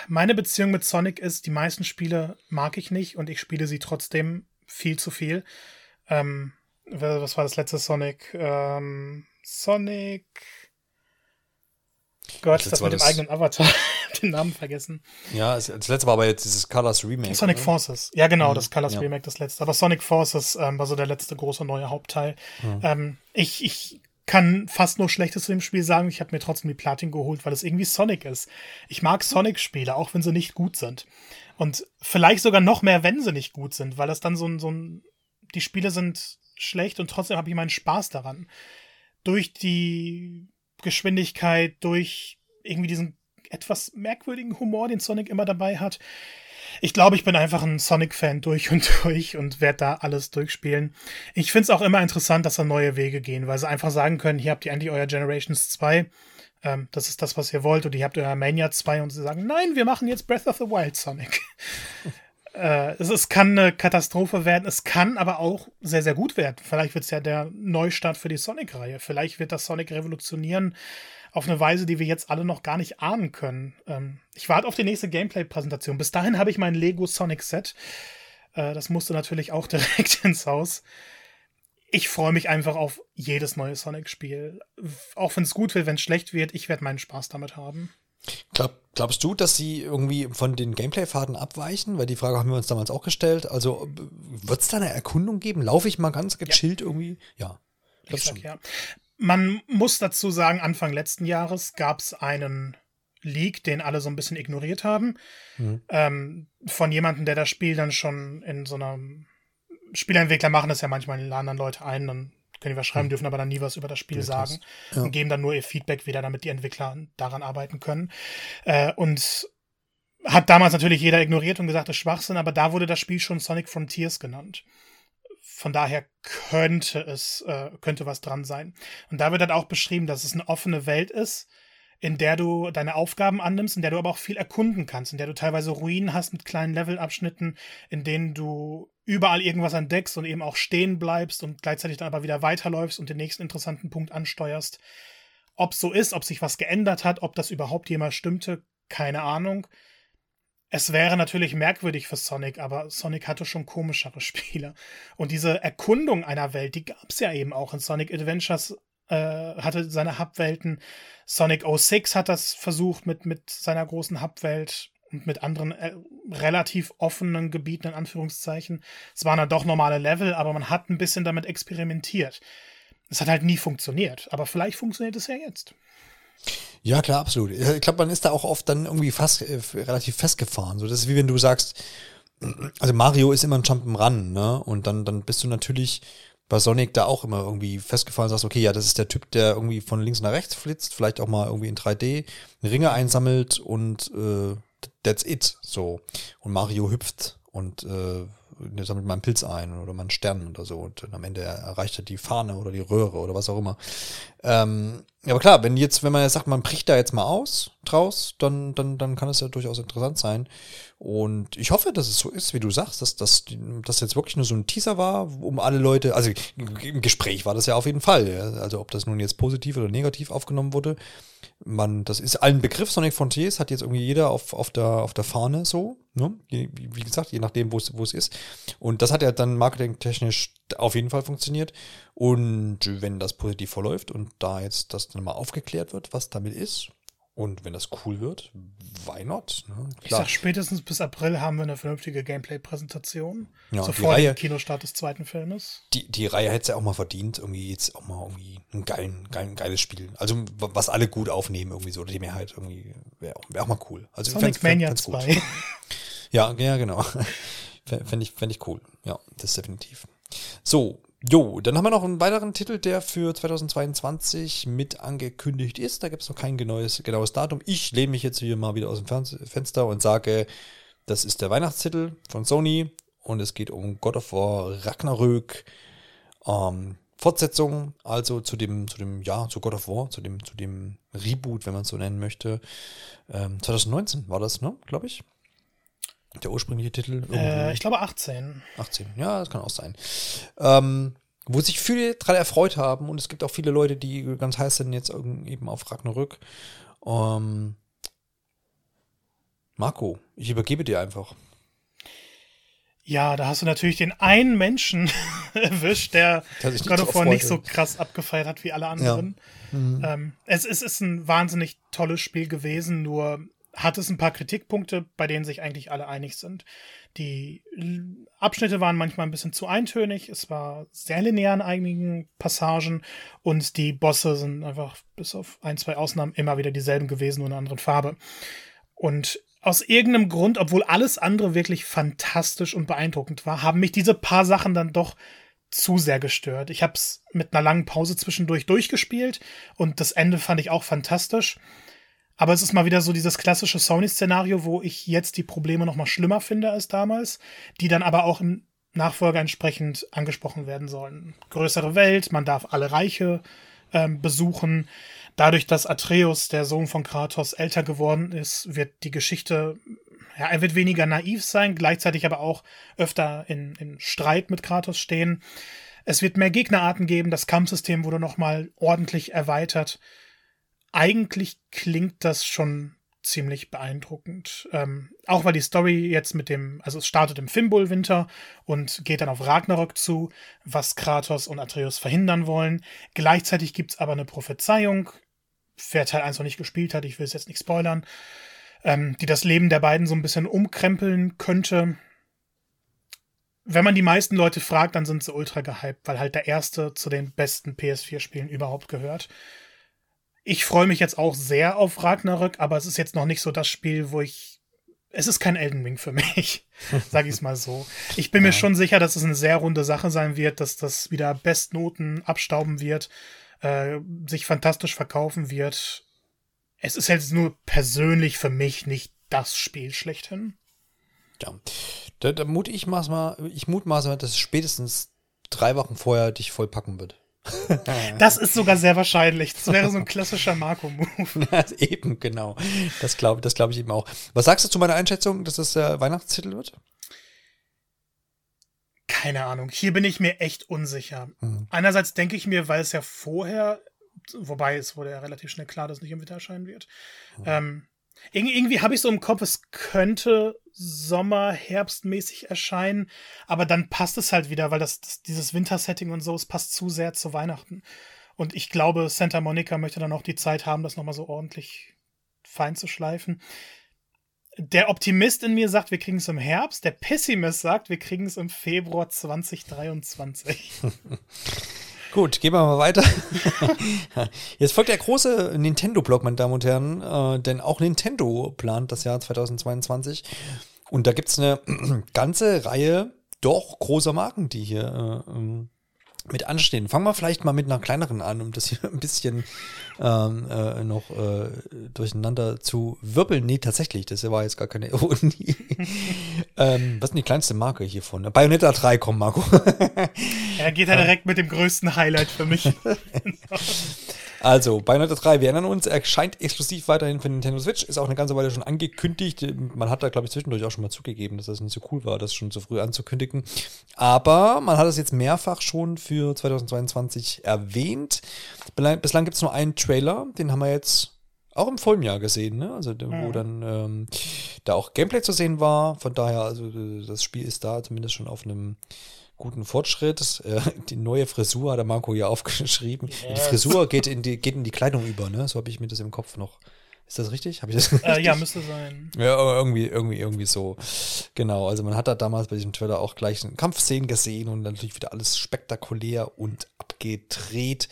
meine Beziehung mit Sonic ist, die meisten Spiele mag ich nicht und ich spiele sie trotzdem viel zu viel. Ähm, was war das letzte Sonic? Ähm, Sonic Gott, das, mit dem eigenen Avatar, *laughs* den Namen vergessen. Ja, das letzte war aber jetzt dieses Colors Remake. Sonic oder? Forces. Ja, genau, mhm. das Colors ja. Remake, das letzte. Aber Sonic Forces ähm, war so der letzte große neue Hauptteil. Mhm. Ähm, ich, ich kann fast nur Schlechtes zu dem Spiel sagen. Ich habe mir trotzdem die Platin geholt, weil es irgendwie Sonic ist. Ich mag Sonic-Spiele, auch wenn sie nicht gut sind. Und vielleicht sogar noch mehr, wenn sie nicht gut sind, weil das dann so ein, so ein die Spiele sind schlecht und trotzdem habe ich meinen Spaß daran. Durch die Geschwindigkeit, durch irgendwie diesen etwas merkwürdigen Humor, den Sonic immer dabei hat. Ich glaube, ich bin einfach ein Sonic-Fan durch und *laughs* durch und werde da alles durchspielen. Ich finde es auch immer interessant, dass da neue Wege gehen, weil sie einfach sagen können, hier habt ihr endlich euer Generations 2. Ähm, das ist das, was ihr wollt. Und ihr habt euer Mania 2 und sie sagen, nein, wir machen jetzt Breath of the Wild Sonic. *laughs* äh, es, es, kann eine Katastrophe werden, es kann aber auch sehr, sehr gut werden. Vielleicht wird es ja der Neustart für die Sonic-Reihe. Vielleicht wird das Sonic revolutionieren auf eine Weise, die wir jetzt alle noch gar nicht ahnen können. Ähm, ich warte auf die nächste Gameplay-Präsentation. Bis dahin habe ich mein Lego Sonic Set. Äh, das musste natürlich auch *laughs* direkt ins Haus. Ich freue mich einfach auf jedes neue Sonic-Spiel. Auch wenn es gut wird, wenn es schlecht wird, ich werde meinen Spaß damit haben. Glaub, glaubst du, dass sie irgendwie von den Gameplay-Faden abweichen? Weil die Frage haben wir uns damals auch gestellt. Also wird es da eine Erkundung geben? Laufe ich mal ganz gechillt ja. irgendwie? Ja. Ich sag, ja. Man muss dazu sagen, Anfang letzten Jahres gab es einen Leak, den alle so ein bisschen ignoriert haben. Mhm. Ähm, von jemandem, der das Spiel dann schon in so einer Spielentwickler machen das ja manchmal, laden dann Leute ein, dann können die was schreiben, mhm. dürfen aber dann nie was über das Spiel ja, sagen ja. und geben dann nur ihr Feedback wieder, damit die Entwickler daran arbeiten können. Äh, und hat damals natürlich jeder ignoriert und gesagt, das ist Schwachsinn, aber da wurde das Spiel schon Sonic Frontiers genannt. Von daher könnte es, äh, könnte was dran sein. Und da wird dann auch beschrieben, dass es eine offene Welt ist, in der du deine Aufgaben annimmst, in der du aber auch viel erkunden kannst, in der du teilweise Ruinen hast mit kleinen Levelabschnitten, in denen du überall irgendwas entdeckst und eben auch stehen bleibst und gleichzeitig dann aber wieder weiterläufst und den nächsten interessanten Punkt ansteuerst. Ob so ist, ob sich was geändert hat, ob das überhaupt jemals stimmte, keine Ahnung. Es wäre natürlich merkwürdig für Sonic, aber Sonic hatte schon komischere *laughs* Spiele. Und diese Erkundung einer Welt, die gab es ja eben auch in Sonic Adventures, äh, hatte seine Hubwelten. Sonic 06 hat das versucht mit, mit seiner großen Hubwelt und mit anderen äh, relativ offenen Gebieten, in Anführungszeichen. Es waren dann doch normale Level, aber man hat ein bisschen damit experimentiert. Es hat halt nie funktioniert, aber vielleicht funktioniert es ja jetzt. Ja, klar, absolut. Ich glaube, man ist da auch oft dann irgendwie fast äh, relativ festgefahren. So, das ist wie wenn du sagst, *clears throat* also Mario ist immer ein Jump'n'Run, ne? Und dann, dann bist du natürlich bei Sonic da auch immer irgendwie festgefahren und sagst, okay, ja, das ist der Typ, der irgendwie von links nach rechts flitzt, vielleicht auch mal irgendwie in 3D Ringe einsammelt und äh, that's it. So. Und Mario hüpft und äh, sammelt mal Pilz ein oder mal Stern oder so und am Ende erreicht er die Fahne oder die Röhre oder was auch immer. Ähm, aber klar, wenn jetzt, wenn man jetzt sagt, man bricht da jetzt mal aus draus, dann, dann, dann kann es ja durchaus interessant sein. Und ich hoffe, dass es so ist, wie du sagst, dass das dass jetzt wirklich nur so ein Teaser war, um alle Leute, also im Gespräch war das ja auf jeden Fall. Also ob das nun jetzt positiv oder negativ aufgenommen wurde, man, das ist allen Begriff Sonic Frontiers, hat jetzt irgendwie jeder auf, auf, der, auf der Fahne so, ne? Wie, wie gesagt, je nachdem, wo es ist. Und das hat ja dann marketingtechnisch auf jeden Fall funktioniert. Und wenn das positiv verläuft und da jetzt das dann mal aufgeklärt wird, was damit ist, und wenn das cool wird, why not? Ne? Ich sag, spätestens bis April haben wir eine vernünftige Gameplay-Präsentation. Ja, so vor dem Kinostart des zweiten Filmes. Die, die Reihe hätte es ja auch mal verdient, irgendwie jetzt auch mal irgendwie ein, geilen, geilen, geiles Spiel. Also was alle gut aufnehmen, irgendwie so, die Mehrheit irgendwie wäre wär auch mal cool. Also Sonic fänd, Mania fänd, 2. *laughs* ja, ja, genau. *laughs* Fände ich, fänd ich cool. Ja, das ist definitiv. So, Jo, dann haben wir noch einen weiteren Titel, der für 2022 mit angekündigt ist. Da gibt es noch kein genaues, genaues Datum. Ich lehne mich jetzt hier mal wieder aus dem Fenster und sage, das ist der Weihnachtstitel von Sony und es geht um God of War Ragnarök. Ähm, Fortsetzung, also zu dem, zu dem, ja, zu God of War, zu dem, zu dem Reboot, wenn man es so nennen möchte. Ähm, 2019 war das, ne, glaube ich. Der ursprüngliche Titel? Äh, ich glaube 18. 18, ja, das kann auch sein. Ähm, wo sich viele daran erfreut haben und es gibt auch viele Leute, die ganz heiß sind jetzt eben auf Ragnarök. Ähm, Marco, ich übergebe dir einfach. Ja, da hast du natürlich den einen Menschen *laughs* erwischt, der God of War nicht so krass abgefeiert hat wie alle anderen. Ja. Mhm. Ähm, es, es ist ein wahnsinnig tolles Spiel gewesen, nur hat es ein paar Kritikpunkte, bei denen sich eigentlich alle einig sind. Die Abschnitte waren manchmal ein bisschen zu eintönig, es war sehr linear in einigen Passagen und die Bosse sind einfach bis auf ein, zwei Ausnahmen immer wieder dieselben gewesen, nur in einer anderen Farbe. Und aus irgendeinem Grund, obwohl alles andere wirklich fantastisch und beeindruckend war, haben mich diese paar Sachen dann doch zu sehr gestört. Ich habe es mit einer langen Pause zwischendurch durchgespielt und das Ende fand ich auch fantastisch. Aber es ist mal wieder so dieses klassische Sony-Szenario, wo ich jetzt die Probleme noch mal schlimmer finde als damals, die dann aber auch im Nachfolger entsprechend angesprochen werden sollen. Größere Welt, man darf alle Reiche ähm, besuchen. Dadurch, dass Atreus, der Sohn von Kratos, älter geworden ist, wird die Geschichte, ja, er wird weniger naiv sein, gleichzeitig aber auch öfter in, in Streit mit Kratos stehen. Es wird mehr Gegnerarten geben, das Kampfsystem wurde nochmal ordentlich erweitert eigentlich klingt das schon ziemlich beeindruckend. Ähm, auch weil die Story jetzt mit dem, also es startet im Fimbul-Winter und geht dann auf Ragnarok zu, was Kratos und Atreus verhindern wollen. Gleichzeitig gibt es aber eine Prophezeiung, wer Teil 1 noch nicht gespielt hat, ich will es jetzt nicht spoilern, ähm, die das Leben der beiden so ein bisschen umkrempeln könnte. Wenn man die meisten Leute fragt, dann sind sie ultra gehypt, weil halt der erste zu den besten PS4-Spielen überhaupt gehört. Ich freue mich jetzt auch sehr auf Ragnarök, aber es ist jetzt noch nicht so das Spiel, wo ich. Es ist kein Elden Ring für mich, *laughs* sage ich es mal so. Ich bin ja. mir schon sicher, dass es eine sehr runde Sache sein wird, dass das wieder Bestnoten abstauben wird, äh, sich fantastisch verkaufen wird. Es ist jetzt nur persönlich für mich nicht das Spiel schlechthin. Ja, da, da mut ich mal, ich mutmaße, dass es spätestens drei Wochen vorher dich vollpacken wird. *laughs* Das ist sogar sehr wahrscheinlich. Das wäre so ein klassischer Marco-Move. *laughs* eben, genau. Das glaube das glaub ich eben auch. Was sagst du zu meiner Einschätzung, dass das der Weihnachtstitel wird? Keine Ahnung. Hier bin ich mir echt unsicher. Mhm. Einerseits denke ich mir, weil es ja vorher wobei es wurde ja relativ schnell klar, dass es nicht im Winter erscheinen wird. Mhm. Ähm, irgendwie habe ich so im Kopf, es könnte Sommer, Herbstmäßig erscheinen, aber dann passt es halt wieder, weil das, das dieses Wintersetting und so, es passt zu sehr zu Weihnachten. Und ich glaube, Santa Monica möchte dann auch die Zeit haben, das nochmal so ordentlich fein zu schleifen. Der Optimist in mir sagt, wir kriegen es im Herbst. Der Pessimist sagt, wir kriegen es im Februar 2023. *laughs* Gut, gehen wir mal weiter. *laughs* Jetzt folgt der große Nintendo-Blog, meine Damen und Herren, äh, denn auch Nintendo plant das Jahr 2022. Und da gibt es eine *clears throat* ganze Reihe doch großer Marken, die hier äh, ähm, mit anstehen. Fangen wir vielleicht mal mit einer kleineren an, um das hier *laughs* ein bisschen ähm, äh, noch äh, durcheinander zu wirbeln. Nee, tatsächlich, das war jetzt gar keine *laughs* Ironie. ähm, was ist denn die kleinste Marke hiervon? Bayonetta 3, komm, Marco. *laughs* er geht ja direkt mit dem größten Highlight für mich. Also, Bayonetta 3, wir erinnern uns, erscheint exklusiv weiterhin für Nintendo Switch, ist auch eine ganze Weile schon angekündigt. Man hat da, glaube ich, zwischendurch auch schon mal zugegeben, dass das nicht so cool war, das schon so früh anzukündigen. Aber man hat es jetzt mehrfach schon für 2022 erwähnt. Bislang gibt es nur einen Trailer, den haben wir jetzt auch im vollen Jahr gesehen, ne? Also wo mhm. dann ähm, da auch Gameplay zu sehen war. Von daher, also das Spiel ist da zumindest schon auf einem guten Fortschritt. *laughs* Äh, die neue Frisur hat der Marco ja aufgeschrieben. Yes. Die Frisur geht in die, geht in die Kleidung über, ne? So habe ich mir das im Kopf noch. Ist das richtig? Habe ich das äh, ja, müsste sein. Ja, irgendwie, irgendwie, irgendwie so. Genau, also man hat da damals bei diesem Trailer auch gleich eine Kampfszenen gesehen und natürlich wieder alles spektakulär und abgedreht.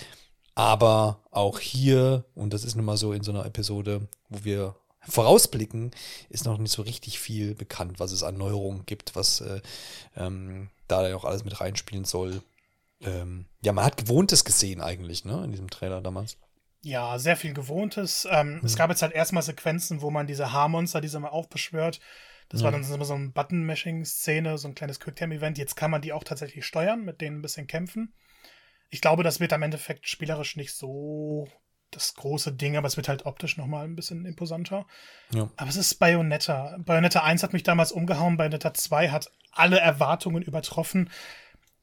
Aber auch hier, und das ist nun mal so in so einer Episode, wo wir vorausblicken, ist noch nicht so richtig viel bekannt, was es an Neuerungen gibt, was äh, ähm, da ja auch alles mit reinspielen soll. Ähm, ja, man hat Gewohntes gesehen eigentlich, ne, in diesem Trailer damals. Ja, sehr viel Gewohntes. Ähm, hm. Es gab jetzt halt erstmal Sequenzen, wo man diese Haarmonster, diese mal aufbeschwört. Das ja. war dann so eine Button-Mashing-Szene, so ein kleines Quicktime-Event. Jetzt kann man die auch tatsächlich steuern, mit denen ein bisschen kämpfen. Ich glaube, das wird am Endeffekt spielerisch nicht so das große Ding, aber es wird halt optisch nochmal ein bisschen imposanter. Ja. Aber es ist Bayonetta. Bayonetta 1 hat mich damals umgehauen, Bayonetta 2 hat alle Erwartungen übertroffen.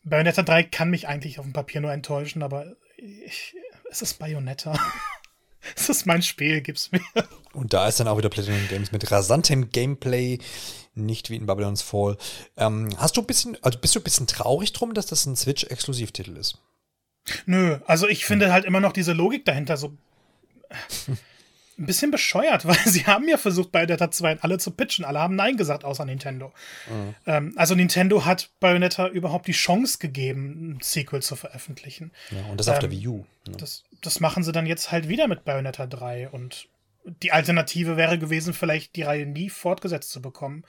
Bayonetta 3 kann mich eigentlich auf dem Papier nur enttäuschen, aber ich, es ist Bayonetta. *laughs* es ist mein Spiel, gib's mir. Und da ist dann auch wieder Platinum Games mit rasantem Gameplay, nicht wie in Babylon's Fall. Ähm, hast du ein bisschen, also bist du ein bisschen traurig drum, dass das ein Switch-Exklusivtitel ist? Nö, also ich finde halt immer noch diese Logik dahinter so ein bisschen bescheuert, *laughs* weil sie haben ja versucht, Bayonetta 2 alle zu pitchen. Alle haben Nein gesagt, außer Nintendo. Mhm. Ähm, also Nintendo hat Bayonetta überhaupt die Chance gegeben, ein Sequel zu veröffentlichen. Ja, und das ähm, auf der ähm, Wii U. Ja. Das, das machen sie dann jetzt halt wieder mit Bayonetta 3 und die Alternative wäre gewesen, vielleicht die Reihe nie fortgesetzt zu bekommen.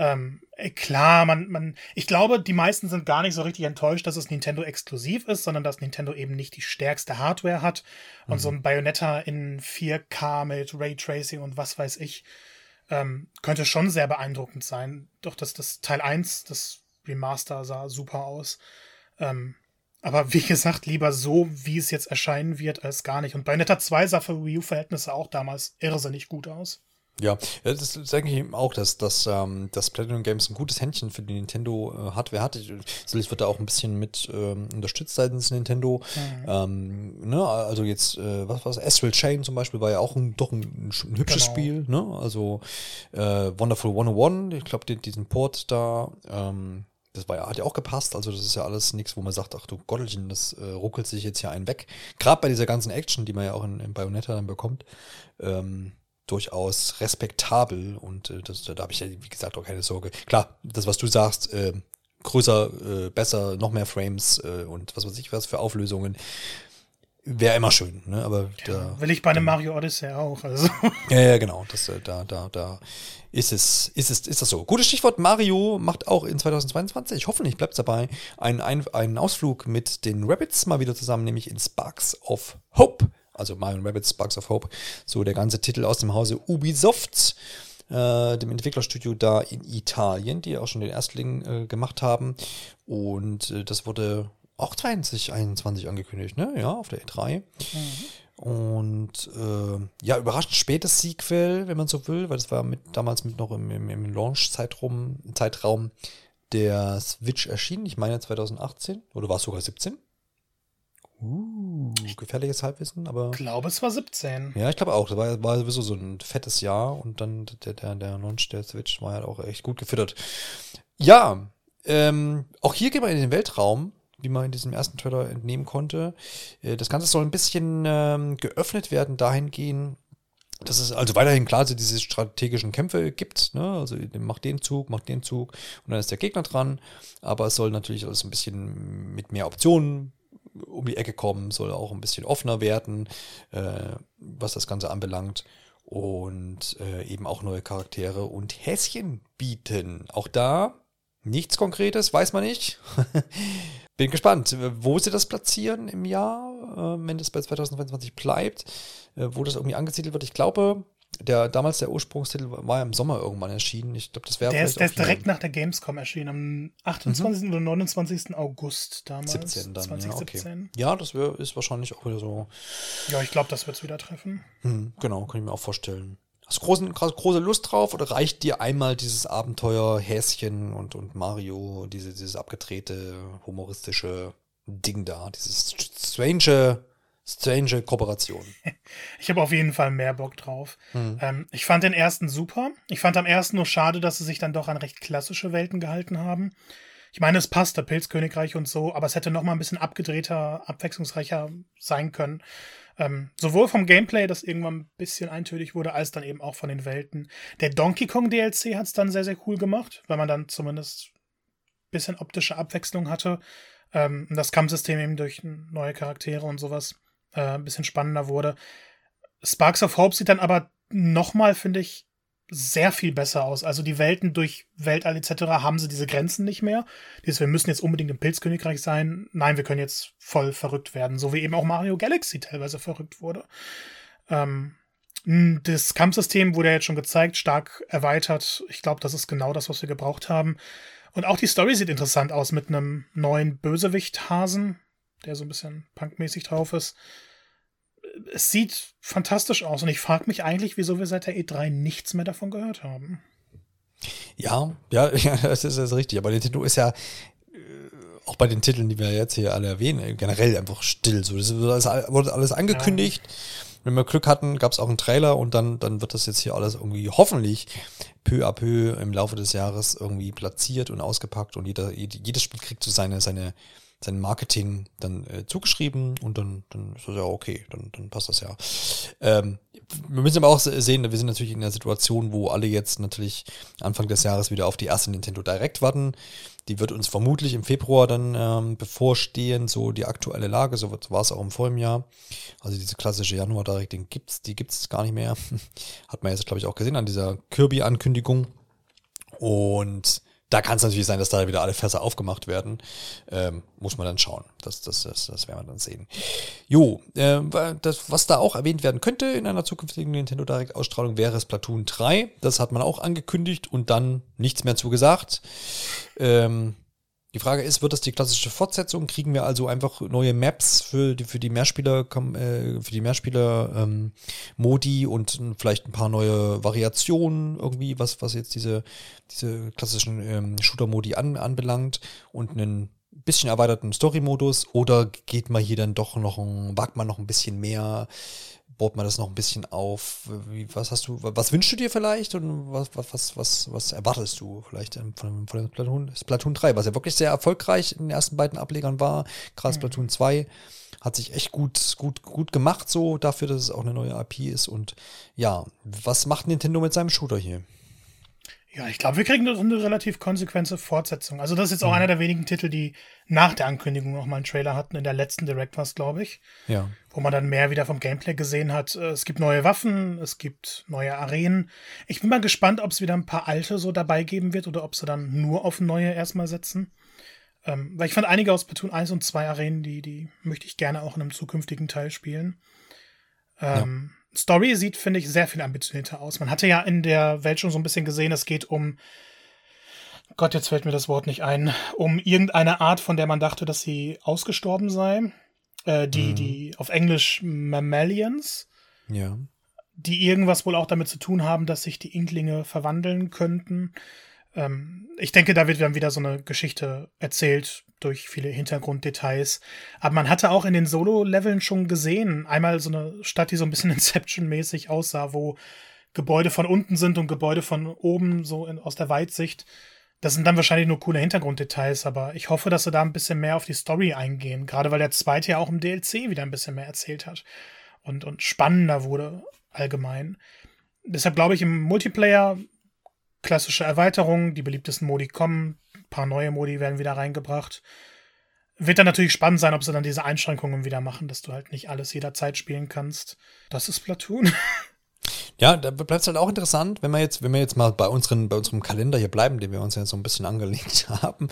Ähm, äh, klar, man, man, ich glaube, die meisten sind gar nicht so richtig enttäuscht, dass es Nintendo exklusiv ist, sondern dass Nintendo eben nicht die stärkste Hardware hat und mhm. so ein Bayonetta in 4K mit Raytracing und was weiß ich, ähm, könnte schon sehr beeindruckend sein. Doch das, das Teil 1, das Remaster sah super aus. Ähm, aber wie *laughs* gesagt, lieber so, wie es jetzt erscheinen wird, als gar nicht. Und Bayonetta 2 sah für Wii U-Verhältnisse auch damals irrsinnig gut aus. Ja, das denke ich auch, dass, dass, ähm, dass Platinum Games ein gutes Händchen für die Nintendo-Hardware äh, hat. Sicherlich wird da auch ein bisschen mit ähm, unterstützt seitens Nintendo. Mhm. Ähm, ne? Also jetzt, äh, was war? Astral Chain zum Beispiel war ja auch ein, doch ein, ein hübsches genau. Spiel. Ne? Also äh, Wonderful 101, ich glaube, diesen Port da, ähm, das war ja, hat ja auch gepasst. Also das ist ja alles nichts, wo man sagt, ach du Gottelchen, das äh, ruckelt sich jetzt hier einen weg. Gerade bei dieser ganzen Action, die man ja auch in, in Bayonetta dann bekommt. Ähm, durchaus respektabel und äh, das, da habe ich ja, wie gesagt, auch keine Sorge. Klar, das, was du sagst, äh, größer, äh, besser, noch mehr Frames äh, und was weiß ich was für Auflösungen, wäre immer schön, ne? Aber ja, da, will ich bei einem Mario Odyssey auch. Also. Ja, ja, genau. Das, äh, da, da, da ist es, ist es, ist das so. Gutes Stichwort, Mario macht auch in 2022, hoffentlich bleibt es dabei, einen, einen Ausflug mit den Rabbits mal wieder zusammen, nämlich in Sparks of Hope also Mario Rabbits Sparks of Hope, so der ganze Titel aus dem Hause Ubisoft, äh, dem Entwicklerstudio da in Italien, die auch schon den Erstling äh, gemacht haben. Und äh, das wurde auch 2021 angekündigt, ne? Ja, auf der E3. Mhm. Und äh, ja, überraschend spätes Sequel, wenn man so will, weil das war mit, damals mit noch im, im, im Launch-Zeitraum Zeitraum der Switch erschienen. Ich meine 2018 oder war es sogar 17? Uh, gefährliches Halbwissen, aber. Ich glaube, es war 17. Ja, ich glaube auch. Das war, war sowieso so ein fettes Jahr und dann der, der, der Launch der Switch war halt auch echt gut gefüttert. Ja, ähm, auch hier gehen wir in den Weltraum, wie man in diesem ersten Trailer entnehmen konnte. Äh, das Ganze soll ein bisschen ähm, geöffnet werden, dahingehend, dass es also weiterhin klar so diese strategischen Kämpfe gibt. Ne? Also macht den Zug, macht den Zug und dann ist der Gegner dran. Aber es soll natürlich alles ein bisschen mit mehr Optionen um die Ecke kommen, soll auch ein bisschen offener werden, äh, was das Ganze anbelangt. Und äh, eben auch neue Charaktere und Häschen bieten. Auch da nichts Konkretes, weiß man nicht. *laughs* Bin gespannt, wo sie das platzieren im Jahr, äh, wenn das bei 2025 bleibt, äh, wo das irgendwie angesiedelt wird. Ich glaube, der damals der Ursprungstitel war ja im Sommer irgendwann erschienen. Ich glaube, das wäre Der ist, der ist direkt nach der Gamescom erschienen, am 28. Mhm. oder 29. August damals. 17 dann, 2017. Ja, okay. ja das wär, ist wahrscheinlich auch wieder so. Ja, ich glaube, das wird es wieder treffen. Hm, genau, kann ich mir auch vorstellen. Hast du große, große Lust drauf oder reicht dir einmal dieses Abenteuer Häschen und, und Mario, diese, dieses abgedrehte, humoristische Ding da, dieses strange strange Kooperation. *laughs* Ich habe auf jeden Fall mehr Bock drauf. Mhm. Ähm, ich fand den ersten super. Ich fand am ersten nur schade, dass sie sich dann doch an recht klassische Welten gehalten haben. Ich meine, es passt, der Pilzkönigreich und so, aber es hätte noch mal ein bisschen abgedrehter, abwechslungsreicher sein können. Ähm, sowohl vom Gameplay, das irgendwann ein bisschen eintönig wurde, als dann eben auch von den Welten. Der Donkey Kong DLC hat es dann sehr, sehr cool gemacht, weil man dann zumindest ein bisschen optische Abwechslung hatte. Ähm, das Kampfsystem eben durch neue Charaktere und sowas äh, ein bisschen spannender wurde. Sparks of Hope sieht dann aber nochmal, finde ich, sehr viel besser aus. Also die Welten durch Weltall etc. haben sie diese Grenzen nicht mehr. Dieses, wir müssen jetzt unbedingt im Pilzkönigreich sein. Nein, wir können jetzt voll verrückt werden. So wie eben auch Mario Galaxy teilweise verrückt wurde. Ähm, das Kampfsystem wurde ja jetzt schon gezeigt, stark erweitert. Ich glaube, das ist genau das, was wir gebraucht haben. Und auch die Story sieht interessant aus mit einem neuen Bösewicht-Hasen, der so ein bisschen punkmäßig drauf ist. Es sieht fantastisch aus und ich frage mich eigentlich, wieso wir seit der E3 nichts mehr davon gehört haben. Ja, ja, *laughs* das ist, das ist richtig. Aber Nintendo ist ja äh, auch bei den Titeln, die wir jetzt hier alle erwähnen, generell einfach still. So, das wurde alles angekündigt. Ja. Wenn wir Glück hatten, gab es auch einen Trailer und dann, dann wird das jetzt hier alles irgendwie hoffentlich peu à peu im Laufe des Jahres irgendwie platziert und ausgepackt und jeder, jedes Spiel kriegt so seine, seine, sein Marketing dann äh, zugeschrieben und dann, dann ist das ja okay, dann, dann passt das ja. Ähm, wir müssen aber auch sehen, wir sind natürlich in einer Situation, wo alle jetzt natürlich Anfang des Jahres wieder auf die erste Nintendo Direct warten. Die wird uns vermutlich im Februar dann ähm, bevorstehen, so die aktuelle Lage, so war es auch im vollen Jahr. Also diese klassische Januar Direct, den gibt's, die gibt's gar nicht mehr. *laughs* Hat man jetzt, glaube ich, auch gesehen an dieser Kirby-Ankündigung. Und da kann es natürlich sein, dass da wieder alle Fässer aufgemacht werden. Ähm, muss man dann schauen. Das, das, das, das werden wir dann sehen. Jo, äh, das, was da auch erwähnt werden könnte in einer zukünftigen Nintendo Direct Ausstrahlung wäre Splatoon 3. Das hat man auch angekündigt und dann nichts mehr zugesagt. Ähm, die Frage ist, wird das die klassische Fortsetzung? Kriegen wir also einfach neue Maps für die, für die Mehrspieler, äh, für die Mehrspieler ähm, Modi und vielleicht ein paar neue Variationen irgendwie, was, was jetzt diese, diese klassischen ähm, Shooter-Modi an, anbelangt und einen bisschen erweiterten Story-Modus oder geht man hier dann doch noch wagt man noch ein bisschen mehr baut man das noch ein bisschen auf? Wie, was hast du, was wünschst du dir vielleicht und was, was, was, was erwartest du vielleicht von, von Splatoon, Splatoon 3, was ja wirklich sehr erfolgreich in den ersten beiden Ablegern war. Gerade mhm. Splatoon 2 hat sich echt gut, gut, gut gemacht, so dafür, dass es auch eine neue IP ist. Und ja, was macht Nintendo mit seinem Shooter hier? Ja, ich glaube, wir kriegen eine relativ konsequente Fortsetzung. Also, das ist jetzt auch mhm. einer der wenigen Titel, die nach der Ankündigung noch mal einen Trailer hatten. In der letzten Direct war glaube ich. Ja. Wo man dann mehr wieder vom Gameplay gesehen hat. Äh, es gibt neue Waffen, es gibt neue Arenen. Ich bin mal gespannt, ob es wieder ein paar alte so dabei geben wird oder ob sie dann nur auf neue erstmal setzen. Ähm, weil ich fand einige aus Platoon 1 und 2 Arenen, die, die möchte ich gerne auch in einem zukünftigen Teil spielen. Ähm, ja. Story sieht, finde ich, sehr viel ambitionierter aus. Man hatte ja in der Welt schon so ein bisschen gesehen, es geht um, Gott, jetzt fällt mir das Wort nicht ein, um irgendeine Art, von der man dachte, dass sie ausgestorben sei. Äh, die, mhm. die auf Englisch Mammalians. Ja. Die irgendwas wohl auch damit zu tun haben, dass sich die Inklinge verwandeln könnten. Ähm, ich denke, da wird dann wieder so eine Geschichte erzählt, durch viele Hintergrunddetails. Aber man hatte auch in den Solo-Leveln schon gesehen, einmal so eine Stadt, die so ein bisschen *laughs* Inception-mäßig aussah, wo Gebäude von unten sind und Gebäude von oben, so in, aus der Weitsicht. Das sind dann wahrscheinlich nur coole Hintergrunddetails, aber ich hoffe, dass sie da ein bisschen mehr auf die Story eingehen. Gerade weil der zweite ja auch im DLC wieder ein bisschen mehr erzählt hat und, und spannender wurde allgemein. Deshalb glaube ich, im Multiplayer klassische Erweiterungen, die beliebtesten Modi kommen, paar neue Modi werden wieder reingebracht. Wird dann natürlich spannend sein, ob sie dann diese Einschränkungen wieder machen, dass du halt nicht alles jederzeit spielen kannst. Das ist Platoon. Ja, da bleibt es halt auch interessant, wenn wir jetzt, wenn wir jetzt mal bei unseren, bei unserem Kalender hier bleiben, den wir uns jetzt so ein bisschen angelegt *laughs* haben.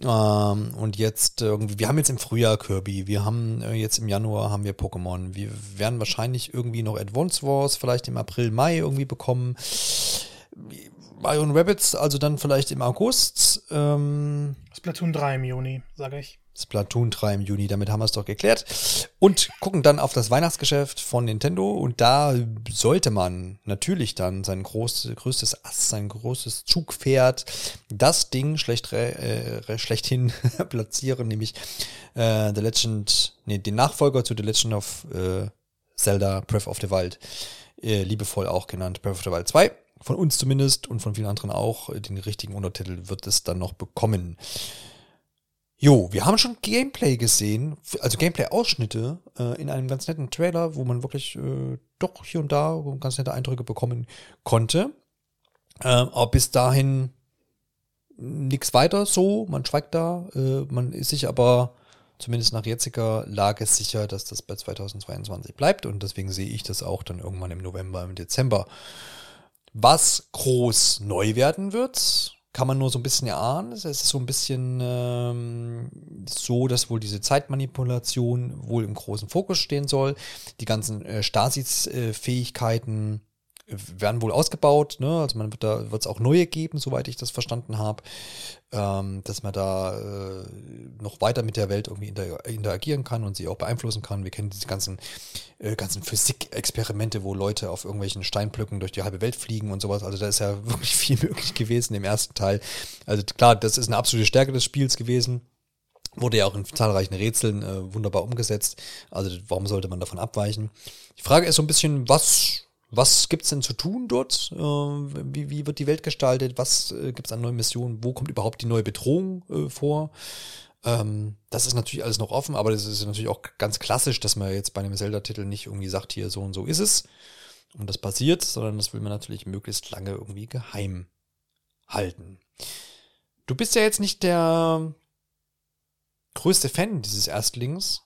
Ähm, und jetzt irgendwie, wir haben jetzt im Frühjahr Kirby, wir haben äh, jetzt im Januar haben wir Pokémon, wir werden wahrscheinlich irgendwie noch Advance Wars vielleicht im April, Mai irgendwie bekommen. Mario Rabbits, also dann vielleicht im August. Ähm, Splatoon 3 im Juni, sage ich. Splatoon 3 im Juni, damit haben wir es doch geklärt. Und gucken dann auf das Weihnachtsgeschäft von Nintendo und da sollte man natürlich dann sein groß, größtes Ass, sein großes Zugpferd, das Ding schlecht, äh, schlechthin *laughs* platzieren, nämlich äh, The Legend, nee, den Nachfolger zu The Legend of äh, Zelda Breath of the Wild, äh, liebevoll auch genannt Breath of the Wild 2 von uns zumindest und von vielen anderen auch, den richtigen Untertitel wird es dann noch bekommen. Jo, wir haben schon Gameplay gesehen, also Gameplay-Ausschnitte äh, in einem ganz netten Trailer, wo man wirklich äh, doch hier und da ganz nette Eindrücke bekommen konnte. Äh, aber bis dahin nichts weiter so, man schweigt da, äh, man ist sich aber zumindest nach jetziger Lage sicher, dass das bei 2022 bleibt und deswegen sehe ich das auch dann irgendwann im November, im Dezember. Was groß neu werden wird, kann man nur so ein bisschen erahnen. Es ist so ein bisschen ähm, so, dass wohl diese Zeitmanipulation wohl im großen Fokus stehen soll. Die ganzen äh, Stasis-Fähigkeiten werden wohl ausgebaut, ne? Also man wird da wird es auch neue geben, soweit ich das verstanden habe, ähm, dass man da äh, noch weiter mit der Welt irgendwie inter interagieren kann und sie auch beeinflussen kann. Wir kennen diese ganzen äh, ganzen Physik-Experimente, wo Leute auf irgendwelchen Steinblöcken durch die halbe Welt fliegen und sowas. Also da ist ja *laughs* wirklich viel möglich gewesen im ersten Teil. Also klar, das ist eine absolute Stärke des Spiels gewesen. Wurde ja auch in zahlreichen Rätseln äh, wunderbar umgesetzt. Also warum sollte man davon abweichen? Die Frage ist so ein bisschen, was was gibt es denn zu tun dort? Äh, wie, wie, wird die Welt gestaltet? Was äh, gibt es an neuen Missionen? Wo kommt überhaupt die neue Bedrohung äh, vor? Ähm, das ist natürlich alles noch offen, aber das ist natürlich auch ganz klassisch, dass man jetzt bei einem Zelda-Titel nicht irgendwie sagt, hier so und so ist es und das passiert, sondern das will man natürlich möglichst lange irgendwie geheim halten. Du bist ja jetzt nicht der größte Fan dieses Erstlings,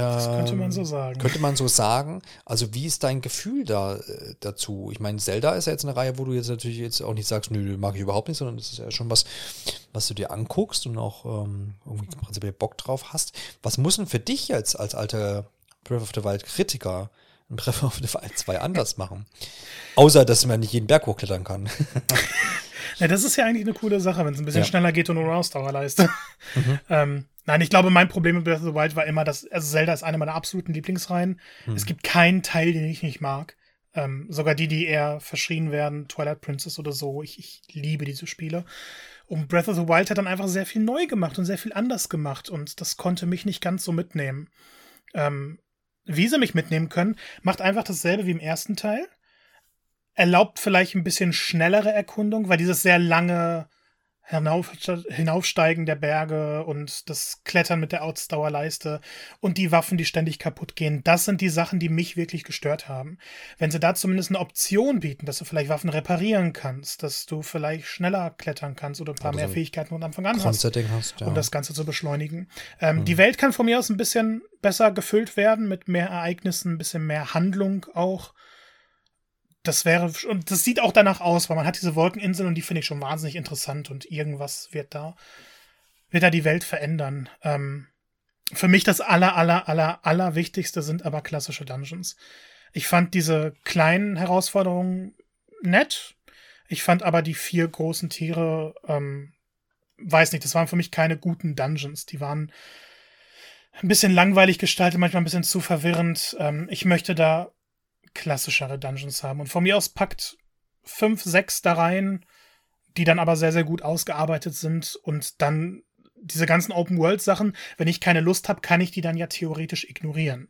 das könnte man so ähm, sagen. Könnte man so sagen. Also wie ist dein Gefühl da äh, dazu? Ich meine, Zelda ist ja jetzt eine Reihe, wo du jetzt natürlich jetzt auch nicht sagst, nö, mag ich überhaupt nicht, sondern das ist ja schon was, was du dir anguckst und auch ähm, irgendwie prinzipiell Bock drauf hast. Was muss denn für dich jetzt als alter Breath of the Wild Kritiker in Breath of the Wild 2 anders machen? Außer, dass man nicht jeden Berg hochklettern kann. *laughs* ja, das ist ja eigentlich eine coole Sache, wenn es ein bisschen ja. schneller geht und ohne Ausdauerleiste. Mhm. *laughs* ähm, Nein, ich glaube, mein Problem mit Breath of the Wild war immer, dass also Zelda ist eine meiner absoluten Lieblingsreihen. Hm. Es gibt keinen Teil, den ich nicht mag. Ähm, sogar die, die eher verschrien werden, Twilight Princess oder so. Ich, ich liebe diese Spiele. Und Breath of the Wild hat dann einfach sehr viel neu gemacht und sehr viel anders gemacht. Und das konnte mich nicht ganz so mitnehmen. Ähm, wie sie mich mitnehmen können, macht einfach dasselbe wie im ersten Teil. Erlaubt vielleicht ein bisschen schnellere Erkundung, weil dieses sehr lange Hinauf, Hinaufsteigen der Berge und das Klettern mit der Ausdauerleiste und die Waffen, die ständig kaputt gehen. Das sind die Sachen, die mich wirklich gestört haben. Wenn sie da zumindest eine Option bieten, dass du vielleicht Waffen reparieren kannst, dass du vielleicht schneller klettern kannst oder ein paar oder mehr Fähigkeiten von Anfang an hast, hast ja. um das Ganze zu beschleunigen. Ähm, mhm. Die Welt kann von mir aus ein bisschen besser gefüllt werden, mit mehr Ereignissen, ein bisschen mehr Handlung auch das wäre, und das sieht auch danach aus, weil man hat diese Wolkeninseln und die finde ich schon wahnsinnig interessant und irgendwas wird da, wird da die Welt verändern. Ähm, für mich das aller, aller, aller, aller Wichtigste sind aber klassische Dungeons. Ich fand diese kleinen Herausforderungen nett. Ich fand aber die vier großen Tiere, ähm, weiß nicht, das waren für mich keine guten Dungeons. Die waren ein bisschen langweilig gestaltet, manchmal ein bisschen zu verwirrend. Ähm, ich möchte da klassischere Dungeons haben. Und von mir aus packt fünf, sechs da rein, die dann aber sehr, sehr gut ausgearbeitet sind und dann diese ganzen Open-World-Sachen, wenn ich keine Lust habe, kann ich die dann ja theoretisch ignorieren.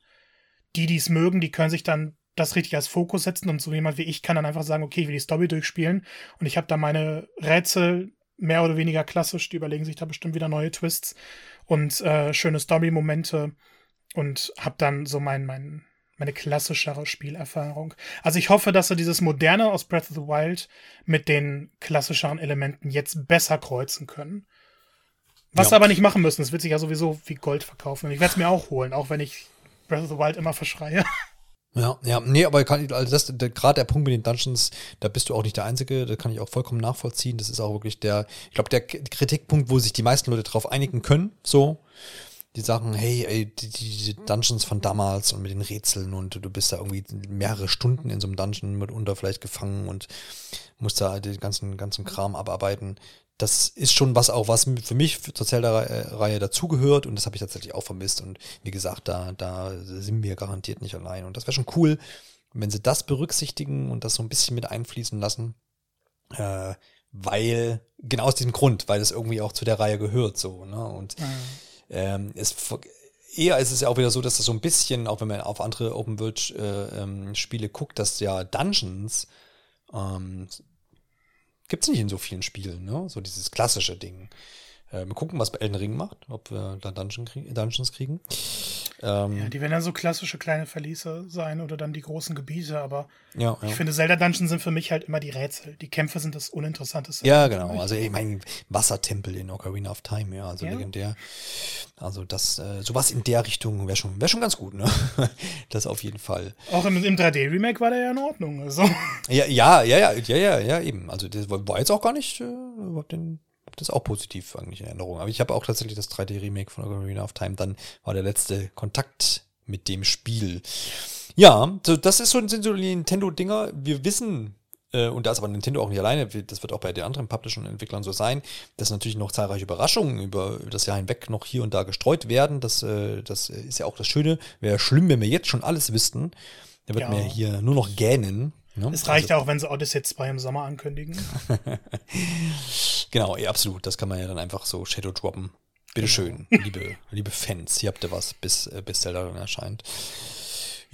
Die, die es mögen, die können sich dann das richtig als Fokus setzen und so jemand wie ich kann dann einfach sagen, okay, ich will die Story durchspielen und ich habe da meine Rätsel mehr oder weniger klassisch, die überlegen sich da bestimmt wieder neue Twists und äh, schöne Story-Momente und habe dann so mein, mein, meine klassischere Spielerfahrung. Also ich hoffe, dass sie dieses Moderne aus Breath of the Wild mit den klassischeren Elementen jetzt besser kreuzen können. Was ja. sie aber nicht machen müssen. Es wird sich ja sowieso wie Gold verkaufen. Und ich werde es mir auch holen, auch wenn ich Breath of the Wild immer verschreie. *laughs* Ja, ja, nee, aber kann, also das, der, gerade der Punkt mit den Dungeons, da bist du auch nicht der Einzige, da kann ich auch vollkommen nachvollziehen. Das ist auch wirklich der, ich glaube, der Kritikpunkt, wo sich die meisten Leute drauf einigen können, so. Die sagen, hey, ey, die, die Dungeons von damals und mit den Rätseln und du bist da irgendwie mehrere Stunden in so einem Dungeon mitunter vielleicht gefangen und musst da den ganzen, ganzen Kram abarbeiten das ist schon was auch, was für mich zur Zelda-Reihe dazugehört und das habe ich tatsächlich auch vermisst. Und wie gesagt, da, da sind wir garantiert nicht allein. Und das wäre schon cool, wenn sie das berücksichtigen und das so ein bisschen mit einfließen lassen. Äh, weil, genau aus diesem Grund, weil es irgendwie auch zu der Reihe gehört, so, ne? Und mhm. Ähm, es eher ist es ja auch wieder so, dass das so ein bisschen, auch wenn man auf andere Open World äh, ähm, guckt, dass ja Dungeons ähm, Gibt es nicht in so vielen Spielen, ne? So dieses klassische Ding. Äh, wir gucken, was bei Elden Ring macht, ob wir da Dungeon krieg Dungeons kriegen. Ähm, ja, die werden dann so klassische kleine Verliese sein oder dann die großen Gebiete, aber ja, ja. ich finde, Zelda-Dungeons sind für mich halt immer die Rätsel. Die Kämpfe sind das Uninteressanteste. Ja, genau. Also ich meine, Wassertempel in Ocarina of Time, ja, also ja. legendär. Also das, äh, sowas in der Richtung wäre schon, wär schon ganz gut, ne? *laughs* das auf jeden Fall. Auch im, im 3D-Remake war der ja in Ordnung. Also. Ja, ja, ja, ja, ja, ja, ja, eben. Also das war jetzt auch gar nicht äh, überhaupt den das ist auch positiv eigentlich in Erinnerung. Aber ich habe auch tatsächlich das 3D-Remake von Ocarina of Time. Dann war der letzte Kontakt mit dem Spiel. Ja, so, das ist so, sind so die Nintendo-Dinger. Wir wissen, äh, und da ist aber Nintendo auch nicht alleine, das wird auch bei den anderen Publishern und Entwicklern so sein, dass natürlich noch zahlreiche Überraschungen über, über das Jahr hinweg noch hier und da gestreut werden. Das, äh, das ist ja auch das Schöne. Wäre schlimm, wenn wir jetzt schon alles wüssten. Da wird ja. mir hier nur noch gähnen. Ne? Es reicht also, auch, wenn sie Odyssey 2 im Sommer ankündigen. *laughs* genau, ja, absolut. Das kann man ja dann einfach so Shadow droppen. Bitteschön, genau. liebe, liebe Fans, hier habt ihr was, bis, äh, bis Zelda dann erscheint.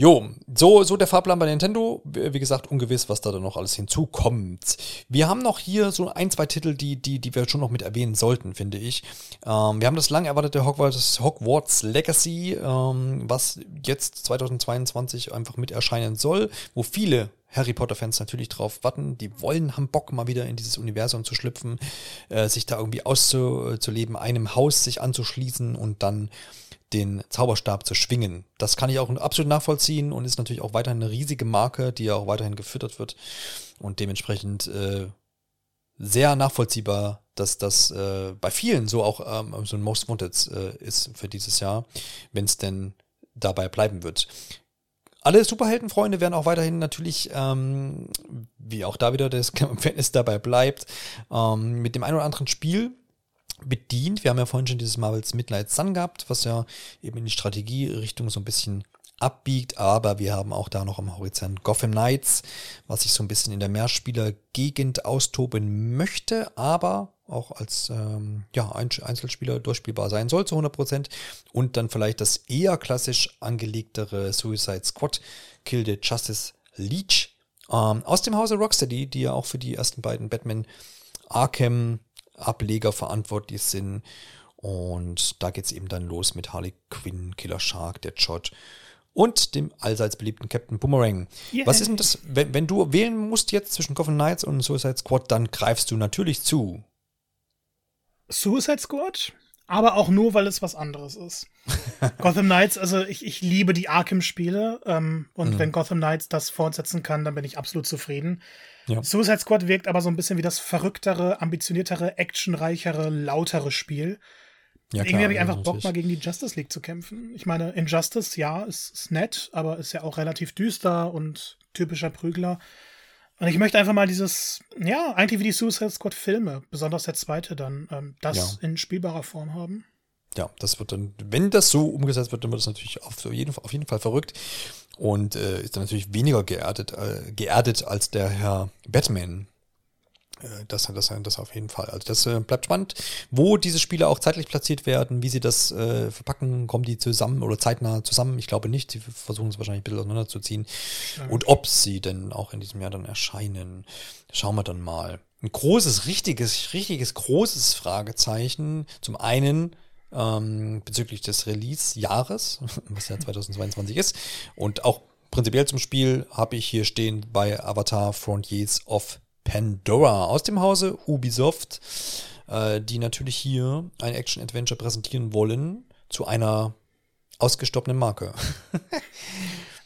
Jo, so, so der Fahrplan bei Nintendo. Wie gesagt, ungewiss, was da dann noch alles hinzukommt. Wir haben noch hier so ein, zwei Titel, die, die, die wir schon noch mit erwähnen sollten, finde ich. Ähm, wir haben das lang erwartete Hogwarts, Hogwarts Legacy, ähm, was jetzt 2022 einfach mit erscheinen soll, wo viele Harry Potter-Fans natürlich drauf warten. Die wollen, haben Bock, mal wieder in dieses Universum zu schlüpfen, äh, sich da irgendwie auszuleben, einem Haus sich anzuschließen und dann den Zauberstab zu schwingen. Das kann ich auch absolut nachvollziehen und ist natürlich auch weiterhin eine riesige Marke, die ja auch weiterhin gefüttert wird und dementsprechend äh, sehr nachvollziehbar, dass das äh, bei vielen so auch ähm, so ein Most Wanted äh, ist für dieses Jahr, wenn es denn dabei bleiben wird. Alle Superheldenfreunde werden auch weiterhin natürlich, ähm, wie auch da wieder das *laughs* Fairness dabei bleibt, ähm, mit dem ein oder anderen Spiel bedient. Wir haben ja vorhin schon dieses Marvels Midnight Sun gehabt, was ja eben in die Strategierichtung so ein bisschen abbiegt, aber wir haben auch da noch am Horizont Gotham Knights, was sich so ein bisschen in der Mehrspieler-Gegend austoben möchte, aber auch als ähm, ja, Einzelspieler durchspielbar sein soll zu 100% und dann vielleicht das eher klassisch angelegtere Suicide Squad Kill the Justice Leech ähm, aus dem Hause Rocksteady, die ja auch für die ersten beiden Batman Arkham Ableger verantwortlich sind. Und da geht es eben dann los mit Harley Quinn, Killer Shark, der Jod und dem allseits beliebten Captain Boomerang. Yeah. Was ist denn das, wenn, wenn, du wählen musst jetzt zwischen Gotham Knights und Suicide Squad, dann greifst du natürlich zu. Suicide Squad? Aber auch nur, weil es was anderes ist. *laughs* Gotham Knights, also ich, ich liebe die Arkham-Spiele ähm, und mhm. wenn Gotham Knights das fortsetzen kann, dann bin ich absolut zufrieden. Ja. Suicide Squad wirkt aber so ein bisschen wie das verrücktere, ambitioniertere, actionreichere, lautere Spiel. Ja, Irgendwie habe ich einfach Bock, mal gegen die Justice League zu kämpfen. Ich meine, Injustice, ja, ist, ist nett, aber ist ja auch relativ düster und typischer Prügler. Und ich möchte einfach mal dieses, ja, eigentlich wie die Suicide Squad Filme, besonders der zweite dann, ähm, das ja. in spielbarer Form haben. Ja, das wird dann, wenn das so umgesetzt wird, dann wird das natürlich auf jeden, auf jeden Fall verrückt und äh, ist dann natürlich weniger geerdet, äh, geerdet als der Herr Batman. Äh, das, das, das auf jeden Fall. Also das äh, bleibt spannend, wo diese Spiele auch zeitlich platziert werden, wie sie das äh, verpacken, kommen die zusammen oder zeitnah zusammen? Ich glaube nicht. Sie versuchen es wahrscheinlich ein bisschen auseinanderzuziehen. Ja. Und ob sie denn auch in diesem Jahr dann erscheinen, schauen wir dann mal. Ein großes, richtiges, richtiges, großes Fragezeichen. Zum einen ähm, bezüglich des Release-Jahres, *laughs* was ja 2022 ist. Und auch prinzipiell zum Spiel habe ich hier stehen bei Avatar Frontiers of Pandora aus dem Hause Ubisoft, äh, die natürlich hier ein Action-Adventure präsentieren wollen zu einer ausgestorbenen Marke. *laughs*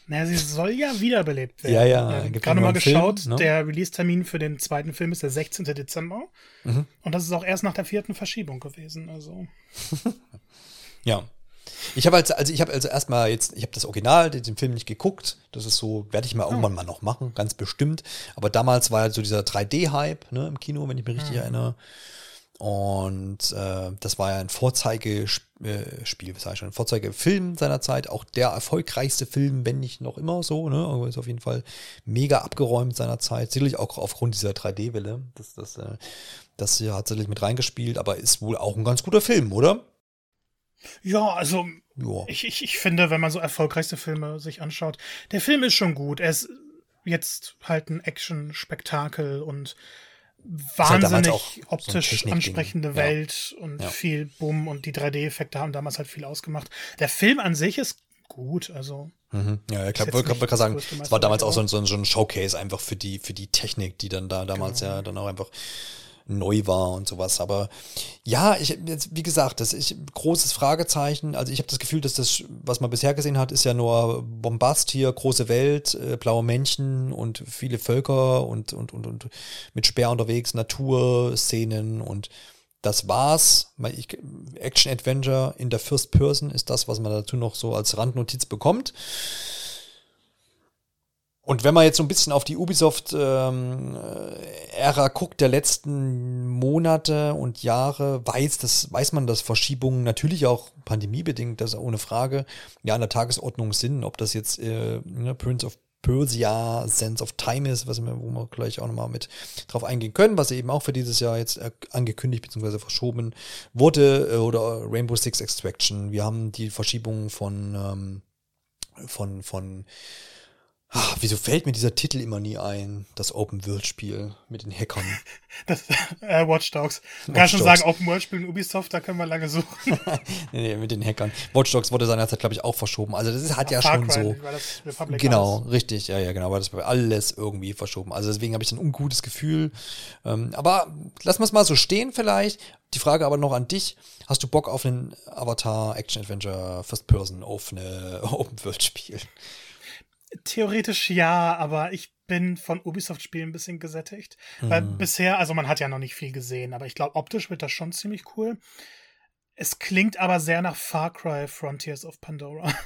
Naja, sie soll ja wiederbelebt werden. Ja, ja. Ähm, Gerade mal geschaut, Film, ne? der Release-Termin für den zweiten Film ist der 16. Dezember. Mhm. Und das ist auch erst nach der vierten Verschiebung gewesen. Also. *laughs* ja. Ich habe also, also ich habe also erstmal jetzt, ich habe das Original, den Film nicht geguckt. Das ist so, werde ich mal oh. irgendwann mal noch machen, ganz bestimmt. Aber damals war halt so dieser 3D-Hype ne, im Kino, wenn ich mich richtig mhm. erinnere. Und äh, das war ja ein Vorzeigespiel, äh, was ich schon, ein Vorzeigefilm seiner Zeit, auch der erfolgreichste Film, wenn nicht noch immer so, ne? Aber ist auf jeden Fall mega abgeräumt seiner Zeit. Sicherlich auch aufgrund dieser 3D-Welle. Das, das, äh, das hat sicherlich mit reingespielt, aber ist wohl auch ein ganz guter Film, oder? Ja, also Ich, ich, ich finde, wenn man so erfolgreichste Filme sich anschaut, der Film ist schon gut. Er ist jetzt halt ein Action-Spektakel und wahnsinnig halt optisch so ansprechende Welt und ja. viel Bumm und die 3D-Effekte haben damals halt viel ausgemacht. Der Film an sich ist gut, also. Mhm. Ja, ich glaube, wollte gerade sagen, es war damals auch so ein, so ein Showcase einfach für die, für die Technik, die dann da damals genau. ja dann auch einfach neu war und sowas. Aber ja, ich jetzt, wie gesagt, das ist großes Fragezeichen. Also ich habe das Gefühl, dass das, was man bisher gesehen hat, ist ja nur Bombast hier, große Welt, äh, blaue Männchen und viele Völker und, und, und, und mit Speer unterwegs, Naturszenen und das war's. Action-Adventure in der First Person ist das, was man dazu noch so als Randnotiz bekommt. Und wenn man jetzt so ein bisschen auf die Ubisoft-Ära ähm, guckt, der letzten Monate und Jahre, weiß, das, weiß man, dass Verschiebungen natürlich auch pandemiebedingt, das ohne Frage, ja an der Tagesordnung sind. Ob das jetzt äh, ne, Prince of Persia, Sense of Time ist, was wir, wo wir gleich auch nochmal mit drauf eingehen können, was eben auch für dieses Jahr jetzt äh, angekündigt bzw. verschoben wurde, äh, oder Rainbow Six Extraction. Wir haben die Verschiebung von, ähm, von, von Ach, wieso fällt mir dieser Titel immer nie ein? Das Open-World-Spiel mit den Hackern. *laughs* Das, äh, Watch Dogs. Du kannst schon sagen, Open-World-Spiel in Ubisoft, da können wir lange suchen. *laughs* nee, nee, mit den Hackern. Watch Dogs wurde seinerzeit, glaube ich, auch verschoben. Also das ist, hat Ach, ja Far schon Cry, so. Republic genau, alles. richtig. Ja, ja, genau. War das alles irgendwie verschoben. Also deswegen habe ich ein ungutes Gefühl. Ähm, aber lassen wir es mal so stehen vielleicht. Die Frage aber noch an dich. Hast du Bock auf einen Avatar Action Adventure First Person auf eine *laughs* Open World Spiel? Theoretisch ja, aber ich bin von Ubisoft-Spielen ein bisschen gesättigt. Mhm. Weil bisher, also man hat ja noch nicht viel gesehen, aber ich glaube, optisch wird das schon ziemlich cool. Es klingt aber sehr nach Far Cry Frontiers of Pandora. *laughs*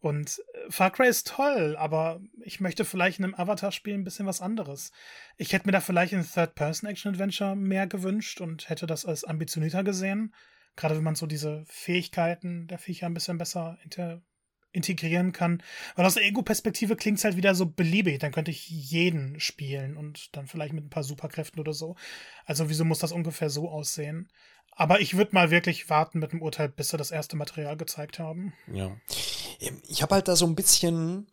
Und äh, Far Cry ist toll, aber ich möchte vielleicht in einem Avatar-Spiel ein bisschen was anderes. Ich hätte mir da vielleicht ein Third-Person-Action-Adventure mehr gewünscht und hätte das als ambitionierter gesehen. Gerade wenn man so diese Fähigkeiten der Viecher ein bisschen besser inter integrieren kann. Weil aus der Ego-Perspektive klingt es halt wieder so beliebig. Dann könnte ich jeden spielen und dann vielleicht mit ein paar Superkräften oder so. Also wieso muss das ungefähr so aussehen? Aber ich würde mal wirklich warten mit dem Urteil, bis sie das erste Material gezeigt haben. Ja. Ich habe halt da so ein bisschen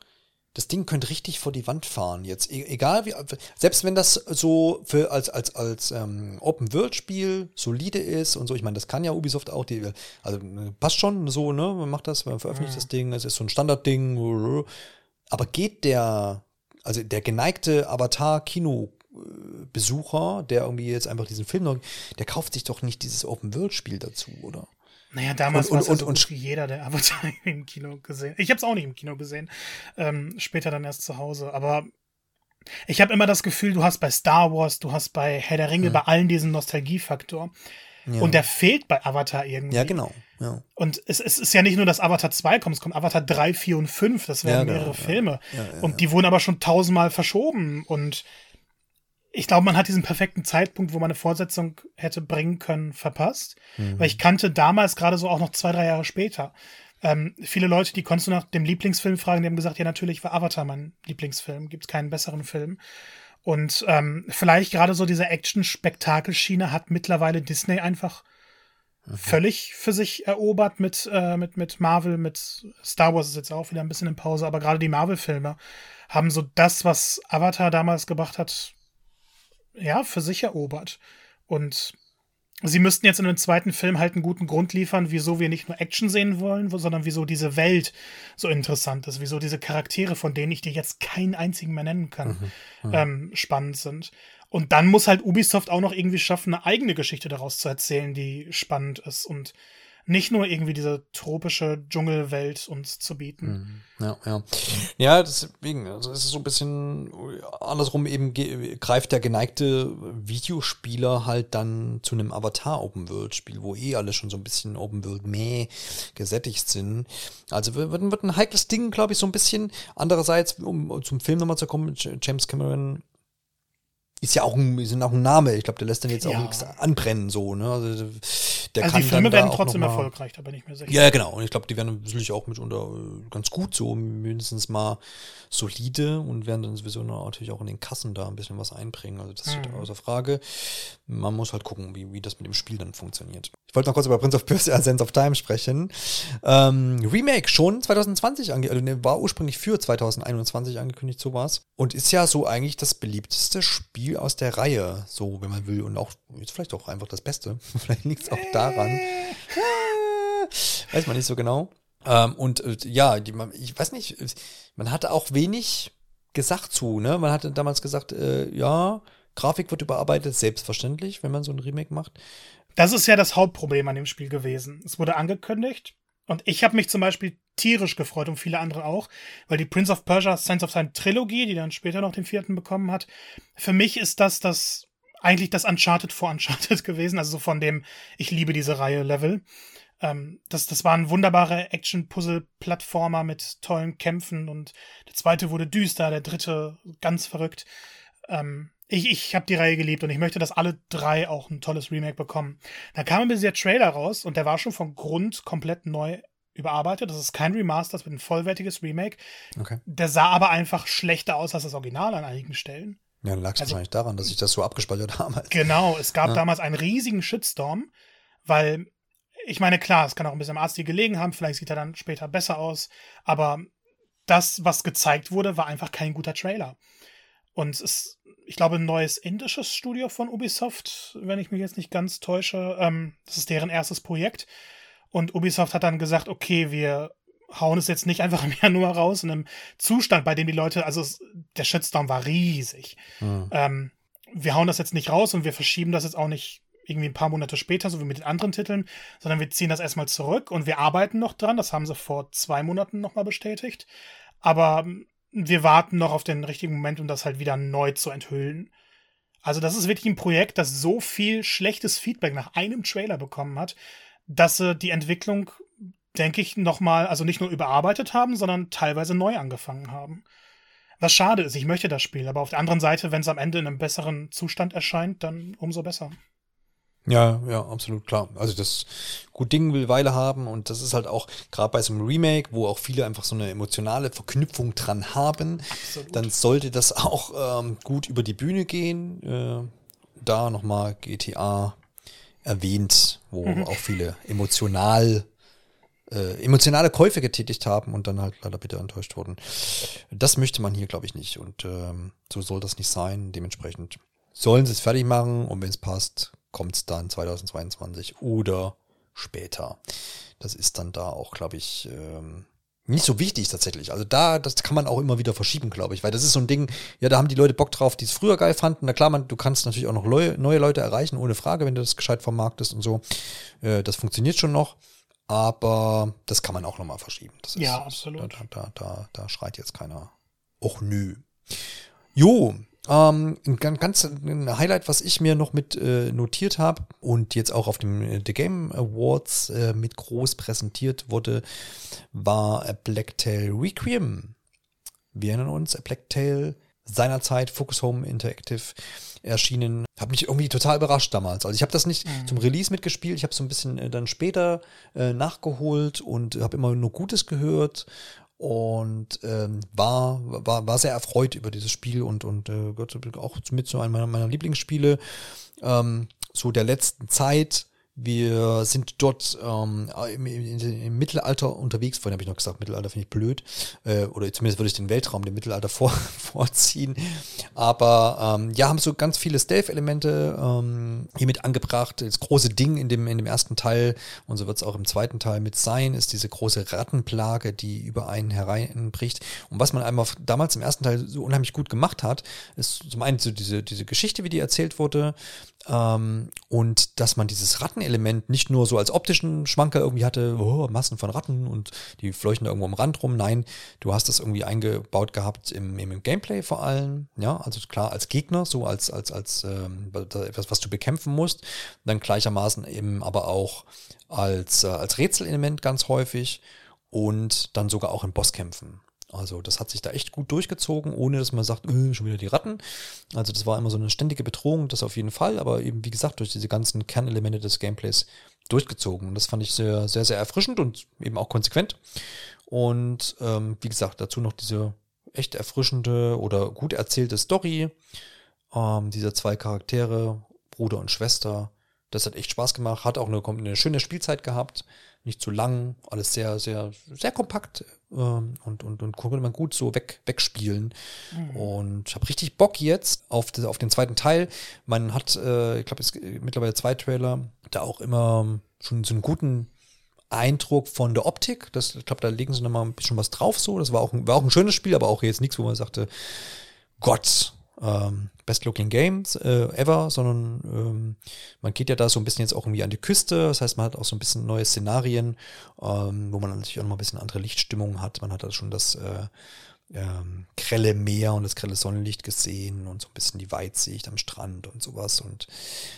das Ding könnte richtig vor die Wand fahren jetzt. E egal wie, selbst wenn das so für als, als, als ähm, Open-World-Spiel solide ist und so, ich meine, das kann ja Ubisoft auch, die, also passt schon so, ne? Man macht das, man veröffentlicht mhm. das Ding, es ist so ein Standardding. Aber geht der, also der geneigte Avatar-Kino-Besucher, der irgendwie jetzt einfach diesen Film noch, der kauft sich doch nicht dieses Open-World-Spiel dazu, oder? Naja, damals war es ja so und, jeder der Avatar *laughs* im Kino gesehen. Ich habe es auch nicht im Kino gesehen. Ähm, später dann erst zu Hause. Aber ich habe immer das Gefühl, du hast bei Star Wars, du hast bei Herr der Ringe, mhm. bei allen diesen Nostalgiefaktor. Ja. Und der fehlt bei Avatar irgendwie. Ja, genau. Ja. Und es, es, ist ja nicht nur, dass Avatar 2 kommt, es kommt Avatar 3, 4 und 5. Das wären ja, mehrere genau, Filme. Ja. und die wurden aber schon tausendmal verschoben. Und ich glaube, man hat diesen perfekten Zeitpunkt, wo man eine Fortsetzung hätte bringen können, verpasst. Mhm. Weil ich kannte damals gerade so auch noch zwei, drei Jahre später. Ähm, viele Leute, die konntest du nach dem Lieblingsfilm fragen, die haben gesagt, ja, natürlich war Avatar mein Lieblingsfilm, gibt es keinen besseren Film. Und ähm, vielleicht gerade so diese Action-Spektakelschiene hat mittlerweile Disney einfach mhm. völlig für sich erobert mit, äh, mit, mit Marvel, mit Star Wars ist jetzt auch wieder ein bisschen in Pause, aber gerade die Marvel-Filme haben so das, was Avatar damals gebracht hat, ja, für sich erobert. Und sie müssten jetzt in einem zweiten Film halt einen guten Grund liefern, wieso wir nicht nur Action sehen wollen, sondern wieso diese Welt so interessant ist, wieso diese Charaktere, von denen ich dir jetzt keinen einzigen mehr nennen kann, mhm, mhm. ähm, spannend sind. Und dann muss halt Ubisoft auch noch irgendwie schaffen, eine eigene Geschichte daraus zu erzählen, die spannend ist und nicht nur irgendwie diese tropische Dschungelwelt uns zu bieten. Mhm. Ja, ja. Ja, deswegen, also es ist so ein bisschen andersrum eben greift der geneigte Videospieler halt dann zu einem Avatar Open World Spiel, wo eh alle schon so ein bisschen Open World mehr gesättigt sind. Also wird, wird ein heikles Ding, glaube ich, so ein bisschen. Andererseits, um zum Film nochmal zu kommen, James Cameron ist ja auch ein, ist auch ein Name. Ich glaube, der lässt dann jetzt auch nichts anbrennen, so, ne? Also, der also kann die Filme werden trotzdem erfolgreich, da bin ich mir sicher. Ja, genau. Und ich glaube, die werden natürlich auch mitunter äh, ganz gut, so mindestens mal solide und werden dann sowieso natürlich auch in den Kassen da ein bisschen was einbringen. Also das mhm. steht außer Frage. Man muss halt gucken, wie, wie das mit dem Spiel dann funktioniert. Wollte noch kurz über Prince of Persia *laughs* Sense of Time sprechen. Ähm, Remake schon 2020 angekündigt, also war ursprünglich für 2021 angekündigt, so war es. Und ist ja so eigentlich das beliebteste Spiel aus der Reihe, so wenn man will. Und auch, jetzt vielleicht auch einfach das Beste. *laughs* vielleicht liegt es auch daran. Weiß man nicht so genau. Ähm, und äh, ja, die, ich weiß nicht, man hatte auch wenig gesagt zu, ne? Man hatte damals gesagt, äh, ja, Grafik wird überarbeitet, selbstverständlich, wenn man so ein Remake macht. Das ist ja das Hauptproblem an dem Spiel gewesen. Es wurde angekündigt und ich habe mich zum Beispiel tierisch gefreut und viele andere auch, weil die Prince of Persia Sense of Time Trilogie, die dann später noch den vierten bekommen hat, für mich ist das das eigentlich das Uncharted vor Uncharted *laughs* gewesen, also so von dem ich liebe diese Reihe Level. Ähm, das, das waren wunderbare Action-Puzzle-Plattformer mit tollen Kämpfen und der zweite wurde düster, der dritte ganz verrückt. Ähm, ich, ich habe die Reihe geliebt und ich möchte, dass alle drei auch ein tolles Remake bekommen. Da kam ein bisschen der Trailer raus und der war schon von Grund komplett neu überarbeitet. Das ist kein Remaster, das wird ein vollwertiges Remake. Okay. Der sah aber einfach schlechter aus als das Original an einigen Stellen. Ja, dann lag es also, wahrscheinlich daran, dass ich das so abgespeichert *laughs* habe. Genau, es gab ja. damals einen riesigen Shitstorm, weil, ich meine, klar, es kann auch ein bisschen am Arzt gelegen haben, vielleicht sieht er dann später besser aus, aber das, was gezeigt wurde, war einfach kein guter Trailer. Und es ich glaube, ein neues indisches Studio von Ubisoft, wenn ich mich jetzt nicht ganz täusche. Ähm, das ist deren erstes Projekt. Und Ubisoft hat dann gesagt, okay, wir hauen es jetzt nicht einfach im *laughs* Januar raus in einem Zustand, bei dem die Leute, also es, der Shitstorm war riesig. Mhm. Ähm, wir hauen das jetzt nicht raus und wir verschieben das jetzt auch nicht irgendwie ein paar Monate später, so wie mit den anderen Titeln, sondern wir ziehen das erstmal zurück und wir arbeiten noch dran. Das haben sie vor zwei Monaten nochmal bestätigt. Aber wir warten noch auf den richtigen Moment, um das halt wieder neu zu enthüllen. Also, das ist wirklich ein Projekt, das so viel schlechtes Feedback nach einem Trailer bekommen hat, dass sie die Entwicklung, denke ich, nochmal, also nicht nur überarbeitet haben, sondern teilweise neu angefangen haben. Was schade ist, ich möchte das Spiel, aber auf der anderen Seite, wenn es am Ende in einem besseren Zustand erscheint, dann umso besser. Ja, ja, absolut klar. Also das gut Ding will Weile haben und das ist halt auch gerade bei so einem Remake, wo auch viele einfach so eine emotionale Verknüpfung dran haben, absolut. dann sollte das auch ähm, gut über die Bühne gehen. Äh, da nochmal GTA erwähnt, wo mhm. auch viele emotional äh, emotionale Käufe getätigt haben und dann halt leider bitte enttäuscht wurden. Das möchte man hier, glaube ich, nicht. Und ähm, so soll das nicht sein. Dementsprechend sollen sie es fertig machen und wenn es passt, kommt es dann 2022 oder später. Das ist dann da auch, glaube ich, ähm, nicht so wichtig tatsächlich. Also da, das kann man auch immer wieder verschieben, glaube ich, weil das ist so ein Ding, ja, da haben die Leute Bock drauf, die es früher geil fanden. Na klar, man, du kannst natürlich auch noch neue, neue Leute erreichen, ohne Frage, wenn du das gescheit vermarktest und so. Äh, das funktioniert schon noch, aber das kann man auch nochmal verschieben. Das ist, ja, absolut. Da, da, da, da schreit jetzt keiner. Och nö. Jo, ähm, ein ganz ein Highlight, was ich mir noch mit äh, notiert habe und jetzt auch auf dem äh, The Game Awards äh, mit groß präsentiert wurde, war A Black Tail Requiem. Wir erinnern uns, A Black Tail seinerzeit Focus Home Interactive erschienen. Hat mich irgendwie total überrascht damals. Also ich habe das nicht mhm. zum Release mitgespielt, ich habe so ein bisschen äh, dann später äh, nachgeholt und habe immer nur Gutes gehört und ähm, war, war, war sehr erfreut über dieses Spiel und, und äh, gehört auch mit zu einem meiner, meiner Lieblingsspiele. Ähm, so der letzten Zeit wir sind dort ähm, im, im, im, Mittelalter unterwegs. Vorhin habe ich noch gesagt, Mittelalter finde ich blöd. Äh, oder zumindest würde ich den Weltraum dem Mittelalter *laughs* vor, vorziehen. Aber ähm, ja, haben so ganz viele Stealth-Elemente ähm, hier mit angebracht. Das große Ding in dem, in dem ersten Teil, und so wird es auch im zweiten Teil mit sein, ist diese große Rattenplage, die über einen hereinbricht. Und was man einmal damals im ersten Teil so unheimlich gut gemacht hat, ist zum einen so diese, diese Geschichte, wie die erzählt wurde, ähm, und dass man dieses Rattenelement nicht nur so als optischen Schwanker irgendwie hatte, oh, Massen von Ratten und die fleuchten da irgendwo am Rand rum. Nein, du hast das irgendwie eingebaut gehabt im, im Gameplay vor allem. Ja, also klar als Gegner, so als, als, als ähm, etwas, was du bekämpfen musst. Dann gleichermaßen eben aber auch als, äh, als Rätselelement ganz häufig und dann sogar auch in Bosskämpfen. Also das hat sich da echt gut durchgezogen, ohne dass man sagt, äh, schon wieder die Ratten. Also das war immer so eine ständige Bedrohung, das auf jeden Fall, aber eben wie gesagt durch diese ganzen Kernelemente des Gameplays durchgezogen. Und das fand ich sehr, sehr, sehr erfrischend und eben auch konsequent. Und ähm, wie gesagt, dazu noch diese echt erfrischende oder gut erzählte Story ähm, dieser zwei Charaktere, Bruder und Schwester. Das hat echt Spaß gemacht, hat auch eine, eine schöne Spielzeit gehabt nicht zu lang, alles sehr, sehr, sehr kompakt ähm, und, und, und konnte man gut so weg, wegspielen. Mhm. Und ich habe richtig Bock jetzt auf, das, auf den zweiten Teil. Man hat, äh, ich glaube, es gibt mittlerweile zwei Trailer, da auch immer schon so einen guten Eindruck von der Optik. Das, ich glaube, da legen sie nochmal ein bisschen was drauf so. Das war auch, ein, war auch ein schönes Spiel, aber auch jetzt nichts, wo man sagte, Gott, ähm, Best Looking Games äh, ever, sondern ähm, man geht ja da so ein bisschen jetzt auch irgendwie an die Küste. Das heißt, man hat auch so ein bisschen neue Szenarien, ähm, wo man natürlich auch noch mal ein bisschen andere Lichtstimmungen hat. Man hat da schon das äh, ähm, grelle Meer und das grelle Sonnenlicht gesehen und so ein bisschen die Weitsicht am Strand und sowas. Und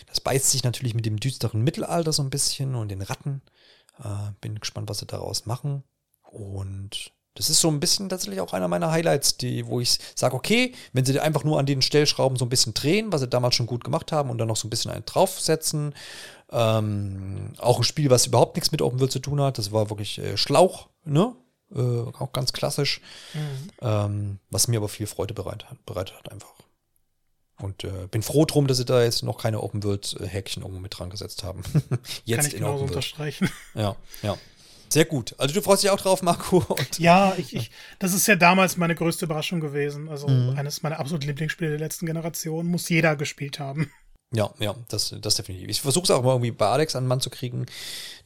das beißt sich natürlich mit dem düsteren Mittelalter so ein bisschen und den Ratten. Äh, bin gespannt, was sie daraus machen. Und das ist so ein bisschen tatsächlich auch einer meiner Highlights, die, wo ich sage, okay, wenn sie einfach nur an den Stellschrauben so ein bisschen drehen, was sie damals schon gut gemacht haben und dann noch so ein bisschen einen draufsetzen. Ähm, auch ein Spiel, was überhaupt nichts mit Open World zu tun hat. Das war wirklich äh, Schlauch, ne? Äh, auch ganz klassisch. Mhm. Ähm, was mir aber viel Freude bereitet, bereitet hat, einfach. Und äh, bin froh drum, dass sie da jetzt noch keine Open World äh, Häkchen irgendwo mit dran gesetzt haben. *laughs* jetzt Kann ich in Open World. unterstreichen. Ja, ja. Sehr gut. Also du freust dich auch drauf, Marco. *laughs* ja, ich, ich, das ist ja damals meine größte Überraschung gewesen. Also mhm. eines meiner absoluten Lieblingsspiele der letzten Generation. Muss jeder gespielt haben. Ja, ja, das, das definitiv. Ich versuche es auch mal irgendwie bei Alex an den Mann zu kriegen.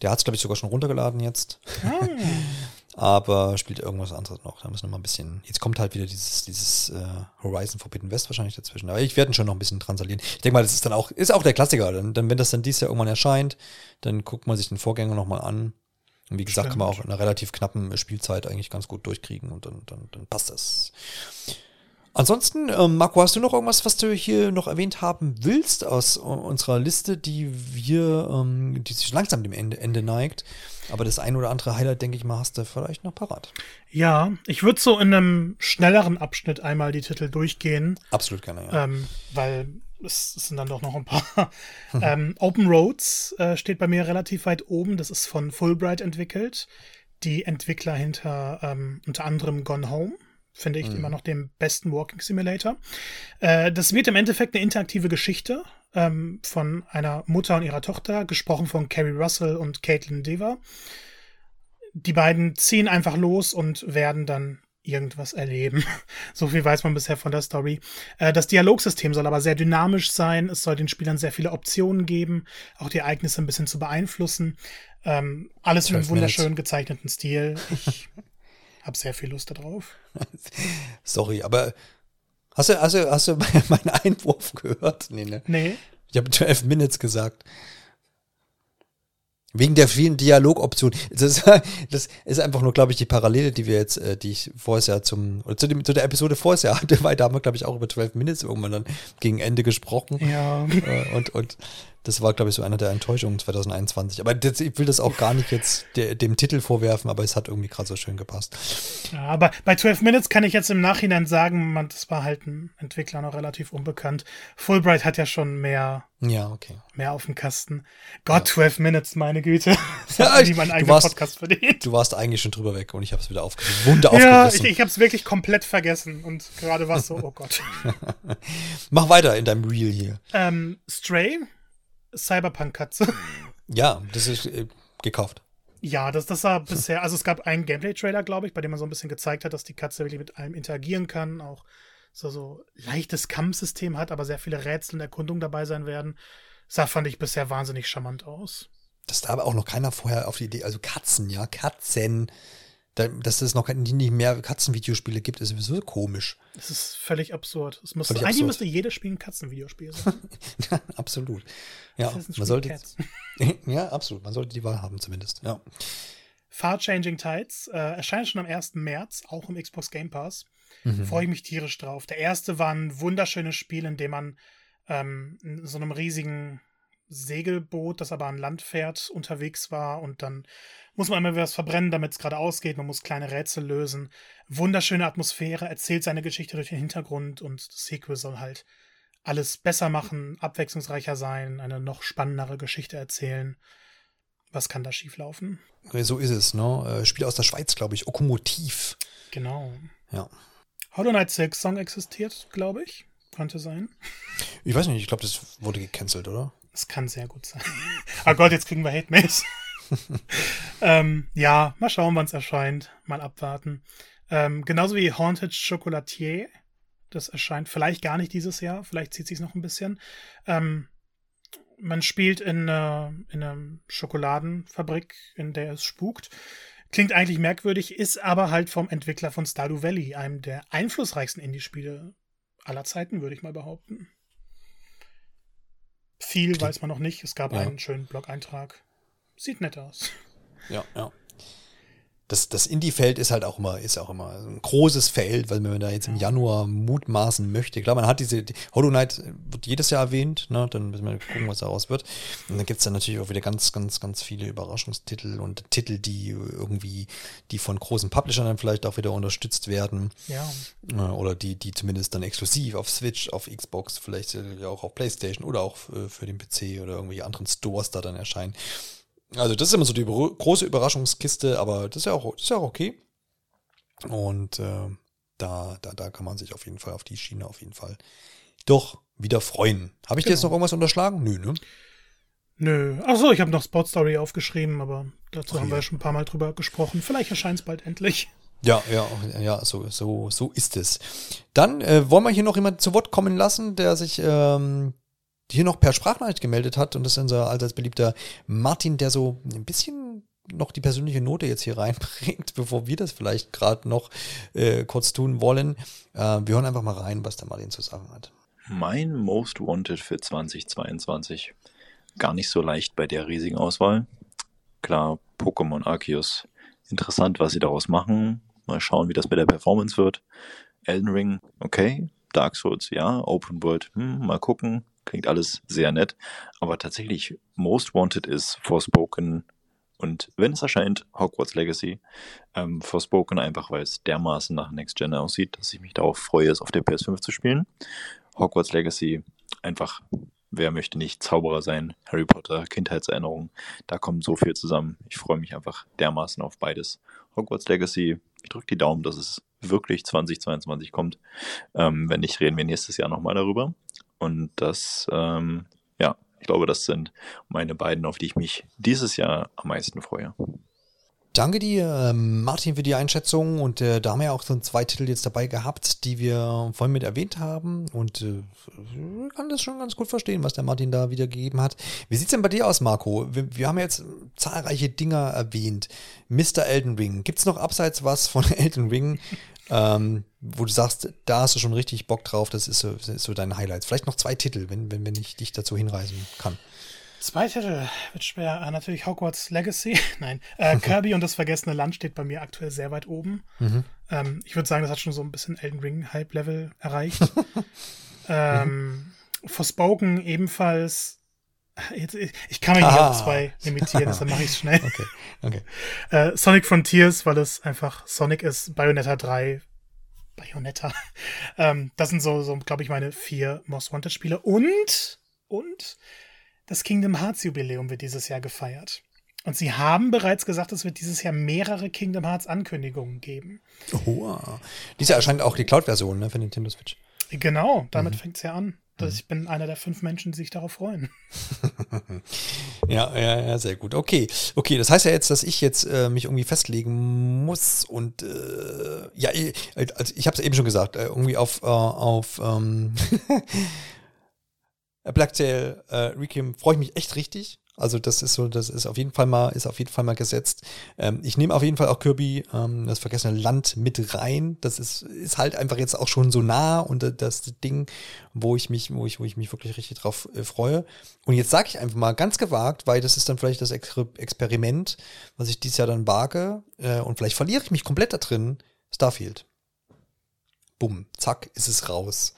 Der hat es, glaube ich, sogar schon runtergeladen jetzt. Ah. *laughs* Aber spielt irgendwas anderes noch. Da müssen wir mal ein bisschen. Jetzt kommt halt wieder dieses, dieses äh, Horizon Forbidden West wahrscheinlich dazwischen. Aber ich werde schon noch ein bisschen transalieren. Ich denke mal, das ist dann auch, ist auch der Klassiker. Dann, dann, wenn das dann dieses Jahr irgendwann erscheint, dann guckt man sich den Vorgänger nochmal an und wie gesagt, Stimmt. kann man auch in einer relativ knappen Spielzeit eigentlich ganz gut durchkriegen und dann, dann, dann passt das. Ansonsten, ähm, Marco, hast du noch irgendwas, was du hier noch erwähnt haben willst aus unserer Liste, die wir, ähm, die sich langsam dem Ende, Ende neigt? Aber das ein oder andere Highlight, denke ich mal, hast du vielleicht noch parat. Ja, ich würde so in einem schnelleren Abschnitt einmal die Titel durchgehen. Absolut gerne, ja. Ähm, weil es sind dann doch noch ein paar. *laughs* ähm, Open Roads äh, steht bei mir relativ weit oben. Das ist von Fulbright entwickelt. Die Entwickler hinter ähm, unter anderem Gone Home. Finde ich mhm. immer noch den besten Walking Simulator. Äh, das wird im Endeffekt eine interaktive Geschichte ähm, von einer Mutter und ihrer Tochter, gesprochen von Carrie Russell und Caitlin Dever. Die beiden ziehen einfach los und werden dann irgendwas erleben. *laughs* so viel weiß man bisher von der Story. Äh, das Dialogsystem soll aber sehr dynamisch sein. Es soll den Spielern sehr viele Optionen geben, auch die Ereignisse ein bisschen zu beeinflussen. Ähm, alles in einem wunderschön gezeichneten Stil. Ich *laughs* habe sehr viel Lust darauf. *laughs* Sorry, aber hast du, hast du, hast du meinen Einwurf gehört? Nee, ne? Nee. Ich habe 12 Minutes gesagt. Wegen der vielen Dialogoptionen. Das, *laughs* das ist einfach nur, glaube ich, die Parallele, die wir jetzt, äh, die ich vorher ja zum, oder zu, dem, zu der Episode vorher hatte, *laughs* weil da haben wir, glaube ich, auch über 12 Minutes irgendwann dann gegen Ende gesprochen. Ja. Äh, und, und Das war, glaube ich, so einer der Enttäuschungen 2021. Aber das, ich will das auch gar nicht jetzt de, dem Titel vorwerfen, aber es hat irgendwie gerade so schön gepasst. Ja, aber bei 12 Minutes kann ich jetzt im Nachhinein sagen, man, das war halt ein Entwickler noch relativ unbekannt. Fulbright hat ja schon mehr ja, okay. Mehr auf dem Kasten. Gott, ja. 12 Minutes, meine Güte. *laughs* Das ja, hat nie meinen eigenen warst, Podcast verdient. Du warst eigentlich schon drüber weg und ich habe es wieder aufgegriffen. Wunder Ja, ich, ich habe es wirklich komplett vergessen und gerade war es so, oh Gott. *laughs* Mach weiter in deinem Reel hier. Ähm, Stray, Cyberpunk-Katze. *laughs* Ja, das ist äh, gekauft. Ja, das, das war bisher, also es gab einen Gameplay-Trailer, glaube ich, bei dem man so ein bisschen gezeigt hat, dass die Katze wirklich mit allem interagieren kann, auch so, so leichtes Kampfsystem hat, aber sehr viele Rätsel und Erkundungen dabei sein werden. Sah, fand ich bisher wahnsinnig charmant aus. Dass da aber auch noch keiner vorher auf die Idee, also Katzen, ja, Katzen. Da, dass es noch nicht mehr Katzenvideospiele gibt, ist sowieso komisch. Das ist völlig absurd. Es muss, völlig eigentlich absurd. müsste jedes Spiel ein Katzenvideospiel sein. *laughs* absolut. Ja, man sollte, *laughs* ja, absolut. Man sollte die Wahl haben zumindest. Ja. Far Changing Tides äh, erscheint schon am 1. März, auch im Xbox Game Pass. Mhm. Freue ich mich tierisch drauf. Der erste war ein wunderschönes Spiel, in dem man ähm, in so einem riesigen Segelboot, das aber an Land fährt, unterwegs war und dann muss man immer was verbrennen, damit es gerade ausgeht. Man muss kleine Rätsel lösen. Wunderschöne Atmosphäre, erzählt seine Geschichte durch den Hintergrund und das Sequel soll halt alles besser machen, abwechslungsreicher sein, eine noch spannendere Geschichte erzählen. Was kann da schieflaufen? So ist es, ne? Äh, Spiel aus der Schweiz, glaube ich. Okomotiv. Genau. Ja. Hollow Knight 6 Song existiert, glaube ich. Könnte sein. Ich weiß nicht, ich glaube, das wurde gecancelt, oder? Das kann sehr gut sein. oh *laughs* Gott, jetzt kriegen wir Hate Mails. *laughs* ähm, ja, mal schauen, wann es erscheint. Mal abwarten. Ähm, genauso wie Haunted Chocolatier. Das erscheint vielleicht gar nicht dieses Jahr. Vielleicht zieht sich noch ein bisschen. Ähm, man spielt in, äh, in einer Schokoladenfabrik, in der es spukt. Klingt eigentlich merkwürdig, ist aber halt vom Entwickler von Stardew Valley, einem der einflussreichsten Indie-Spiele aller Zeiten, würde ich mal behaupten. Viel weiß man noch nicht. Es gab ja. einen schönen Blog-Eintrag. Sieht nett aus. Ja, ja das, das Indie-Feld ist halt auch immer, ist auch immer ein großes Feld, weil man da jetzt im Januar mutmaßen möchte. Klar, man hat diese, die Hollow Knight wird jedes Jahr erwähnt, ne? dann müssen wir gucken, was daraus wird. Und dann gibt's dann natürlich auch wieder ganz, ganz, ganz viele Überraschungstitel und Titel, die irgendwie, die von großen Publishern dann vielleicht auch wieder unterstützt werden. Ja. Äh, oder die, die zumindest dann exklusiv auf Switch, auf Xbox, vielleicht auch auf Playstation oder auch äh, für den PC oder irgendwelche anderen Stores da dann erscheinen. Also das ist immer so die große Überraschungskiste, aber das ist ja auch, ist ja auch okay. Und äh, da, da, da kann man sich auf jeden Fall auf die Schiene auf jeden Fall doch wieder freuen. Habe ich genau. dir jetzt genau. noch irgendwas unterschlagen? Nö, ne? Nö. Achso, ich habe noch Spot Story aufgeschrieben, aber dazu Ach, haben wir ja schon ein paar Mal drüber gesprochen. Vielleicht erscheint es bald endlich. Ja, ja, ja, so, so, so ist es. Dann äh, wollen wir hier noch jemanden zu Wort kommen lassen, der sich ähm, hier noch per Sprachnachricht gemeldet hat. Und das ist unser allseits beliebter Martin, der so ein bisschen noch die persönliche Note jetzt hier *laughs* reinbringt, bevor wir das vielleicht gerade noch äh, kurz tun wollen. Äh, wir hören einfach mal rein, was der Martin zu sagen hat. Mein Most Wanted für 2022. Gar nicht so leicht bei der riesigen Auswahl. Klar, Pokémon Arceus. Interessant, was sie daraus machen. Mal schauen, wie das mit der Performance wird. Elden Ring, okay. Dark Souls, ja. Open World, hm, mal gucken. Klingt alles sehr nett. Aber tatsächlich, Most Wanted ist Forspoken und wenn es erscheint, Hogwarts Legacy. Ähm, Forspoken einfach, weil es dermaßen nach Next Gen aussieht, dass ich mich darauf freue, es auf der PS5 zu spielen. Hogwarts Legacy einfach, wer möchte nicht Zauberer sein? Harry Potter, Kindheitserinnerungen, da kommt so viel zusammen. Ich freue mich einfach dermaßen auf beides. Hogwarts Legacy, ich drücke die Daumen, dass es wirklich 2022 kommt. Ähm, wenn nicht, reden wir nächstes Jahr nochmal darüber. Und das, ähm, ja, ich glaube, das sind meine beiden, auf die ich mich dieses Jahr am meisten freue. Danke dir, ähm, Martin, für die Einschätzung. Und äh, da haben wir ja auch so zwei Titel jetzt dabei gehabt, die wir vorhin mit erwähnt haben. Und äh, kann das schon ganz gut verstehen, was der Martin da wiedergegeben hat. Wie sieht's denn bei dir aus, Marco? Wir, wir haben jetzt zahlreiche Dinger erwähnt. Mr. Elden Ring. Gibt's noch abseits was von *laughs* Elden Ring, ähm, wo du sagst, da hast du schon richtig Bock drauf, das ist so, das ist so dein Highlight. Vielleicht noch zwei Titel, wenn, wenn, wenn ich dich dazu hinreisen kann. Zwei Titel wird schwer. Äh, natürlich Hogwarts Legacy. *laughs* Nein. Äh, *laughs* Kirby und das vergessene Land steht bei mir aktuell sehr weit oben. Mhm. Ähm, ich würde sagen, das hat schon so ein bisschen Elden Ring Hype-Level erreicht. *laughs* ähm, Forspoken ebenfalls Jetzt, ich kann mich nicht auf zwei limitieren, deshalb mache ich es schnell. *laughs* Okay, okay. *laughs* Äh, Sonic Frontiers, weil es einfach Sonic ist, Bayonetta 3, Bayonetta. *laughs* ähm, das sind so, so glaube ich, meine vier Most Wanted Spiele. Und, und das Kingdom Hearts Jubiläum wird dieses Jahr gefeiert. Und sie haben bereits gesagt, es wird dieses Jahr mehrere Kingdom Hearts Ankündigungen geben. Oh, dies Jahr erscheint auch die Cloud-Version ne, für Nintendo Switch. Genau, damit mhm. fängt es ja an. Mhm. Ich bin einer der fünf Menschen, die sich darauf freuen. *laughs* ja, ja, ja, sehr gut. Okay, okay, das heißt ja jetzt, dass ich jetzt äh, mich irgendwie festlegen muss und äh, ja, also ich habe es eben schon gesagt, äh, irgendwie auf, äh, auf ähm, *laughs* Blacktail äh, Requiem freue ich mich echt richtig. Also das ist so, das ist auf jeden Fall mal, ist auf jeden Fall mal gesetzt. Ähm, ich nehme auf jeden Fall auch Kirby, ähm, das vergessene Land mit rein. Das ist, ist halt einfach jetzt auch schon so nah und das Ding, wo ich mich, wo ich, wo ich mich wirklich richtig drauf äh, freue. Und jetzt sage ich einfach mal ganz gewagt, weil das ist dann vielleicht das Ex Experiment, was ich dieses Jahr dann wage, äh, und vielleicht verliere ich mich komplett da drin. Starfield. Bumm, zack, ist es raus.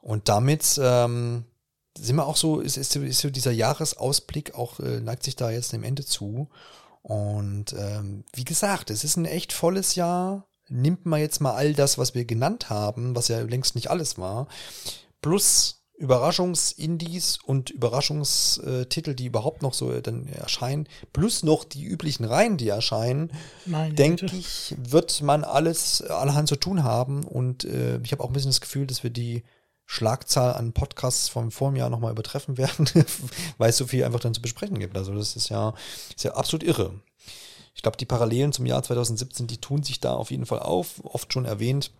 Und damit, ähm, sind wir auch so, ist, ist, ist so dieser Jahresausblick auch, äh, neigt sich da jetzt dem Ende zu. Und ähm, wie gesagt, es ist ein echt volles Jahr. Nimmt man jetzt mal all das, was wir genannt haben, was ja längst nicht alles war, plus Überraschungsindies und Überraschungstitel, die überhaupt noch so dann erscheinen, plus noch die üblichen Reihen, die erscheinen, denke ich, wird man alles allerhand zu tun haben. Und äh, ich habe auch ein bisschen das Gefühl, dass wir die Schlagzahl an Podcasts vom Vorjahr nochmal übertreffen werden, *laughs* weil es so viel einfach dann zu besprechen gibt. Also das ist ja, ist ja absolut irre. Ich glaube, die Parallelen zum Jahr 2017, die tun sich da auf jeden Fall auf. Oft schon erwähnt,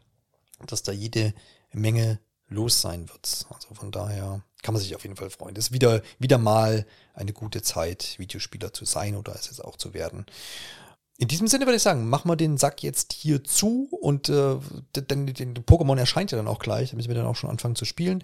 dass da jede Menge los sein wird. Also von daher kann man sich auf jeden Fall freuen. Das ist wieder, wieder mal eine gute Zeit, Videospieler zu sein oder es jetzt auch zu werden. In diesem Sinne würde ich sagen, machen wir den Sack jetzt hier zu und äh, denn, denn Pokémon erscheint ja dann auch gleich, da müssen wir dann auch schon anfangen zu spielen.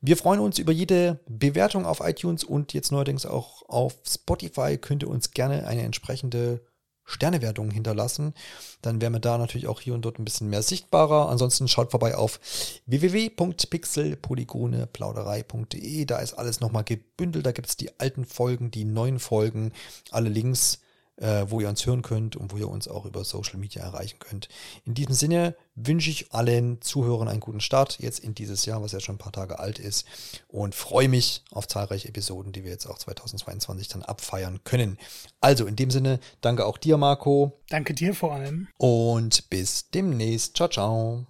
Wir freuen uns über jede Bewertung auf iTunes und jetzt neuerdings auch auf Spotify. Könnt ihr uns gerne eine entsprechende Sternewertung hinterlassen. Dann wären wir da natürlich auch hier und dort ein bisschen mehr sichtbarer. Ansonsten schaut vorbei auf www.pixelpolygoneplauderei.de. Da ist alles nochmal gebündelt. Da gibt es die alten Folgen, die neuen Folgen, alle Links äh, wo ihr uns hören könnt und wo ihr uns auch über Social Media erreichen könnt. In diesem Sinne wünsche ich allen Zuhörern einen guten Start jetzt in dieses Jahr, was ja schon ein paar Tage alt ist und freue mich auf zahlreiche Episoden, die wir jetzt auch 2022 dann abfeiern können. Also in dem Sinne, danke auch dir, Marco. Danke dir vor allem. Und bis demnächst. Ciao, ciao.